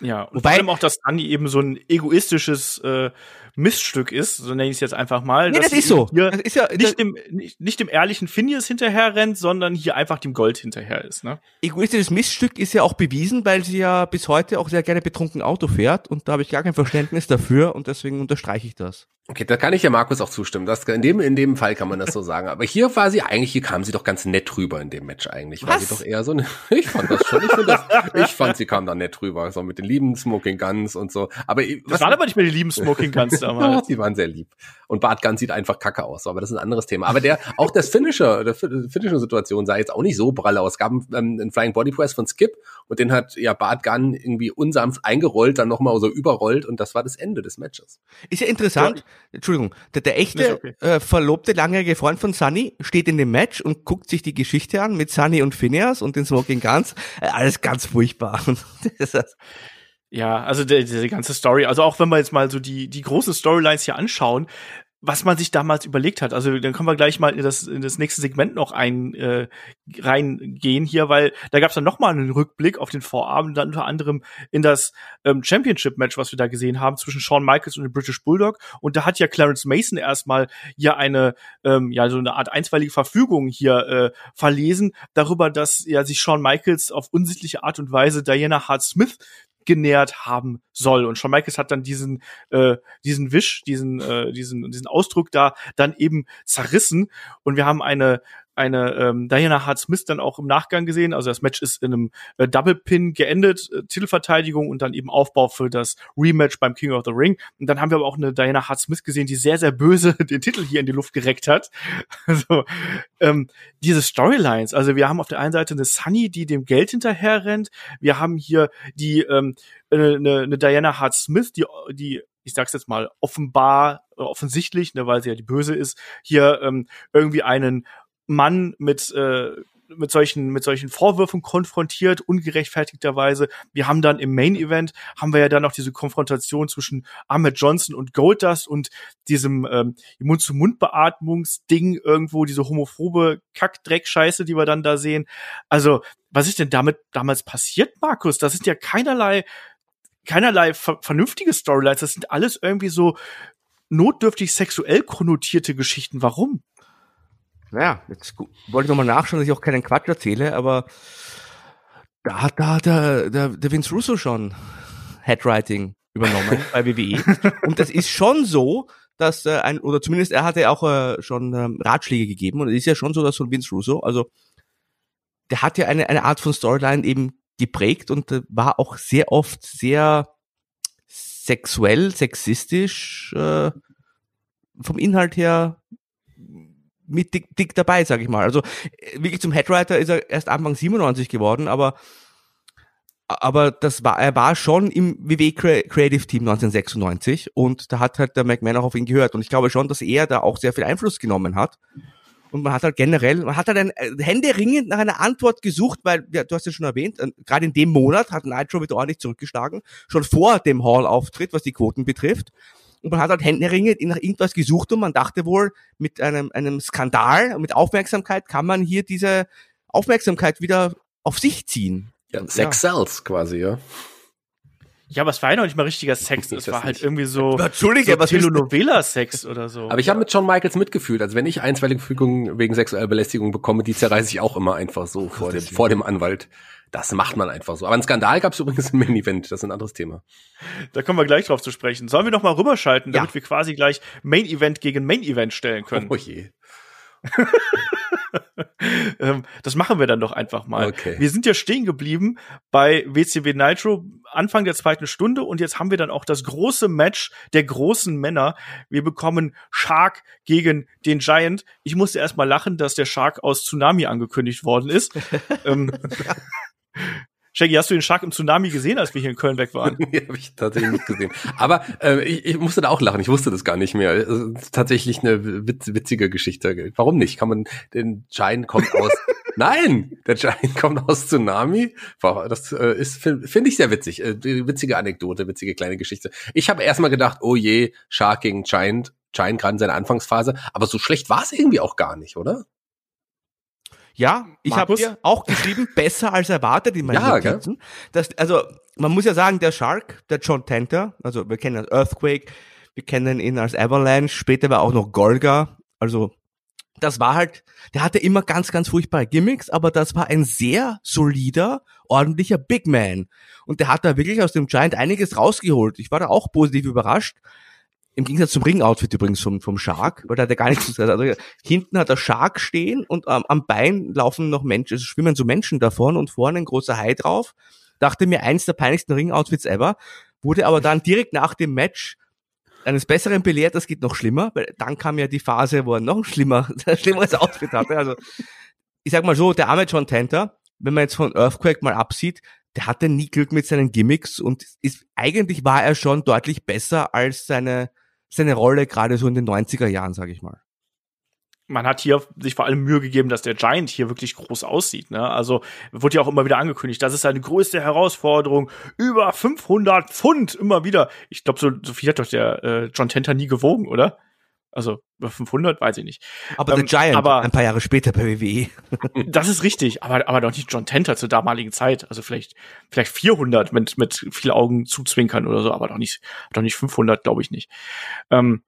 Ja, und Wobei, vor allem auch, dass Andy eben so ein egoistisches äh, Miststück ist, so nenne ich es jetzt einfach mal. Nee, das ist so. Das ist ja nicht dem, nicht, nicht dem ehrlichen Phineas hinterher rennt, sondern hier einfach dem Gold hinterher ist. Ne? Egoistisches Miststück ist ja auch bewiesen, weil sie ja bis heute auch sehr gerne betrunken Auto fährt und da habe ich gar kein Verständnis dafür und deswegen unterstreiche ich das. Okay, da kann ich ja Markus auch zustimmen. Das, in, dem, in dem Fall kann man das so sagen. Aber hier war sie eigentlich, hier kam sie doch ganz nett rüber in dem Match eigentlich. War Was? sie doch eher so eine, ich fand das schon, ich, das, ich fand, sie kam da nett rüber, so mit den lieben Smoking Guns und so. Aber das was, waren aber nicht mehr die lieben Smoking Guns damals. sie waren sehr lieb. Und Bart Gunn sieht einfach kacke aus, aber das ist ein anderes Thema. Aber der, auch das Finisher, der Finisher-Situation sah jetzt auch nicht so prall aus. Es gab einen, ähm, einen Flying Body Press von Skip und den hat ja Bart Gunn irgendwie unsanft eingerollt, dann nochmal so überrollt und das war das Ende des Matches. Ist ja interessant. Ja. Entschuldigung der, der echte okay. äh, verlobte langjährige Freund von Sunny steht in dem Match und guckt sich die Geschichte an mit Sunny und Phineas und den Smoking Guns. Äh, alles ganz furchtbar. ja, also die, diese ganze Story, also auch wenn wir jetzt mal so die, die großen Storylines hier anschauen, was man sich damals überlegt hat. Also dann können wir gleich mal in das, in das nächste Segment noch ein äh, reingehen hier, weil da gab es dann noch mal einen Rückblick auf den Vorabend, dann unter anderem in das ähm, Championship-Match, was wir da gesehen haben zwischen Shawn Michaels und dem British Bulldog. Und da hat ja Clarence Mason erstmal hier eine ähm, ja so eine Art einstweilige Verfügung hier äh, verlesen darüber, dass ja sich Shawn Michaels auf unsittliche Art und Weise Diana Hart Smith genährt haben soll. Und Shawn Michaels hat dann diesen, äh, diesen Wisch, diesen, äh, diesen, diesen Ausdruck da dann eben zerrissen. Und wir haben eine, eine ähm, Diana Hart Smith dann auch im Nachgang gesehen. Also das Match ist in einem äh, Double Pin geendet, äh, Titelverteidigung und dann eben Aufbau für das Rematch beim King of the Ring. Und dann haben wir aber auch eine Diana Hart Smith gesehen, die sehr, sehr böse den Titel hier in die Luft gereckt hat. Also ähm, diese Storylines, also wir haben auf der einen Seite eine Sunny, die dem Geld hinterher rennt. Wir haben hier die ähm, eine, eine Diana Hart Smith, die die ich sag's jetzt mal offenbar offensichtlich, ne, weil sie ja die Böse ist, hier ähm, irgendwie einen Mann mit äh, mit solchen mit solchen Vorwürfen konfrontiert ungerechtfertigterweise. Wir haben dann im Main Event haben wir ja dann noch diese Konfrontation zwischen Ahmed Johnson und Goldust und diesem ähm, Mund zu Mund Beatmungsding irgendwo diese homophobe Kackdreckscheiße, die wir dann da sehen. Also, was ist denn damit damals passiert, Markus? Das sind ja keinerlei keinerlei ver vernünftige Storylines, das sind alles irgendwie so notdürftig sexuell konnotierte Geschichten. Warum? Naja, jetzt wollte ich nochmal nachschauen, dass ich auch keinen Quatsch erzähle, aber da hat da der, der, der Vince Russo schon Headwriting übernommen bei WWE. Und das ist schon so, dass äh, ein, oder zumindest er hatte auch äh, schon ähm, Ratschläge gegeben und es ist ja schon so, dass von Vince Russo, also der hat ja eine, eine Art von Storyline eben geprägt und äh, war auch sehr oft sehr sexuell, sexistisch, äh, vom Inhalt her mit dick, dick dabei, sag ich mal. Also wirklich zum Headwriter ist er erst Anfang 97 geworden, aber aber das war, er war schon im WW Creative Team 1996 und da hat halt der McMahon auch auf ihn gehört und ich glaube schon, dass er da auch sehr viel Einfluss genommen hat. Und man hat halt generell, man hat halt ein, äh, händeringend nach einer Antwort gesucht, weil, ja, du hast ja schon erwähnt, äh, gerade in dem Monat hat Nitro wieder ordentlich zurückgeschlagen, schon vor dem Hall-Auftritt, was die Quoten betrifft. Und man hat halt händeringend nach irgendwas gesucht und man dachte wohl, mit einem, einem Skandal, mit Aufmerksamkeit kann man hier diese Aufmerksamkeit wieder auf sich ziehen. Ja, Sex ja. sells quasi, ja. Ja, aber es war ja noch nicht mal richtiger Sex. Es war halt nicht. irgendwie so, Entschuldige, so was Telenovela-Sex oder so. Aber ich habe mit Shawn Michaels mitgefühlt. Also wenn ich einstweilige Verfügung wegen sexueller Belästigung bekomme, die zerreiße ich auch immer einfach so vor dem, vor dem Anwalt. Das macht man einfach so. Aber einen Skandal gab es übrigens im Main-Event. Das ist ein anderes Thema. Da kommen wir gleich drauf zu sprechen. Sollen wir noch mal rüberschalten, damit ja. wir quasi gleich Main-Event gegen Main-Event stellen können? Oh je. Ähm, das machen wir dann doch einfach mal. Okay. Wir sind ja stehen geblieben bei WCW Nitro Anfang der zweiten Stunde und jetzt haben wir dann auch das große Match der großen Männer. Wir bekommen Shark gegen den Giant. Ich musste erst mal lachen, dass der Shark aus Tsunami angekündigt worden ist. ähm, Shaggy, hast du den Shark im Tsunami gesehen, als wir hier in Köln weg waren? nee, habe ich tatsächlich nicht gesehen. Aber äh, ich, ich musste da auch lachen. Ich wusste das gar nicht mehr. Also, tatsächlich eine witz, witzige Geschichte. Warum nicht? Kann man den Giant kommt aus Nein, der Giant kommt aus Tsunami. Das äh, ist finde find ich sehr witzig. Äh, witzige Anekdote, witzige kleine Geschichte. Ich habe erstmal gedacht, oh je, Shark gegen Giant, Giant gerade in seiner Anfangsphase, aber so schlecht war es irgendwie auch gar nicht, oder? Ja, ich habe dir auch geschrieben, besser als erwartet in meinen ja, Notizen. Das, also, man muss ja sagen, der Shark, der John Tenter, also wir kennen als Earthquake, wir kennen ihn als Avalanche, später war auch noch Golga, also das war halt, der hatte immer ganz, ganz furchtbare Gimmicks, aber das war ein sehr solider, ordentlicher Big Man. Und der hat da wirklich aus dem Giant einiges rausgeholt. Ich war da auch positiv überrascht. Im Gegensatz zum Ring-Outfit übrigens vom, vom Shark, weil da hat er gar nichts zu sagen. Also hinten hat der Shark stehen und ähm, am Bein laufen noch Menschen, also schwimmen so Menschen davon und vorne ein großer Hai drauf. Dachte mir, eins der peinlichsten Ring-Outfits ever. Wurde aber dann direkt nach dem Match eines Besseren belehrt, das geht noch schlimmer, weil dann kam ja die Phase, wo er noch ein schlimmer, schlimmeres Outfit hatte. Also, ich sag mal so, der arme John Tenter, wenn man jetzt von Earthquake mal absieht, der hatte nie Glück mit seinen Gimmicks und ist, eigentlich war er schon deutlich besser als seine, seine Rolle gerade so in den 90er Jahren, sage ich mal man hat hier sich vor allem Mühe gegeben, dass der Giant hier wirklich groß aussieht. Ne? Also wurde ja auch immer wieder angekündigt, das ist seine größte Herausforderung. Über 500 Pfund immer wieder. Ich glaube, so, so viel hat doch der äh, John Tenter nie gewogen, oder? Also über 500, weiß ich nicht. Aber ähm, der Giant, aber, ein paar Jahre später bei WWE. das ist richtig, aber, aber doch nicht John Tenter zur damaligen Zeit. Also vielleicht, vielleicht 400 mit, mit viel Augen zuzwinkern oder so, aber doch nicht, doch nicht 500, glaube ich nicht. Ähm,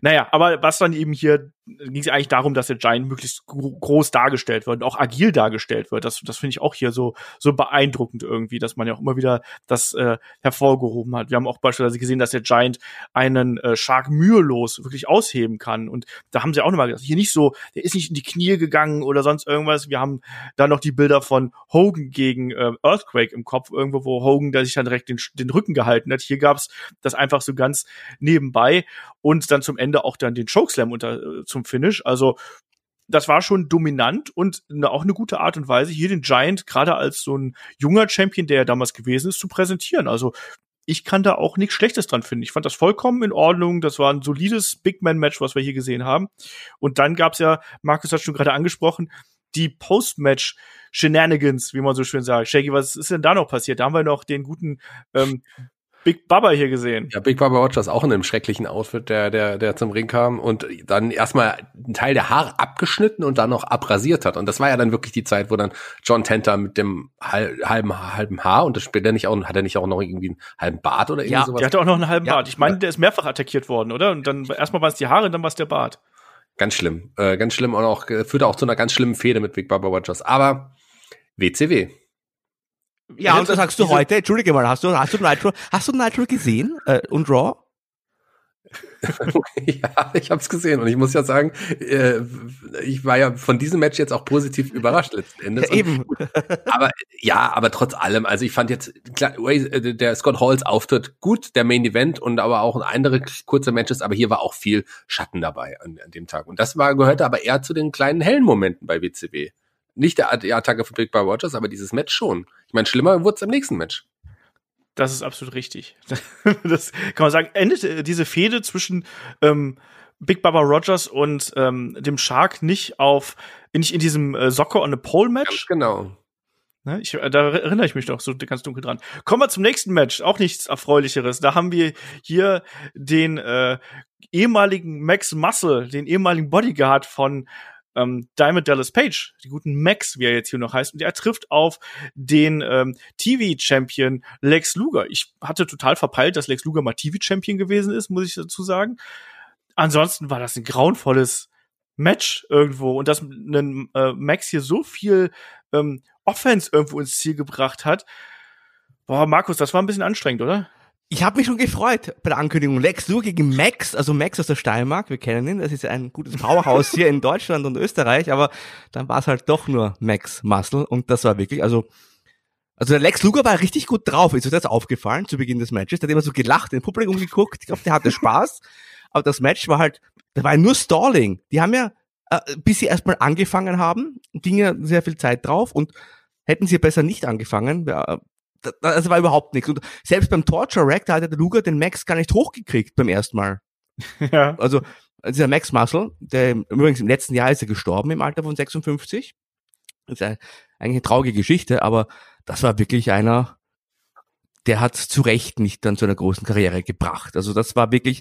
naja, aber was dann eben hier ging es eigentlich darum, dass der Giant möglichst groß dargestellt wird und auch agil dargestellt wird. Das, das finde ich auch hier so, so beeindruckend irgendwie, dass man ja auch immer wieder das äh, hervorgehoben hat. Wir haben auch beispielsweise gesehen, dass der Giant einen äh, Shark mühelos wirklich ausheben kann. Und da haben sie auch nochmal gesagt, hier nicht so, der ist nicht in die Knie gegangen oder sonst irgendwas. Wir haben da noch die Bilder von Hogan gegen äh, Earthquake im Kopf, irgendwo, wo Hogan, der sich dann direkt den, den Rücken gehalten hat. Hier gab's das einfach so ganz nebenbei und dann zum Ende auch dann den Chokeslam unter äh, zum Finish. Also das war schon dominant und auch eine gute Art und Weise, hier den Giant gerade als so ein junger Champion, der er damals gewesen ist, zu präsentieren. Also ich kann da auch nichts Schlechtes dran finden. Ich fand das vollkommen in Ordnung. Das war ein solides Big Man-Match, was wir hier gesehen haben. Und dann gab's ja, Markus hat schon gerade angesprochen, die Post-Match Shenanigans, wie man so schön sagt. Shaggy, was ist denn da noch passiert? Da haben wir noch den guten ähm, Big Baba hier gesehen. Ja, Big Baba Rogers auch in einem schrecklichen Outfit, der, der, der zum Ring kam und dann erstmal einen Teil der Haare abgeschnitten und dann noch abrasiert hat. Und das war ja dann wirklich die Zeit, wo dann John Tenter mit dem halben, halben Haar und das spielt er nicht auch, hat er nicht auch noch irgendwie einen halben Bart oder irgendwie ja, sowas? der hatte auch noch einen halben ja, Bart. Ich meine, der ist mehrfach attackiert worden, oder? Und dann erstmal waren es die Haare, dann war es der Bart. Ganz schlimm. Äh, ganz schlimm und auch, äh, führte auch zu einer ganz schlimmen Fehde mit Big Baba Rogers. Aber WCW. Ja, und das sagst du heute, entschuldige mal, hast du, hast du Nitro, hast du Nitro gesehen äh, und Raw? ja, ich habe es gesehen und ich muss ja sagen, äh, ich war ja von diesem Match jetzt auch positiv überrascht letzten Endes. Ja, eben. aber ja, aber trotz allem, also ich fand jetzt klar, äh, der Scott Halls Auftritt gut, der Main Event und aber auch andere kurze Matches, aber hier war auch viel Schatten dabei an, an dem Tag und das war gehörte aber eher zu den kleinen hellen Momenten bei WCW. Nicht der, die Attacke von Big Bar Rogers, aber dieses Match schon. Ich meine, schlimmer wurde es im nächsten Match. Das ist absolut richtig. das kann man sagen. Endet äh, diese Fehde zwischen ähm, Big Baba Rogers und ähm, dem Shark nicht auf nicht in diesem äh, Soccer on a Pole Match? Ganz genau. Ne, ich, äh, da erinnere ich mich doch so ganz dunkel dran. Kommen wir zum nächsten Match. Auch nichts Erfreulicheres. Da haben wir hier den äh, ehemaligen Max Muscle, den ehemaligen Bodyguard von ähm, Diamond Dallas Page, die guten Max, wie er jetzt hier noch heißt, und er trifft auf den ähm, TV-Champion Lex Luger. Ich hatte total verpeilt, dass Lex Luger mal TV-Champion gewesen ist, muss ich dazu sagen. Ansonsten war das ein grauenvolles Match irgendwo und dass ein äh, Max hier so viel ähm, Offense irgendwo ins Ziel gebracht hat. Boah, Markus, das war ein bisschen anstrengend, oder? Ich habe mich schon gefreut bei der Ankündigung. Lex Luger gegen Max, also Max aus der Steiermark, wir kennen ihn, das ist ein gutes Powerhouse hier in Deutschland und Österreich, aber dann war es halt doch nur Max Muscle und das war wirklich, also also der Lex Luger war richtig gut drauf, ist euch das aufgefallen zu Beginn des Matches, der hat immer so gelacht, in Publikum geguckt, ich glaube, der hatte Spaß, aber das Match war halt, da war nur Stalling. Die haben ja, äh, bis sie erstmal angefangen haben, ging ja sehr viel Zeit drauf und Hätten sie besser nicht angefangen, wär, das, das war überhaupt nichts. Und selbst beim Torture Rack, da hat der Luger den Max gar nicht hochgekriegt beim ersten Mal. ja. Also dieser Max Muscle, der übrigens im letzten Jahr ist er gestorben im Alter von 56. Das ist eigentlich eine traurige Geschichte, aber das war wirklich einer, der hat zu Recht nicht dann zu einer großen Karriere gebracht. Also das war wirklich,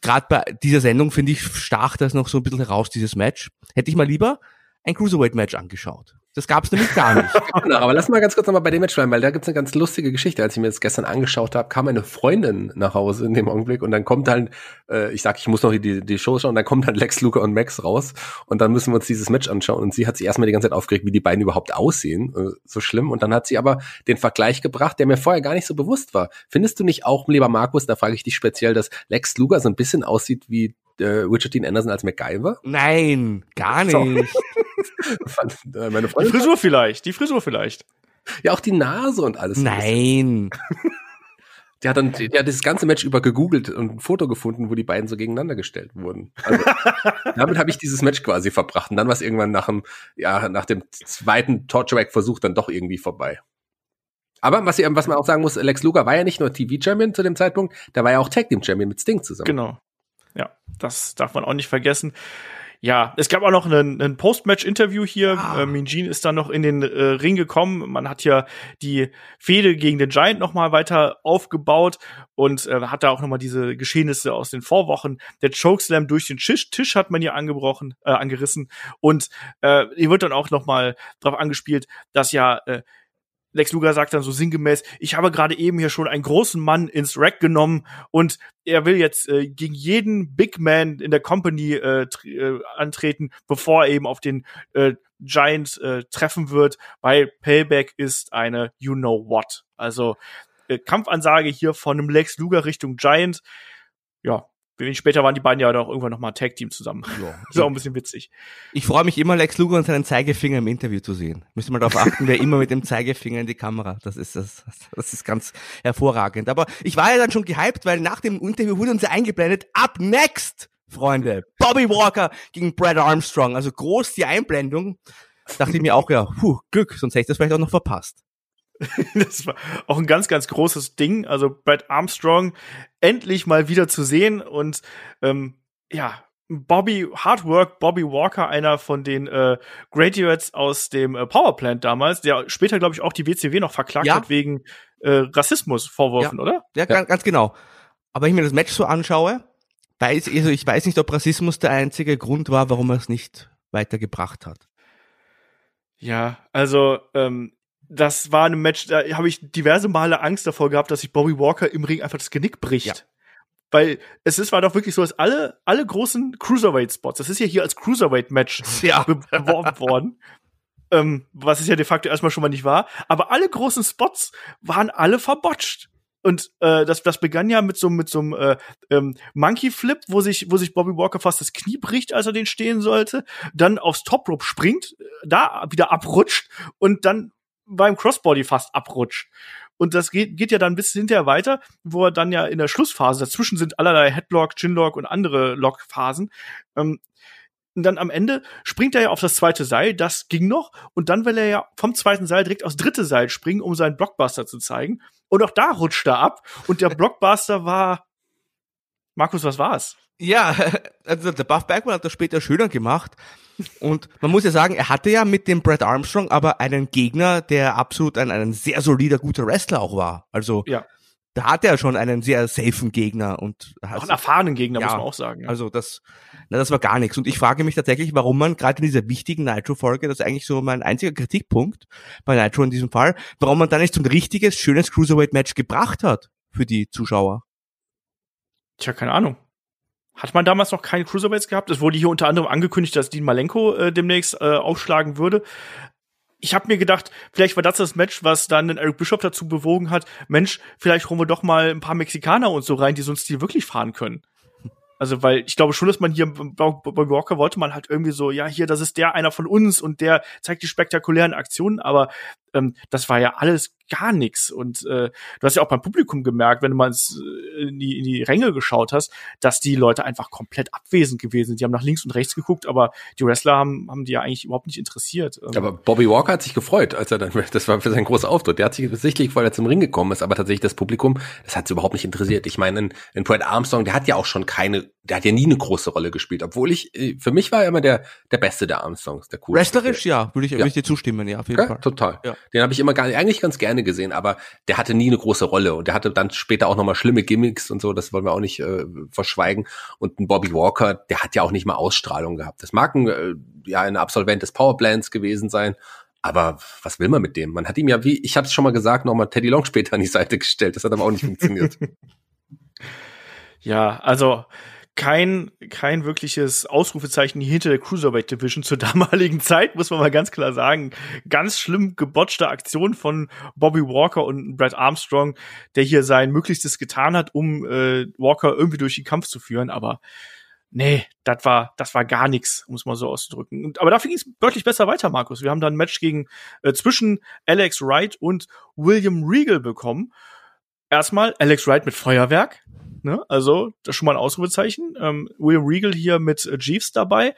gerade bei dieser Sendung finde ich, stach das noch so ein bisschen heraus, dieses Match. Hätte ich mal lieber ein Cruiserweight-Match angeschaut. Das gab's nämlich gar nicht. Genau, aber lass mal ganz kurz nochmal bei dem Match bleiben, weil da gibt's eine ganz lustige Geschichte. Als ich mir das gestern angeschaut habe, kam eine Freundin nach Hause in dem Augenblick und dann kommt dann, äh, ich sag, ich muss noch die, die Show schauen, dann kommt dann Lex Luger und Max raus und dann müssen wir uns dieses Match anschauen und sie hat sich erstmal die ganze Zeit aufgeregt, wie die beiden überhaupt aussehen, äh, so schlimm und dann hat sie aber den Vergleich gebracht, der mir vorher gar nicht so bewusst war. Findest du nicht auch, lieber Markus, da frage ich dich speziell, dass Lex Luger so ein bisschen aussieht wie äh, Richard Dean Anderson als MacGyver? Nein, gar nicht. Fand, äh, meine Die Frisur vielleicht, die Frisur vielleicht. Ja, auch die Nase und alles. Nein. Der hat dann, der hat das ganze Match über gegoogelt und ein Foto gefunden, wo die beiden so gegeneinander gestellt wurden. Also, damit habe ich dieses Match quasi verbracht. Und dann war es irgendwann nach dem, ja, nach dem zweiten Torture-Versuch dann doch irgendwie vorbei. Aber was, was man auch sagen muss, Lex Luger war ja nicht nur TV-Champion zu dem Zeitpunkt, der war ja auch Tag-Team-Champion mit Sting zusammen. Genau. Ja, das darf man auch nicht vergessen. Ja, es gab auch noch einen, einen Post-Match-Interview hier. Ah. Äh, Gene ist dann noch in den äh, Ring gekommen. Man hat ja die Fehde gegen den Giant noch mal weiter aufgebaut und äh, hat da auch noch mal diese Geschehnisse aus den Vorwochen. Der Chokeslam durch den Tisch, Tisch hat man hier angebrochen, äh, angerissen und äh, hier wird dann auch noch mal drauf angespielt, dass ja äh, Lex Luger sagt dann so sinngemäß, ich habe gerade eben hier schon einen großen Mann ins Rack genommen und er will jetzt äh, gegen jeden Big Man in der Company äh, äh, antreten, bevor er eben auf den äh, Giant äh, treffen wird, weil Payback ist eine You Know What. Also äh, Kampfansage hier von einem Lex Luger Richtung Giant. Ja, wenig später waren die beiden ja auch irgendwann noch mal Tag Team zusammen. ist auch ein bisschen witzig. Ich freue mich immer, Lex Luger und seinen Zeigefinger im Interview zu sehen. Müsste mal darauf achten, wer immer mit dem Zeigefinger in die Kamera. Das ist das, das ist ganz hervorragend. Aber ich war ja dann schon gehypt, weil nach dem Interview wurde uns ja eingeblendet. Up next, Freunde, Bobby Walker gegen Brad Armstrong. Also groß die Einblendung. Dachte ich mir auch, ja, puh, Glück, sonst hätte ich das vielleicht auch noch verpasst. Das war auch ein ganz, ganz großes Ding. Also Brad Armstrong endlich mal wieder zu sehen und ähm, ja, Bobby Hard Work, Bobby Walker, einer von den äh, Graduates aus dem äh, Powerplant damals, der später, glaube ich, auch die WCW noch verklagt Ja. hat wegen äh, Rassismusvorwürfen, oder? Ja, Ganz, ganz genau. Aber wenn ich mir das Match so anschaue, weiß, also ich weiß nicht, ob Rassismus der einzige Grund war, warum er es nicht weitergebracht hat. Ja, also ähm, das war ein Match, da habe ich diverse Male Angst davor gehabt, dass sich Bobby Walker im Ring einfach das Genick bricht. Ja. Weil es ist, war doch wirklich so, dass alle, alle großen Cruiserweight-Spots, das ist ja hier als Cruiserweight-Match Ja. be beworben worden. Ähm, was es ja de facto erstmal schon mal nicht war. Aber alle großen Spots waren alle verbotscht. Und äh, das, das begann ja mit so mit so einem äh, ähm, Monkey Flip, wo sich wo sich Bobby Walker fast das Knie bricht, als er den stehen sollte, dann aufs Top Rope springt, äh, da wieder abrutscht und dann beim Crossbody fast abrutscht. Und das geht, geht ja dann bis hinterher weiter, wo er dann ja in der Schlussphase, dazwischen sind allerlei Headlock, Chinlock und andere Lockphasen. Ähm, und dann am Ende springt er ja auf das zweite Seil, das ging noch. Und dann will er ja vom zweiten Seil direkt aufs dritte Seil springen, um seinen Blockbuster zu zeigen. Und auch da rutscht er ab. Und der Blockbuster war. Markus, was war's? Ja, also der Buff Bagwell hat das später schöner gemacht. Und man muss ja sagen, er hatte ja mit dem Brad Armstrong aber einen Gegner, der absolut ein, ein sehr solider, guter Wrestler auch war. Also Ja. da hatte er schon einen sehr safen Gegner und Auch also, einen erfahrenen Gegner, Ja. muss man auch sagen. ja. also das, na, das war gar nichts. Und ich frage mich tatsächlich, warum man gerade in dieser wichtigen Nitro-Folge, das ist eigentlich so mein einziger Kritikpunkt bei Nitro in diesem Fall, warum man da nicht so ein richtiges, schönes Cruiserweight-Match gebracht hat für die Zuschauer. Tja, keine Ahnung. Hat man damals noch keine Cruiserweights gehabt? Es wurde hier unter anderem angekündigt, dass Dean Malenko äh, demnächst äh, aufschlagen würde. Ich habe mir gedacht, vielleicht war das das Match, was dann den Eric Bishop dazu bewogen hat, Mensch, vielleicht holen wir doch mal ein paar Mexikaner und so rein, die so einen Stil wirklich fahren können. Also, weil ich glaube schon, dass man hier bei Walker wollte man halt irgendwie so, ja, hier, das ist der einer von uns und der zeigt die spektakulären Aktionen, aber ähm, das war ja alles gar nichts. Und äh, du hast ja auch beim Publikum gemerkt, wenn du mal ins, äh, in, die, in die Ränge geschaut hast, dass die Leute einfach komplett abwesend gewesen sind. Die haben nach links und rechts geguckt, aber die Wrestler haben, haben die ja eigentlich überhaupt nicht interessiert. Ähm, aber Bobby Walker hat sich gefreut, als er dann, das war für sein großer Auftritt. Der hat sich sichtlich, weil er zum Ring gekommen ist, aber tatsächlich das Publikum, das hat es überhaupt nicht interessiert. Ich meine, in, in Brad Armstrong, der hat ja auch schon keine, der hat ja nie eine große Rolle gespielt, obwohl ich, äh, für mich war er immer der, der Beste der Armstrongs, der coolste. Wrestlerisch, ja, würde ich, ja. Würde ich dir zustimmen, ja, auf jeden ja, Fall. Total. Ja. Den habe ich immer gar, eigentlich ganz gerne gesehen, aber der hatte nie eine große Rolle und der hatte dann später auch nochmal schlimme Gimmicks und so, das wollen wir auch nicht äh, verschweigen. Und ein Bobby Walker, der hat ja auch nicht mal Ausstrahlung gehabt. Das mag ein, äh, ja ein Absolvent des Powerplants gewesen sein, aber was will man mit dem? Man hat ihm ja, wie ich habe es schon mal gesagt, nochmal Teddy Long später an die Seite gestellt. Das hat aber auch nicht funktioniert. ja, also kein, kein wirkliches Ausrufezeichen hinter der Cruiserweight Division zur damaligen Zeit, muss man mal ganz klar sagen. Ganz schlimm gebotchte Aktion von Bobby Walker und Brad Armstrong, der hier sein Möglichstes getan hat, um äh, Walker irgendwie durch den Kampf zu führen, aber nee, das war, das war gar nichts, es mal so auszudrücken. Und, aber dafür ging es deutlich besser weiter, Markus. Wir haben dann ein Match gegen äh, zwischen Alex Wright und William Regal bekommen. Erstmal Alex Wright mit Feuerwerk, Ne? Also, das ist schon mal ein Ausrufezeichen. Ähm, William Regal hier mit äh, Jeeves dabei.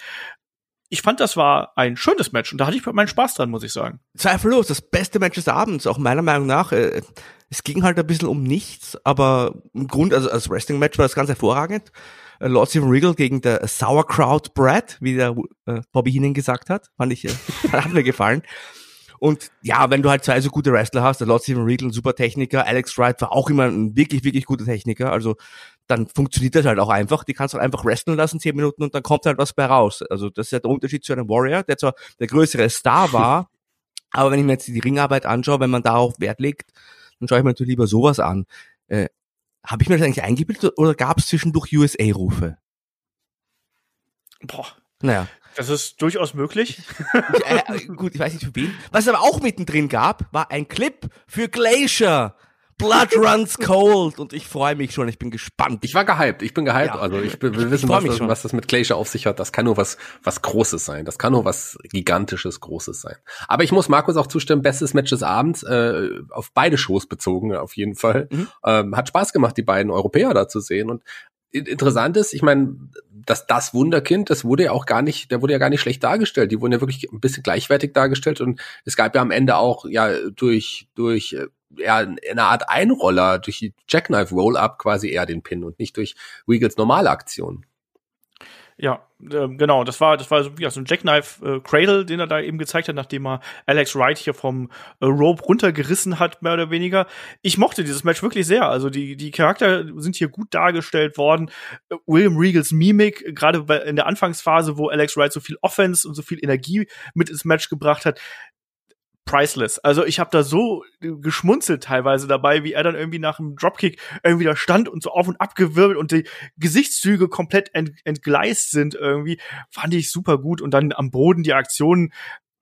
Ich fand, das war ein schönes Match und da hatte ich meinen Spaß dran, muss ich sagen. Zweifellos, das beste Match des Abends, auch meiner Meinung nach. Äh, es ging halt ein bisschen um nichts, aber im Grund, also als Wrestling-Match war das ganz hervorragend. Äh, Lord Stephen Regal gegen der Sauerkraut Brad, wie der äh, Bobby Heenan gesagt hat, fand ich, äh, hat mir gefallen. Und ja, wenn du halt zwei so gute Wrestler hast, der Lord Steven Regal, ein super Techniker, Alex Wright war auch immer ein wirklich, wirklich guter Techniker, also dann funktioniert das halt auch einfach. Die kannst du halt einfach wrestlen lassen, zehn Minuten, und dann kommt halt was bei raus. Also das ist ja der Unterschied zu einem Warrior, der zwar der größere Star war, aber wenn ich mir jetzt die Ringarbeit anschaue, wenn man darauf Wert legt, dann schaue ich mir natürlich lieber sowas an. Äh, Habe ich mir das eigentlich eingebildet oder gab es zwischendurch USA-Rufe? Boah. Naja. Das ist durchaus möglich. Ich, äh, äh, gut, ich weiß nicht für wen. Was es aber auch mittendrin gab, war ein Clip für Glacier. Blood runs cold und ich freue mich schon, ich bin gespannt. Ich war gehypt, ich bin gehypt, ja. also ich will wissen, was das, was das, mit Glacier auf sich hat. Das kann nur was, was Großes sein, das kann nur was Gigantisches, Großes sein. Aber ich muss Markus auch zustimmen, bestes Match des Abends, äh, auf beide Shows bezogen, auf jeden Fall. Mhm. Ähm, hat Spaß gemacht, die beiden Europäer da zu sehen und interessant ist, ich meine, dass das Wunderkind, das wurde ja auch gar nicht, der wurde ja gar nicht schlecht dargestellt. Die wurden ja wirklich ein bisschen gleichwertig dargestellt und es gab ja am Ende auch ja durch durch äh, ja eine Art Einroller durch die Jackknife Roll-up quasi eher den Pin und nicht durch Regals normale Aktion. Ja, äh, genau, das war, das war so, ja, so ein Jackknife äh, Cradle, den er da eben gezeigt hat, nachdem er Alex Wright hier vom äh, Rope runtergerissen hat, mehr oder weniger. Ich mochte dieses Match wirklich sehr. Also die, die Charakter sind hier gut dargestellt worden. Äh, William Regals Mimik, gerade in der Anfangsphase, wo Alex Wright so viel Offense und so viel Energie mit ins Match gebracht hat, priceless. Also ich habe da so geschmunzelt teilweise dabei, wie er dann irgendwie nach dem Dropkick irgendwie da stand und so auf und ab gewirbelt und die Gesichtszüge komplett ent entgleist sind irgendwie, fand ich super gut und dann am Boden die Aktionen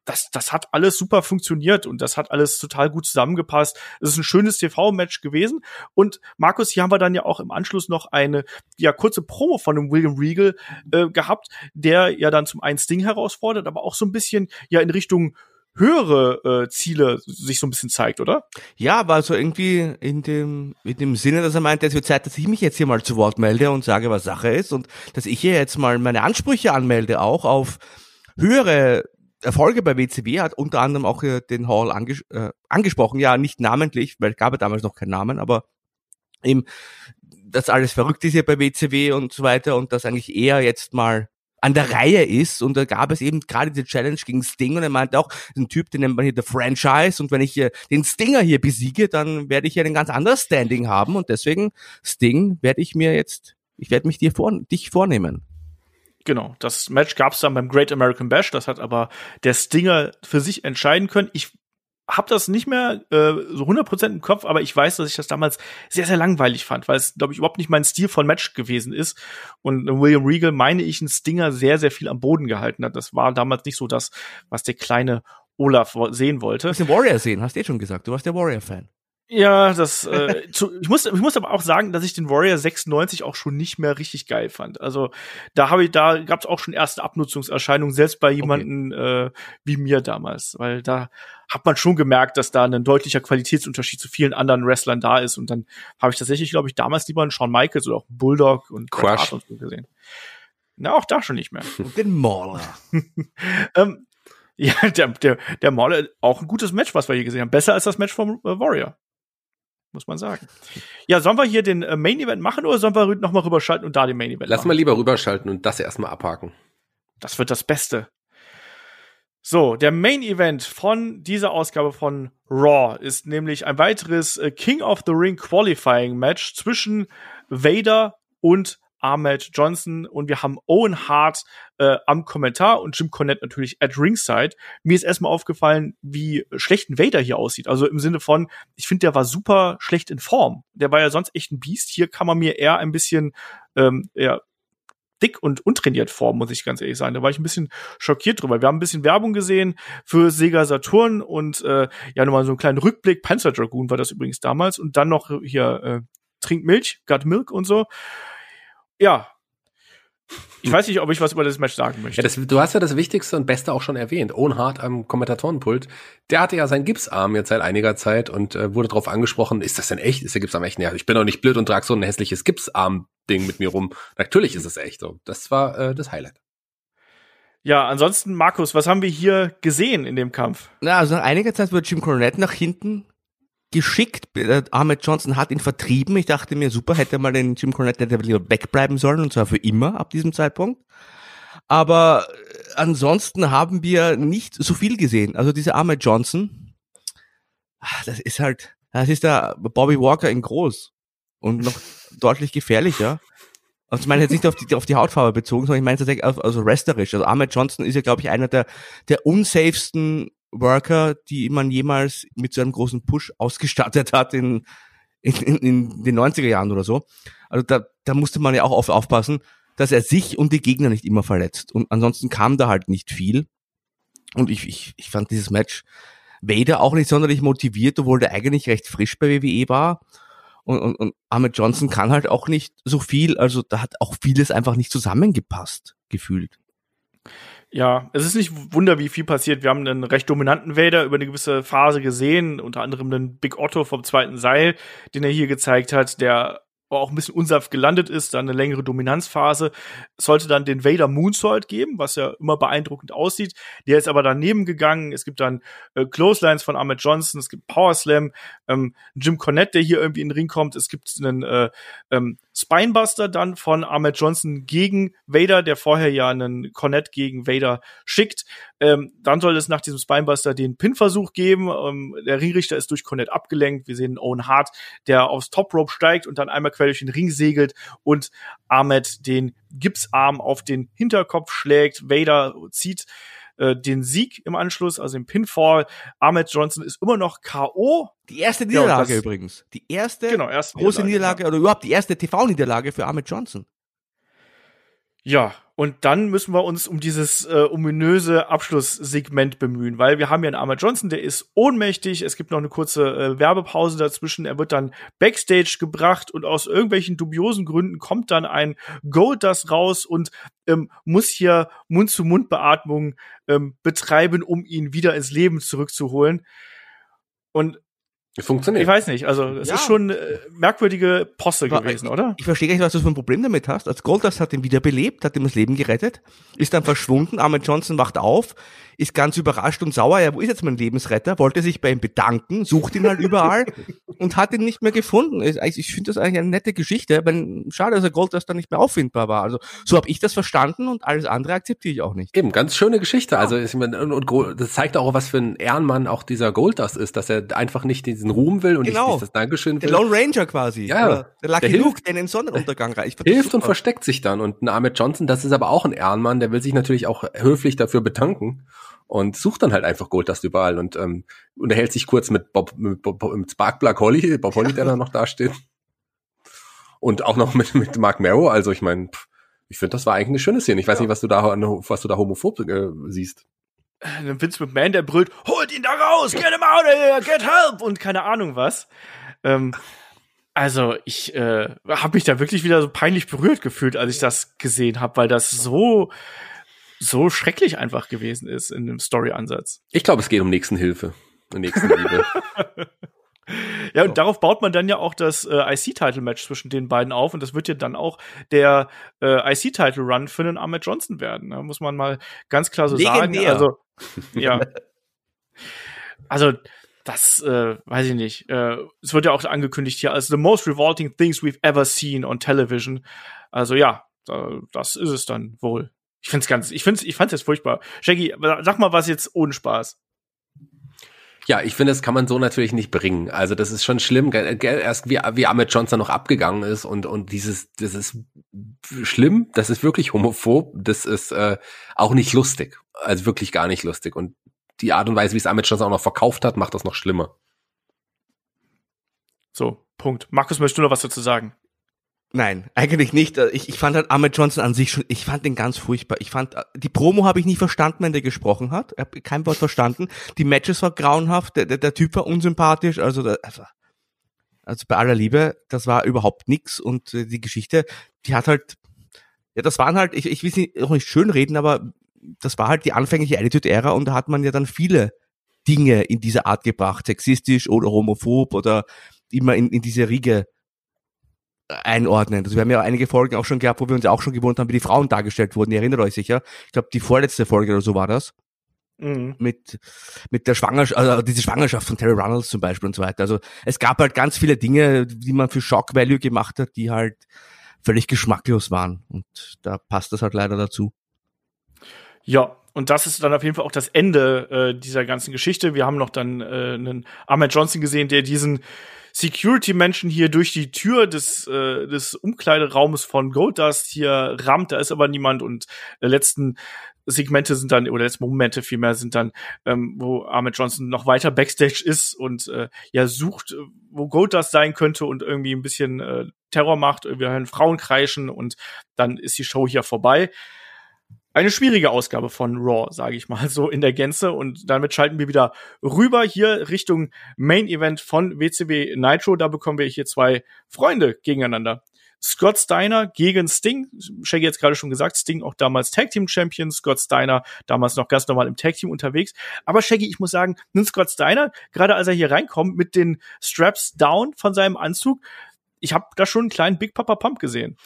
das, das hat alles super funktioniert und das hat alles total gut zusammengepasst. Es ist ein schönes TV-Match gewesen. Und Markus, hier haben wir dann ja auch im Anschluss noch eine ja kurze Promo von dem William Regal äh, gehabt, der ja dann zum einen Sting herausfordert, aber auch so ein bisschen ja in Richtung höhere äh, Ziele sich so ein bisschen zeigt, oder? Ja, war so irgendwie in dem, in dem Sinne, dass er meinte, es wird Zeit, dass ich mich jetzt hier mal zu Wort melde und sage, was Sache ist und dass ich hier jetzt mal meine Ansprüche anmelde, auch auf höhere Erfolge bei WCW, hat unter anderem auch den Hall anges äh, angesprochen, ja, nicht namentlich, weil es gab ja damals noch keinen Namen, aber eben, dass alles verrückt ist hier bei WCW und so weiter und dass eigentlich eher jetzt mal an der Reihe ist. Und da gab es eben gerade die Challenge gegen Sting und er meinte auch, ein Typ, den nennt man hier der Franchise und wenn ich den Stinger hier besiege, dann werde ich hier ein ganz anderes Standing haben und deswegen Sting werde ich mir jetzt, ich werde mich dir vor, dich vornehmen. Genau, das Match gab es dann beim Great American Bash, das hat aber der Stinger für sich entscheiden können. Ich habe das nicht mehr äh, so 100% im Kopf, aber ich weiß, dass ich das damals sehr, sehr langweilig fand, weil es, glaube ich, überhaupt nicht mein Stil von Match gewesen ist. Und William Regal, meine ich, ein Stinger sehr, sehr viel am Boden gehalten hat. Das war damals nicht so das, was der kleine Olaf sehen wollte. Du den Warrior sehen, hast du eh schon gesagt. Du warst der Warrior-Fan. Ja, das, äh, zu, ich, muss, ich muss aber auch sagen, dass ich den Warrior 96 auch schon nicht mehr richtig geil fand. Also da habe ich, da gab es auch schon erste Abnutzungserscheinungen, selbst bei jemanden okay. äh, wie mir damals, weil da hat man schon gemerkt, dass da ein deutlicher Qualitätsunterschied zu vielen anderen Wrestlern da ist. Und dann habe ich tatsächlich, glaube ich, damals lieber einen Shawn Michaels oder auch einen Bulldog und Crush und so gesehen. Na, auch da schon nicht mehr. Und den Mauler. ähm, ja, der, der, der Mauler, auch ein gutes Match, was wir hier gesehen haben. Besser als das Match vom äh, Warrior muss man sagen. Ja, sollen wir hier den äh, Main Event machen oder sollen wir nochmal rüberschalten und da den Main Event Lass machen? mal lieber rüberschalten und das erstmal abhaken. Das wird das Beste. So, der Main Event von dieser Ausgabe von Raw ist nämlich ein weiteres äh, King of the Ring Qualifying Match zwischen Vader und Ahmed Johnson und wir haben Owen Hart äh, am Kommentar und Jim Cornette natürlich at ringside. Mir ist erstmal aufgefallen, wie schlecht ein Vader hier aussieht. Also im Sinne von, ich finde, der war super schlecht in Form. Der war ja sonst echt ein Biest. Hier kann man mir eher ein bisschen ähm, ja, dick und untrainiert vor, muss ich ganz ehrlich sagen. Da war ich ein bisschen schockiert drüber. Wir haben ein bisschen Werbung gesehen für Sega Saturn und äh, ja nochmal so einen kleinen Rückblick. Panzer Dragoon war das übrigens damals und dann noch hier äh, Trink Milch, Got Milk und so ja. Ich weiß nicht, ob ich was über das Match sagen möchte. Ja, das, du hast ja das Wichtigste und Beste auch schon erwähnt. Owen Hart am Kommentatorenpult. Der hatte ja seinen Gipsarm jetzt seit einiger Zeit und äh, wurde darauf angesprochen, ist das denn echt? Ist der Gipsarm echt? Ja, ich bin doch nicht blöd und trage so ein hässliches Gipsarm-Ding mit mir rum. Natürlich ist es echt so. Das war äh, das Highlight. Ja, ansonsten, Markus, was haben wir hier gesehen in dem Kampf? Na, also nach einiger Zeit wurde Jim Cornette nach hinten geschickt. Äh, Ahmed Johnson hat ihn vertrieben. Ich dachte mir, super, hätte mal den Jim Cornette hätte lieber wegbleiben sollen und zwar für immer ab diesem Zeitpunkt. Aber äh, ansonsten haben wir nicht so viel gesehen. Also dieser Ahmed Johnson, ah, das ist halt, das ist der Bobby Walker in groß und noch deutlich gefährlicher. Also ich meine jetzt nicht auf die, auf die Hautfarbe bezogen, sondern ich meine tatsächlich auf, also wrestlerisch. Also Ahmed Johnson ist ja, glaube ich, einer der, der unsafesten Worker, die man jemals mit so einem großen Push ausgestattet hat in, in, in den 90er Jahren oder so. Also da, da musste man ja auch auf, aufpassen, dass er sich und die Gegner nicht immer verletzt. Und ansonsten kam da halt nicht viel. Und ich, ich, ich fand dieses Match Vader auch nicht sonderlich motiviert, obwohl der eigentlich recht frisch bei WWE war. Und, und, und Ahmed Johnson kann halt auch nicht so viel. Also da hat auch vieles einfach nicht zusammengepasst, gefühlt. Ja, es ist nicht Wunder, wie viel passiert. Wir haben einen recht dominanten Vader über eine gewisse Phase gesehen, unter anderem den Big Otto vom zweiten Seil, den er hier gezeigt hat, der auch ein bisschen unsaft gelandet ist, dann eine längere Dominanzphase. Sollte dann den Vader Moonsault geben, was ja immer beeindruckend aussieht. Der ist aber daneben gegangen. Es gibt dann äh, Clotheslines von Ahmed Johnson, es gibt Power Slam, ähm, Jim Cornette, der hier irgendwie in den Ring kommt. Es gibt einen äh, ähm, Spinebuster dann von Ahmed Johnson gegen Vader, der vorher ja einen Cornette gegen Vader schickt. Ähm, dann soll es nach diesem Spinebuster den Pin-Versuch geben. Ähm, der Ringrichter ist durch Cornette abgelenkt. Wir sehen Owen Hart, der aufs Top Rope steigt und dann einmal quer durch den Ring segelt und Ahmed den Gipsarm auf den Hinterkopf schlägt. Vader zieht äh, den Sieg im Anschluss, also im Pinfall. Ahmed Johnson ist immer noch K.O. Die erste Niederlage ja, übrigens. Die erste genau, erste große Niederlage, Niederlage ja. oder überhaupt die erste TV-Niederlage für Ahmed Johnson. Ja, und dann müssen wir uns um dieses äh, ominöse Abschlusssegment bemühen, weil wir haben ja einen Ahmed Johnson, der ist ohnmächtig. Es gibt noch eine kurze äh, Werbepause dazwischen. Er wird dann backstage gebracht und aus irgendwelchen dubiosen Gründen kommt dann ein Goldust raus und ähm, muss hier Mund-zu-Mund-Beatmung ähm, betreiben, um ihn wieder ins Leben zurückzuholen. Und Funktioniert. Ich weiß nicht, also es ja. ist schon äh, merkwürdige Posse Aber gewesen, oder? Ich verstehe gar nicht, was du für ein Problem damit hast. Als Goldust hat ihn wiederbelebt, hat ihm das Leben gerettet, ist dann verschwunden, Armin Johnson wacht auf, ist ganz überrascht und sauer, ja, wo ist jetzt mein Lebensretter? Wollte sich bei ihm bedanken, sucht ihn halt überall und hat ihn nicht mehr gefunden. Ich finde das eigentlich eine nette Geschichte, weil schade, dass er Goldust dann nicht mehr auffindbar war. Also so habe ich das verstanden und alles andere akzeptiere ich auch nicht. Eben, ganz schöne Geschichte. Also ich meine, und, und das zeigt auch, was für ein Ehrenmann auch dieser Goldust ist, dass er einfach nicht diesen Ruhm will und genau. nicht, das Dankeschön will. Der Lone Ranger quasi. Ja. Der Lucky der Luke, der in den Sonnenuntergang reicht. Hilft und versteckt sich dann. Und ein Ahmed Johnson, das ist aber auch ein Ehrenmann, der will sich natürlich auch höflich dafür bedanken und sucht dann halt einfach Goldust überall und ähm, unterhält sich kurz mit Bob, mit, Bob, mit Sparkplug Holly, Bob Holly, der da noch da steht. Und auch noch mit, mit Mark Marrow, also ich meine, ich finde, das war eigentlich eine schöne Szene. Ich weiß ja. nicht, was du da, was du da homophob äh, siehst. Vince McMahon, der brüllt, holt ihn da raus, get him out of here, get help und keine Ahnung was. Ähm, also ich äh, habe mich da wirklich wieder so peinlich berührt gefühlt, als ich das gesehen habe, weil das so so schrecklich einfach gewesen ist in dem Story-Ansatz. Ich glaube, es geht um Nächstenhilfe und Nächstenliebe. Ja, und darauf baut man dann ja auch das äh, IC-Title-Match zwischen den beiden auf und das wird ja dann auch der äh, IC-Title-Run für den Ahmed Johnson werden. Da muss man mal ganz klar so Legendär. sagen. Also, ja. Also, das äh, weiß ich nicht. Äh, es wird ja auch angekündigt hier als the most revolting things we've ever seen on television. Also ja, da, das ist es dann wohl. Ich find's ganz, ich find's, ich fand's jetzt furchtbar. Shaggy, sag mal was jetzt ohne Spaß. Ja, ich finde, das kann man so natürlich nicht bringen. Also das ist schon schlimm, erst wie, wie Ahmed Johnson noch abgegangen ist und und dieses, das ist schlimm, das ist wirklich homophob, das ist äh, auch nicht lustig, also wirklich gar nicht lustig. Und die Art und Weise, wie es Ahmed Johnson auch noch verkauft hat, macht das noch schlimmer. So, Punkt. Markus, möchtest du noch was dazu sagen? Nein, eigentlich nicht. Äh, Ich, ich fand halt Ahmed Johnson an sich schon, ich fand den ganz furchtbar. Ich fand, äh, die Promo habe ich nie verstanden, wenn der gesprochen hat. Ich habe kein Wort verstanden. Die Matches war grauenhaft, der, der, der Typ war unsympathisch, also, also, also bei aller Liebe, das war überhaupt nix und äh, die Geschichte, die hat halt, ja, das waren halt, ich, ich will sie auch nicht schön reden, aber das war halt die anfängliche Attitude-Ära und da hat man ja dann viele Dinge in dieser Art gebracht, sexistisch oder homophob oder immer in, in diese Riege einordnen. Also wir haben ja einige Folgen auch schon gehabt, wo wir uns auch schon gewundert haben, wie die Frauen dargestellt wurden. Ihr erinnert euch sicher. Ich glaube, die vorletzte Folge oder so war das. Mhm. Mit, mit der Schwangerschaft, also diese Schwangerschaft von Terry Runnels zum Beispiel und so weiter. Also es gab halt ganz viele Dinge, die man für Shock Value gemacht hat, die halt völlig geschmacklos waren. Und da passt das halt leider dazu. Ja, und das ist dann auf jeden Fall auch das Ende äh, dieser ganzen Geschichte. Wir haben noch dann äh, einen Ahmed Johnson gesehen, der diesen Security-Menschen hier durch die Tür des, äh, des Umkleideraumes von Goldust hier rammt. Da ist aber niemand und äh, letzten Segmente sind dann, oder letzten Momente vielmehr sind dann, ähm, wo Ahmed Johnson noch weiter Backstage ist und äh, ja sucht, wo Goldust sein könnte und irgendwie ein bisschen äh, Terror macht. Wir hören Frauen kreischen und dann ist die Show hier vorbei eine schwierige Ausgabe von Raw, sage ich mal so in der Gänze. Und damit schalten wir wieder rüber hier Richtung Main Event von WCW Nitro. Da bekommen wir hier zwei Freunde gegeneinander. Scott Steiner gegen Sting. Shaggy jetzt gerade schon gesagt, Sting auch damals Tag Team Champion, Scott Steiner damals noch ganz normal im Tag Team unterwegs. Aber Shaggy, ich muss sagen, nun Scott Steiner, gerade als er hier reinkommt mit den Straps down von seinem Anzug, ich habe da schon einen kleinen Big Papa Pump gesehen.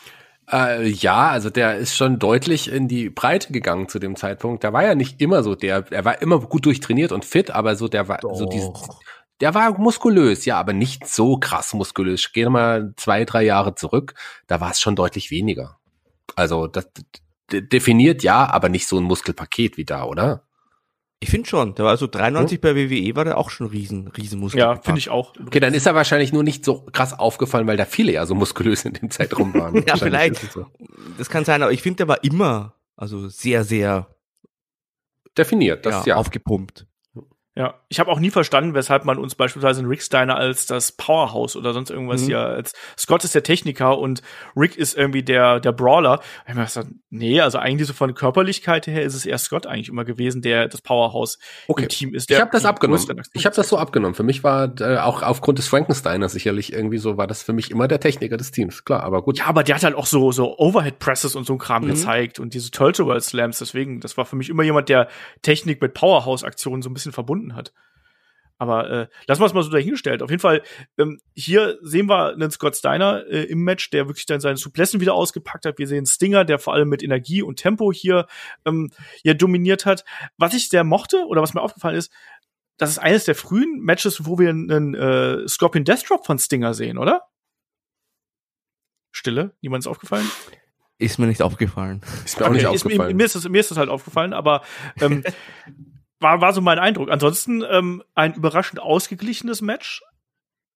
Äh, ja, also der ist schon deutlich in die Breite gegangen zu dem Zeitpunkt. Der war ja nicht immer so, der, er war immer gut durchtrainiert und fit, aber so der war so dieses, der war muskulös, ja, aber nicht so krass muskulös. Geh mal zwei, drei Jahre zurück, da war es schon deutlich weniger. Also das definiert ja, aber nicht so ein Muskelpaket wie da, oder? Ich finde schon, der war also 93 bei WWE, war der auch schon riesen, riesen Muskel. Ja, finde ich auch. Okay, dann ist er wahrscheinlich nur nicht so krass aufgefallen, weil da viele ja so muskulös in dem Zeitraum waren. Ja, vielleicht. so. Das kann sein, aber ich finde, der war immer, also sehr, sehr Definiert, das ja, ja. aufgepumpt. Ja, ich habe auch nie verstanden, weshalb man uns beispielsweise einen Rick Steiner als das Powerhouse oder sonst irgendwas Mhm. hier als Scott ist der Techniker und Rick ist irgendwie der der Brawler. Ich hab gesagt, nee, also eigentlich so von Körperlichkeit her ist es eher Scott eigentlich immer gewesen, der das Powerhouse Okay. im Team ist. Ich habe das abgenommen. Ich habe das so abgenommen. Für mich war äh, auch aufgrund des Frankensteiner sicherlich irgendwie so war das für mich immer der Techniker des Teams. Klar, aber gut. Ja, aber der hat halt auch so so Overhead Presses und so ein Kram Mhm. gezeigt und diese Turtle Slams. Deswegen, das war für mich immer jemand, der Technik mit Powerhouse Aktionen so ein bisschen verbunden hat. Aber äh, lassen wir es mal so dahingestellt. Auf jeden Fall, ähm, hier sehen wir einen Scott Steiner äh, im Match, der wirklich dann seine Suplessen wieder ausgepackt hat. Wir sehen Stinger, der vor allem mit Energie und Tempo hier ähm, ja dominiert hat. Was ich sehr mochte oder was mir aufgefallen ist, das ist eines der frühen Matches, wo wir einen äh, Scorpion Death Drop von Stinger sehen, oder? Stille, niemand ist aufgefallen? Ist mir nicht aufgefallen. Ist mir auch nicht Okay, ist, mir, aufgefallen. mir, ist das, mir ist das halt aufgefallen, aber ähm, war, war so mein Eindruck. Ansonsten ähm, ein überraschend ausgeglichenes Match.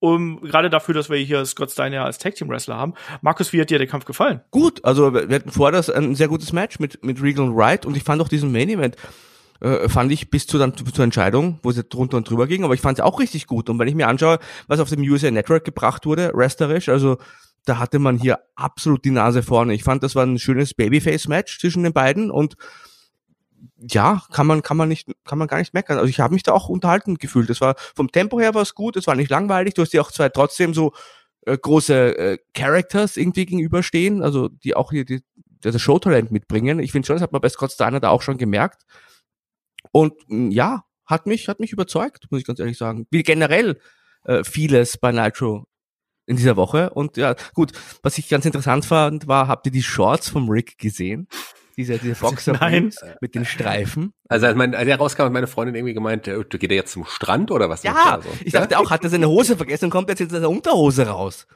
Um, gerade dafür, dass wir hier Scott Steiner als Tag Team Wrestler haben. Markus, wie hat dir der Kampf gefallen? Gut, also wir hatten vor das ein sehr gutes Match mit, mit Regal und Wright und ich fand auch diesen Main Event, äh, fand ich bis zu dann zur Entscheidung, wo es drunter und drüber ging, aber ich fand es auch richtig gut. Und wenn ich mir anschaue, was auf dem USA Network gebracht wurde, wrestlerisch, also da hatte man hier absolut die Nase vorne. Ich fand, das war ein schönes Babyface-Match zwischen den beiden und ja, kann man, kann man nicht, kann man gar nicht meckern. Also ich habe mich da auch unterhalten gefühlt. Das war vom Tempo her war es gut, es war nicht langweilig. Du hast ja auch zwei trotzdem so äh, große äh, Characters irgendwie gegenüberstehen, also die auch hier die, das Showtalent mitbringen. Ich finde schon, das hat man bei Scott Steiner da auch schon gemerkt. Und mh, ja, hat mich, hat mich überzeugt, muss ich ganz ehrlich sagen. Wie generell äh, vieles bei Nitro in dieser Woche. Und ja, gut, was ich ganz interessant fand, war, habt ihr die Shorts vom Rick gesehen? Diese, diese Boxer Nein. mit den Streifen. Also als, mein, als er rauskam, hat meine Freundin irgendwie gemeint, äh, geht er jetzt zum Strand oder was? Ja, so? ich dachte auch, hat er seine Hose vergessen und kommt jetzt in seiner Unterhose raus.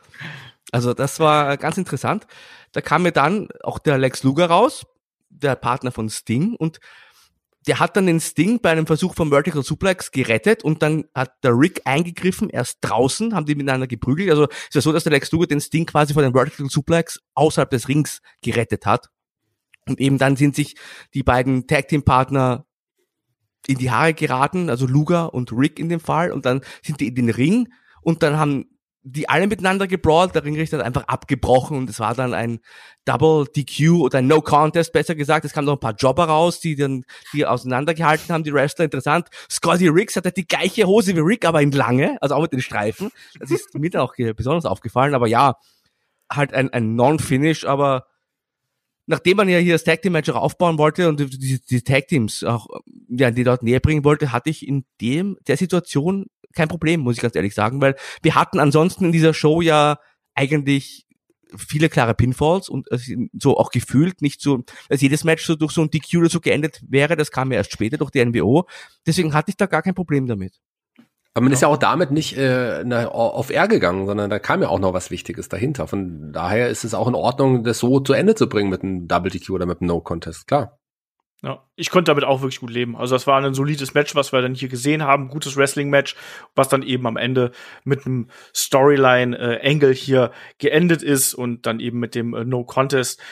Also das war ganz interessant. Da kam mir dann auch der Lex Luger raus, der Partner von Sting und der hat dann den Sting bei einem Versuch vom Vertical Suplex gerettet und dann hat der Rick eingegriffen, erst draußen, haben die miteinander geprügelt. Also es ist ja so, dass der Lex Luger den Sting quasi vor dem Vertical Suplex außerhalb des Rings gerettet hat. Und eben dann sind sich die beiden Tag Team Partner in die Haare geraten, also Luger und Rick in dem Fall, und dann sind die in den Ring und dann haben die alle miteinander gebrawlt, der Ringrichter hat einfach abgebrochen und es war dann ein Double DQ oder ein No Contest, besser gesagt. Es kamen noch ein paar Jobber raus, die dann die auseinandergehalten haben, die Wrestler. Interessant. Scotty Riggs hatte die gleiche Hose wie Rick, aber in lange, also auch mit den Streifen. Das ist mir dann auch besonders aufgefallen, aber ja, halt ein, ein Non-Finish, aber nachdem man ja hier das Tag Team Match auch aufbauen wollte und die, die Tag Teams auch ja, die dort näher bringen wollte, hatte ich in dem der Situation kein Problem, muss ich ganz ehrlich sagen, weil wir hatten ansonsten in dieser Show ja eigentlich viele klare Pinfalls und so auch gefühlt nicht so, dass jedes Match so durch so ein DQ oder so geendet wäre, das kam ja erst später durch die NWO. Deswegen hatte ich da gar kein Problem damit. Aber man ist ja auch damit nicht äh, na, auf R gegangen, sondern da kam ja auch noch was Wichtiges dahinter. Von daher ist es auch in Ordnung, das so zu Ende zu bringen mit einem Double DQ oder mit einem No Contest, klar. Ja, ich konnte damit auch wirklich gut leben. Also das war ein solides Match, was wir dann hier gesehen haben, gutes Wrestling-Match, was dann eben am Ende mit einem Storyline-Angle hier geendet ist und dann eben mit dem äh, No Contest.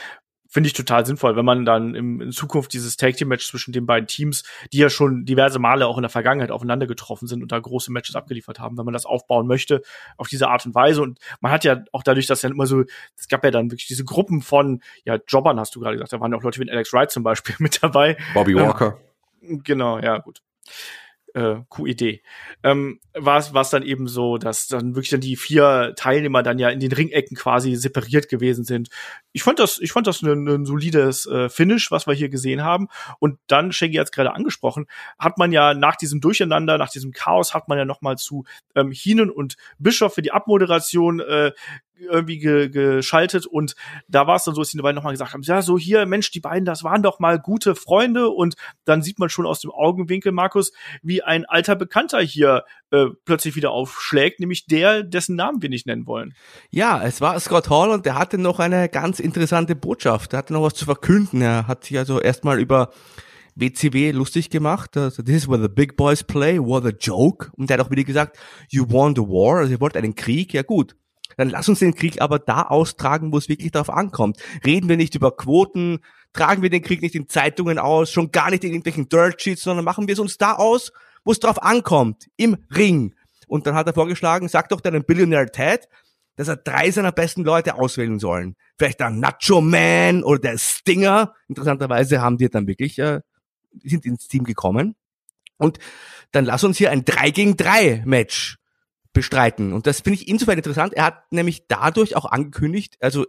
Finde ich total sinnvoll, wenn man dann im, in Zukunft dieses Tag Team Match zwischen den beiden Teams, die ja schon diverse Male auch in der Vergangenheit aufeinander getroffen sind und da große Matches abgeliefert haben, wenn man das aufbauen möchte auf diese Art und Weise. Und man hat ja auch dadurch, dass ja immer so, es gab ja dann wirklich diese Gruppen von, ja, Jobbern hast du gerade gesagt, da waren ja auch Leute wie Alex Wright zum Beispiel mit dabei. Bobby Walker. Genau, ja, gut. Äh, QID. Ähm, war es dann eben so, dass dann wirklich dann die vier Teilnehmer dann ja in den Ringecken quasi separiert gewesen sind. Ich fand das, ich fand das ein, ein solides äh, Finish, was wir hier gesehen haben. Und dann, Shaggy hat es gerade angesprochen, hat man ja nach diesem Durcheinander, nach diesem Chaos, hat man ja noch mal zu ähm, Hinen und Bischof für die Abmoderation äh, irgendwie ge geschaltet und da war es dann so, dass die beiden nochmal gesagt haben, ja, so hier, Mensch, die beiden, das waren doch mal gute Freunde und dann sieht man schon aus dem Augenwinkel, Markus, wie ein alter Bekannter hier äh, plötzlich wieder aufschlägt, nämlich der, dessen Namen wir nicht nennen wollen. Ja, es war Scott Hall und der hatte noch eine ganz interessante Botschaft. Er hatte noch was zu verkünden. Er hat sich also erstmal über WCW lustig gemacht. Also, this is where the big boys play, what a joke. Und er hat auch wieder gesagt, you won the war, also ihr wollt einen Krieg. Ja gut, dann lass uns den Krieg aber da austragen, wo es wirklich darauf ankommt. Reden wir nicht über Quoten, tragen wir den Krieg nicht in Zeitungen aus, schon gar nicht in irgendwelchen Dirt Sheets, sondern machen wir es uns da aus, wo es drauf ankommt, im Ring. Und dann hat er vorgeschlagen, sag doch deinem Billionaire Ted, dass er drei seiner besten Leute auswählen sollen. Vielleicht der Nacho Man oder der Stinger. Interessanterweise haben die dann wirklich, äh, sind ins Team gekommen. Und dann lass uns hier ein 3 gegen 3 Match bestreiten. Und das finde ich insofern interessant. Er hat nämlich dadurch auch angekündigt, also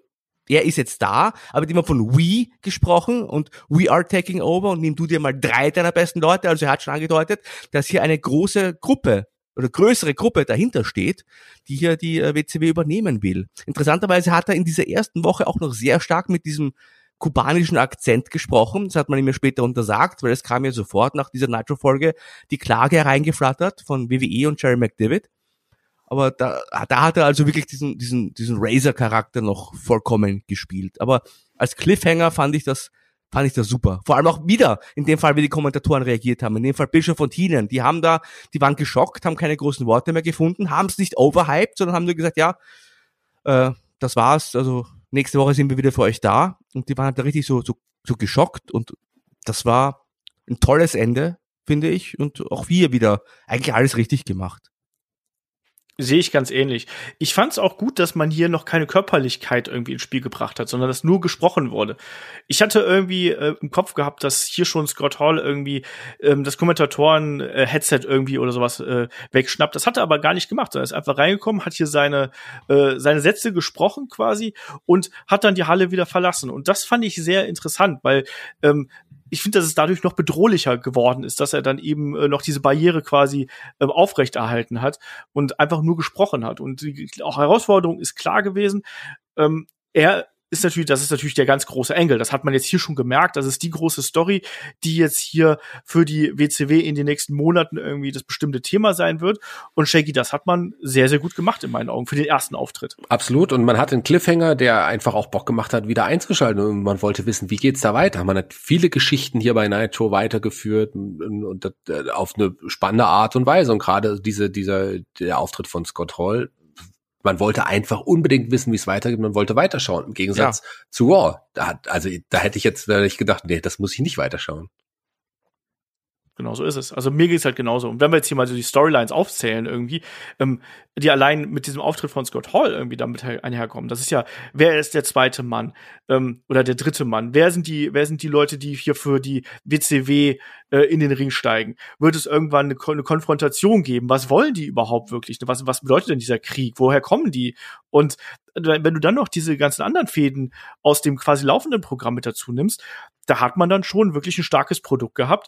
er ist jetzt da, aber immer von we gesprochen und we are taking over und nimm du dir mal drei deiner besten Leute. Also er hat schon angedeutet, dass hier eine große Gruppe oder größere Gruppe dahinter steht, die hier die äh, WCW übernehmen will. Interessanterweise hat er in dieser ersten Woche auch noch sehr stark mit diesem kubanischen Akzent gesprochen. Das hat man ihm ja später untersagt, weil es kam ja sofort nach dieser Nitro-Folge die Klage hereingeflattert von WWE und Jerry McDivitt. Aber da, da hat er also wirklich diesen, diesen, diesen Razor-Charakter noch vollkommen gespielt. Aber als Cliffhanger fand ich das, fand ich das super. Vor allem auch wieder, in dem Fall, wie die Kommentatoren reagiert haben. In dem Fall Bischof und Heenan. Die haben da, die waren geschockt, haben keine großen Worte mehr gefunden, haben es nicht overhyped, sondern haben nur gesagt, ja, äh, das war's. Also nächste Woche sind wir wieder für euch da. Und die waren halt da richtig so, so, so geschockt. Und das war ein tolles Ende, finde ich. Und auch wir wieder eigentlich alles richtig gemacht. Sehe ich ganz ähnlich. Ich fand es auch gut, dass man hier noch keine Körperlichkeit irgendwie ins Spiel gebracht hat, sondern dass nur gesprochen wurde. Ich hatte irgendwie äh, im Kopf gehabt, dass hier schon Scott Hall irgendwie ähm, das Kommentatoren-Headset äh, irgendwie oder sowas äh, wegschnappt. Das hat er aber gar nicht gemacht, sondern ist einfach reingekommen, hat hier seine, äh, seine Sätze gesprochen quasi und hat dann die Halle wieder verlassen. Und das fand ich sehr interessant, weil ähm, ich finde, dass es dadurch noch bedrohlicher geworden ist, dass er dann eben äh, noch diese Barriere quasi äh, aufrechterhalten hat und einfach nur gesprochen hat. Und die auch Herausforderung ist klar gewesen. Ähm, er ist natürlich, das ist natürlich der ganz große Engel. Das hat man jetzt hier schon gemerkt. Das ist die große Story, die jetzt hier für die WCW in den nächsten Monaten irgendwie das bestimmte Thema sein wird. Und Shaggy, das hat man sehr, sehr gut gemacht in meinen Augen für den ersten Auftritt. Absolut. Und man hat einen Cliffhanger, der einfach auch Bock gemacht hat, wieder einzuschalten. Und man wollte wissen, wie geht's da weiter? Man hat viele Geschichten hier bei Nitro weitergeführt und, und, und auf eine spannende Art und Weise. Und gerade diese, dieser, der Auftritt von Scott Hall man wollte einfach unbedingt wissen, wie es weitergeht. Man wollte weiterschauen. Im Gegensatz ja. zu Raw. Da hat, also da hätte ich jetzt da hätte ich gedacht, nee, das muss ich nicht weiterschauen. Genau so ist es. Also mir geht's halt genauso. Und wenn wir jetzt hier mal so die Storylines aufzählen irgendwie, ähm, die allein mit diesem Auftritt von Scott Hall irgendwie damit einherkommen. Das ist ja, wer ist der zweite Mann ähm, oder der dritte Mann? Wer sind die, wer sind die Leute, die hier für die WCW äh, in den Ring steigen? Wird es irgendwann eine, eine Konfrontation geben? Was wollen die überhaupt wirklich? Was, was bedeutet denn dieser Krieg? Woher kommen die? Und wenn du dann noch diese ganzen anderen Fäden aus dem quasi laufenden Programm mit dazu nimmst, da hat man dann schon wirklich ein starkes Produkt gehabt.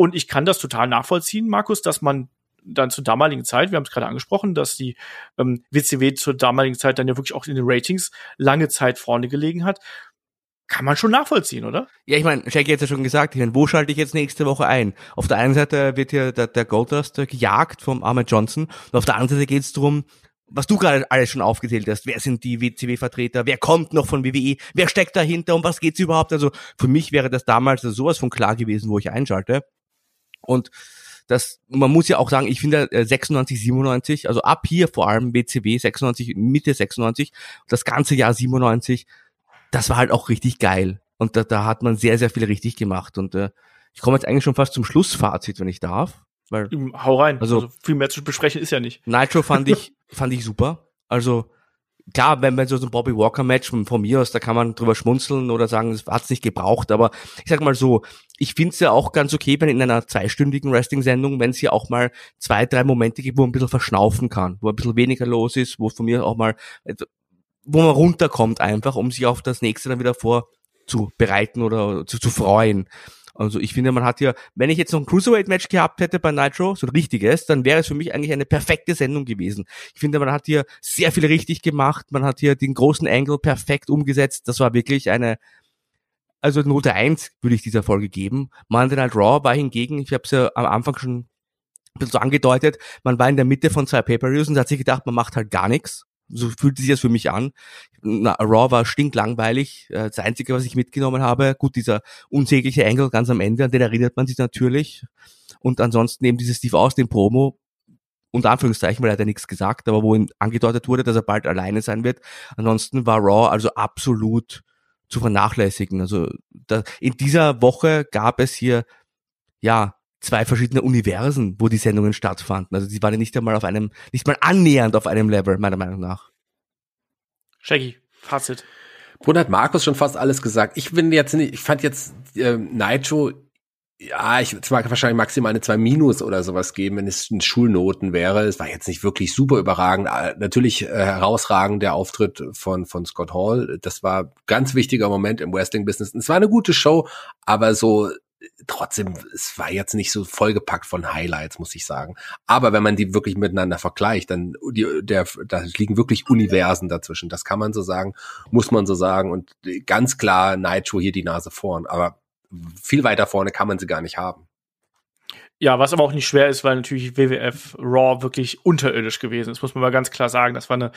Und ich kann das total nachvollziehen, Markus, dass man dann zur damaligen Zeit, wir haben es gerade angesprochen, dass die ähm, WCW zur damaligen Zeit dann ja wirklich auch in den Ratings lange Zeit vorne gelegen hat. Kann man schon nachvollziehen, oder? Ja, ich meine, Shaggy hat ja schon gesagt, ich meine, wo schalte ich jetzt nächste Woche ein? Auf der einen Seite wird hier der, der Goldust gejagt vom Ahmed Johnson und auf der anderen Seite geht es darum, was du gerade alles schon aufgezählt hast, wer sind die WCW-Vertreter, wer kommt noch von WWE, wer steckt dahinter, um was geht's überhaupt? Also für mich wäre das damals sowas von klar gewesen, wo ich einschalte. Und das, man muss ja auch sagen, ich finde 96, äh, 97, also ab hier vor allem BCW 96, Mitte 96, das ganze Jahr 97, das war halt auch richtig geil. Und da, da hat man sehr, sehr viel richtig gemacht. Und äh, ich komme jetzt eigentlich schon fast zum Schlussfazit, wenn ich darf. Weil, Hau rein. Also, also viel mehr zu besprechen ist ja nicht. Nitro fand ich, fand ich super. Also klar, wenn man so ein Bobby Walker Match von mir aus, da kann man drüber schmunzeln oder sagen, es hat's nicht gebraucht, aber ich sag mal so, ich finde es ja auch ganz okay, wenn in einer zweistündigen Wrestling-Sendung, wenn es hier auch mal zwei, drei Momente gibt, wo man ein bisschen verschnaufen kann, wo ein bisschen weniger los ist, wo von mir auch mal, wo man runterkommt einfach, um sich auf das nächste dann wieder vorzubereiten oder zu, zu freuen. Also ich finde, man hat hier, wenn ich jetzt noch ein Cruiserweight-Match gehabt hätte bei Nitro, so ein richtiges, dann wäre es für mich eigentlich eine perfekte Sendung gewesen. Ich finde, man hat hier sehr viel richtig gemacht, man hat hier den großen Angle perfekt umgesetzt. Das war wirklich eine, also Note 1 würde ich dieser Folge geben. Monday Night Raw war hingegen, ich habe es ja am Anfang schon ein bisschen so angedeutet, man war in der Mitte von zwei Pay-Per-Views und hat sich gedacht, man macht halt gar nichts so fühlt sich das für mich an. Na, Raw war stinklangweilig. Äh, das Einzige, was ich mitgenommen habe, gut, dieser unsägliche Angle ganz am Ende, an den erinnert man sich natürlich. Und ansonsten eben dieses Steve Austin Promo, unter Anführungszeichen, weil er hat ja nichts gesagt, aber wo ihm angedeutet wurde, dass er bald alleine sein wird. Ansonsten war Raw also absolut zu vernachlässigen. Also da, in dieser Woche gab es hier ja zwei verschiedene Universen, wo die Sendungen stattfanden. Also die waren ja nicht einmal auf einem, nicht mal annähernd auf einem Level, meiner Meinung nach. Shaggy, Fazit. Bruder hat Markus schon fast alles gesagt. Ich bin jetzt nicht, ich fand jetzt äh, Nitro, ja, ich es mag wahrscheinlich maximal eine 2 Minus oder sowas geben, wenn es ein Schulnoten wäre. Es war jetzt nicht wirklich super überragend. Äh, natürlich äh, herausragend der Auftritt von, von Scott Hall. Das war ganz wichtiger Moment im Wrestling-Business. Es war eine gute Show, aber so trotzdem, es war jetzt nicht so vollgepackt von Highlights, muss ich sagen. Aber wenn man die wirklich miteinander vergleicht, dann die, der, da liegen wirklich Universen dazwischen. Das kann man so sagen, muss man so sagen. Und ganz klar Nitro hier die Nase vorn. Aber viel weiter vorne kann man sie gar nicht haben. Ja, was aber auch nicht schwer ist, weil natürlich WWF Raw wirklich unterirdisch gewesen ist, muss man mal ganz klar sagen. Das war eine,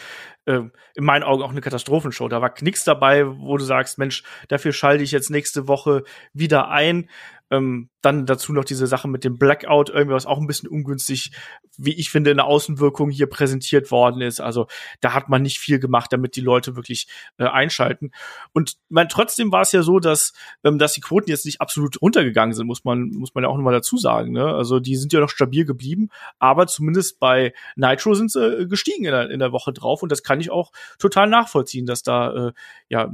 äh, in meinen Augen auch eine Katastrophenshow. Da war nichts dabei, wo du sagst, Mensch, dafür schalte ich jetzt nächste Woche wieder ein. Ähm, dann dazu noch diese Sache mit dem Blackout, irgendwie was auch ein bisschen ungünstig, wie ich finde, in der Außenwirkung hier präsentiert worden ist. Also da hat man nicht viel gemacht, damit die Leute wirklich äh, einschalten. Und man, trotzdem war es ja so, dass, ähm, dass die Quoten jetzt nicht absolut runtergegangen sind, muss man, muss man ja auch nochmal dazu sagen. Ne? Also die sind ja noch stabil geblieben, aber zumindest bei Nitro sind sie äh, gestiegen in der, in der Woche drauf und das kann ich auch total nachvollziehen, dass da äh, ja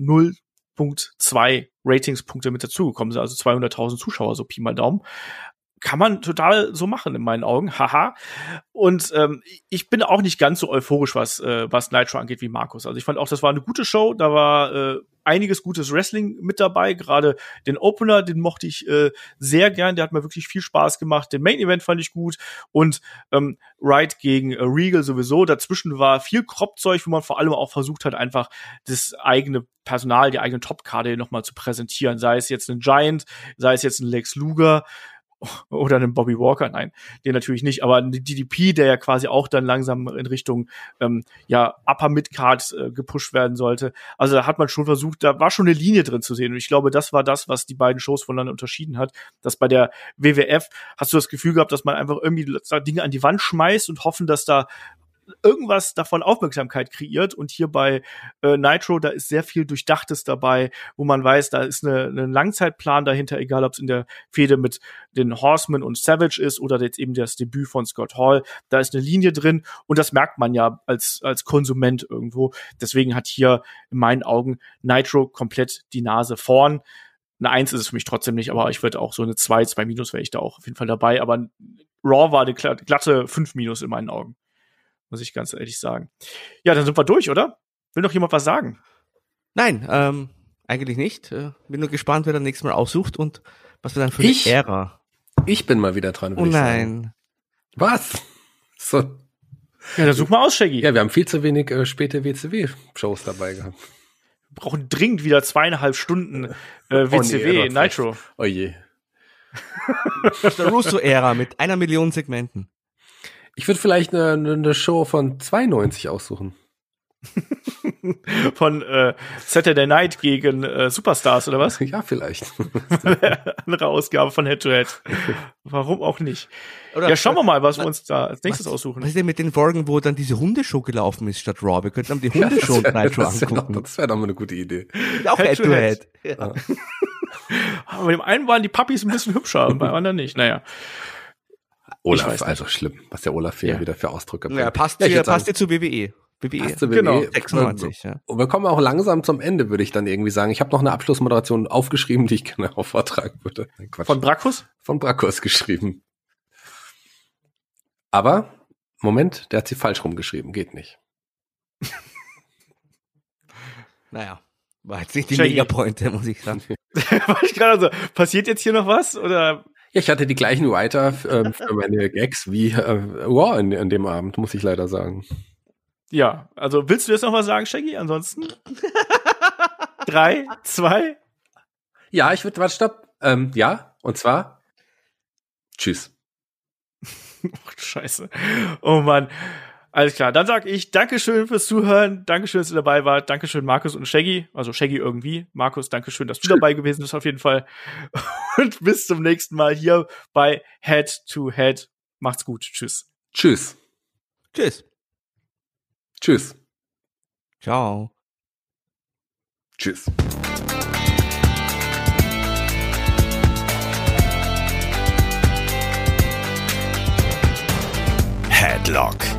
0.2 Ratingspunkte mit dazugekommen sind, also 200.000 Zuschauer, so Pi mal Daumen kann man total so machen in meinen Augen. Haha. Und ähm, ich bin auch nicht ganz so euphorisch, was, äh, was Nitro angeht wie Markus. Also ich fand auch, das war eine gute Show. Da war äh, einiges gutes Wrestling mit dabei. Gerade den Opener, den mochte ich äh, sehr gern. Der hat mir wirklich viel Spaß gemacht. Den Main Event fand ich gut. Und ähm, Wright gegen äh, Regal sowieso. Dazwischen war viel Kropfzeug, wo man vor allem auch versucht hat, einfach das eigene Personal, die eigene Top-Karte nochmal zu präsentieren. Sei es jetzt ein Giant, sei es jetzt ein Lex Luger oder einen Bobby Walker, nein, den natürlich nicht, aber ein DDP, der ja quasi auch dann langsam in Richtung ähm, ja Upper Midcard äh, gepusht werden sollte. Also da hat man schon versucht, da war schon eine Linie drin zu sehen und ich glaube, das war das, was die beiden Shows voneinander unterschieden hat, dass bei der WWF hast du das Gefühl gehabt, dass man einfach irgendwie Dinge an die Wand schmeißt und hoffen, dass da irgendwas davon Aufmerksamkeit kreiert. Und hier bei äh, Nitro, da ist sehr viel Durchdachtes dabei, wo man weiß, da ist eine, eine Langzeitplan dahinter, egal ob es in der Fehde mit den Horsemen und Savage ist oder jetzt eben das Debüt von Scott Hall. Da ist eine Linie drin und das merkt man ja als, als Konsument irgendwo. Deswegen hat hier in meinen Augen Nitro komplett die Nase vorn. Eine Eins ist es für mich trotzdem nicht, aber ich würde auch so eine zwei, zwei Minus wäre ich da auch auf jeden Fall dabei. Aber Raw war eine glatte fünf Minus in meinen Augen muss ich ganz ehrlich sagen. Ja, dann sind wir durch, oder? Will noch jemand was sagen? Nein, ähm, eigentlich nicht. Äh, bin nur gespannt, wer dann nächstes Mal aussucht und was wir dann für ich, eine Ära. Ich bin mal wieder dran. Oh nein. Was? So. Ja, dann such mal aus, Shaggy. Ja, wir haben viel zu wenig äh, späte WCW-Shows dabei gehabt. Wir brauchen dringend wieder zweieinhalb Stunden äh, WCW, oh nee, Nitro. Oh je. Der Russo-Ära mit einer Million Segmenten. Ich würde vielleicht eine, eine Show von 92 aussuchen. von äh, Saturday Night gegen äh, Superstars oder was? Ja, vielleicht. Andere Ausgabe von Head to Head. Warum auch nicht? Oder, ja, schauen wir mal, was wir uns da als nächstes was, aussuchen. Was ist denn mit den Folgen, wo dann diese Hundeshow gelaufen ist statt Raw? Wir könnten dann die Hundeshow ja, Nitro das wär, angucken. Das wäre doch mal eine gute Idee. Auch Head, to Head. head. Ja. Aber bei dem einen waren die Puppies ein bisschen hübscher, und beim anderen nicht. Naja. Olaf, also schlimm, was der Olaf hier ja. wieder für Ausdrücke bringt. Ja, passt, ja, hier, passt hier zu WWE. WWE. Passt zu WWE. Genau. 96, ja. Und wir kommen auch langsam zum Ende, würde ich dann irgendwie sagen. Ich habe noch eine Abschlussmoderation aufgeschrieben, die ich gerne auch vortragen würde. Quatsch. Von Brakus? Von Brakus geschrieben. Aber, Moment, der hat sie falsch rumgeschrieben, geht nicht. naja, war jetzt nicht die Megapointe, muss ich sagen. war ich gerade so, passiert jetzt hier noch was? Oder ja, ich hatte die gleichen Writer äh, für meine Gags wie äh, wow, in, in dem Abend, muss ich leider sagen. Ja, also willst du jetzt noch was sagen, Shaggy? Ansonsten? Drei, zwei? Ja, ich würde, warte, stopp. Ähm, ja, und zwar Tschüss. oh, Scheiße. Oh Mann. Alles klar, dann sag ich Dankeschön fürs Zuhören, Dankeschön, dass ihr dabei wart, Dankeschön Markus und Shaggy, also Shaggy irgendwie, Markus, Dankeschön, dass du dabei gewesen bist auf jeden Fall und bis zum nächsten Mal hier bei Head to Head. Macht's gut, tschüss. Tschüss. Tschüss. Tschüss. Ciao. Tschüss. Headlock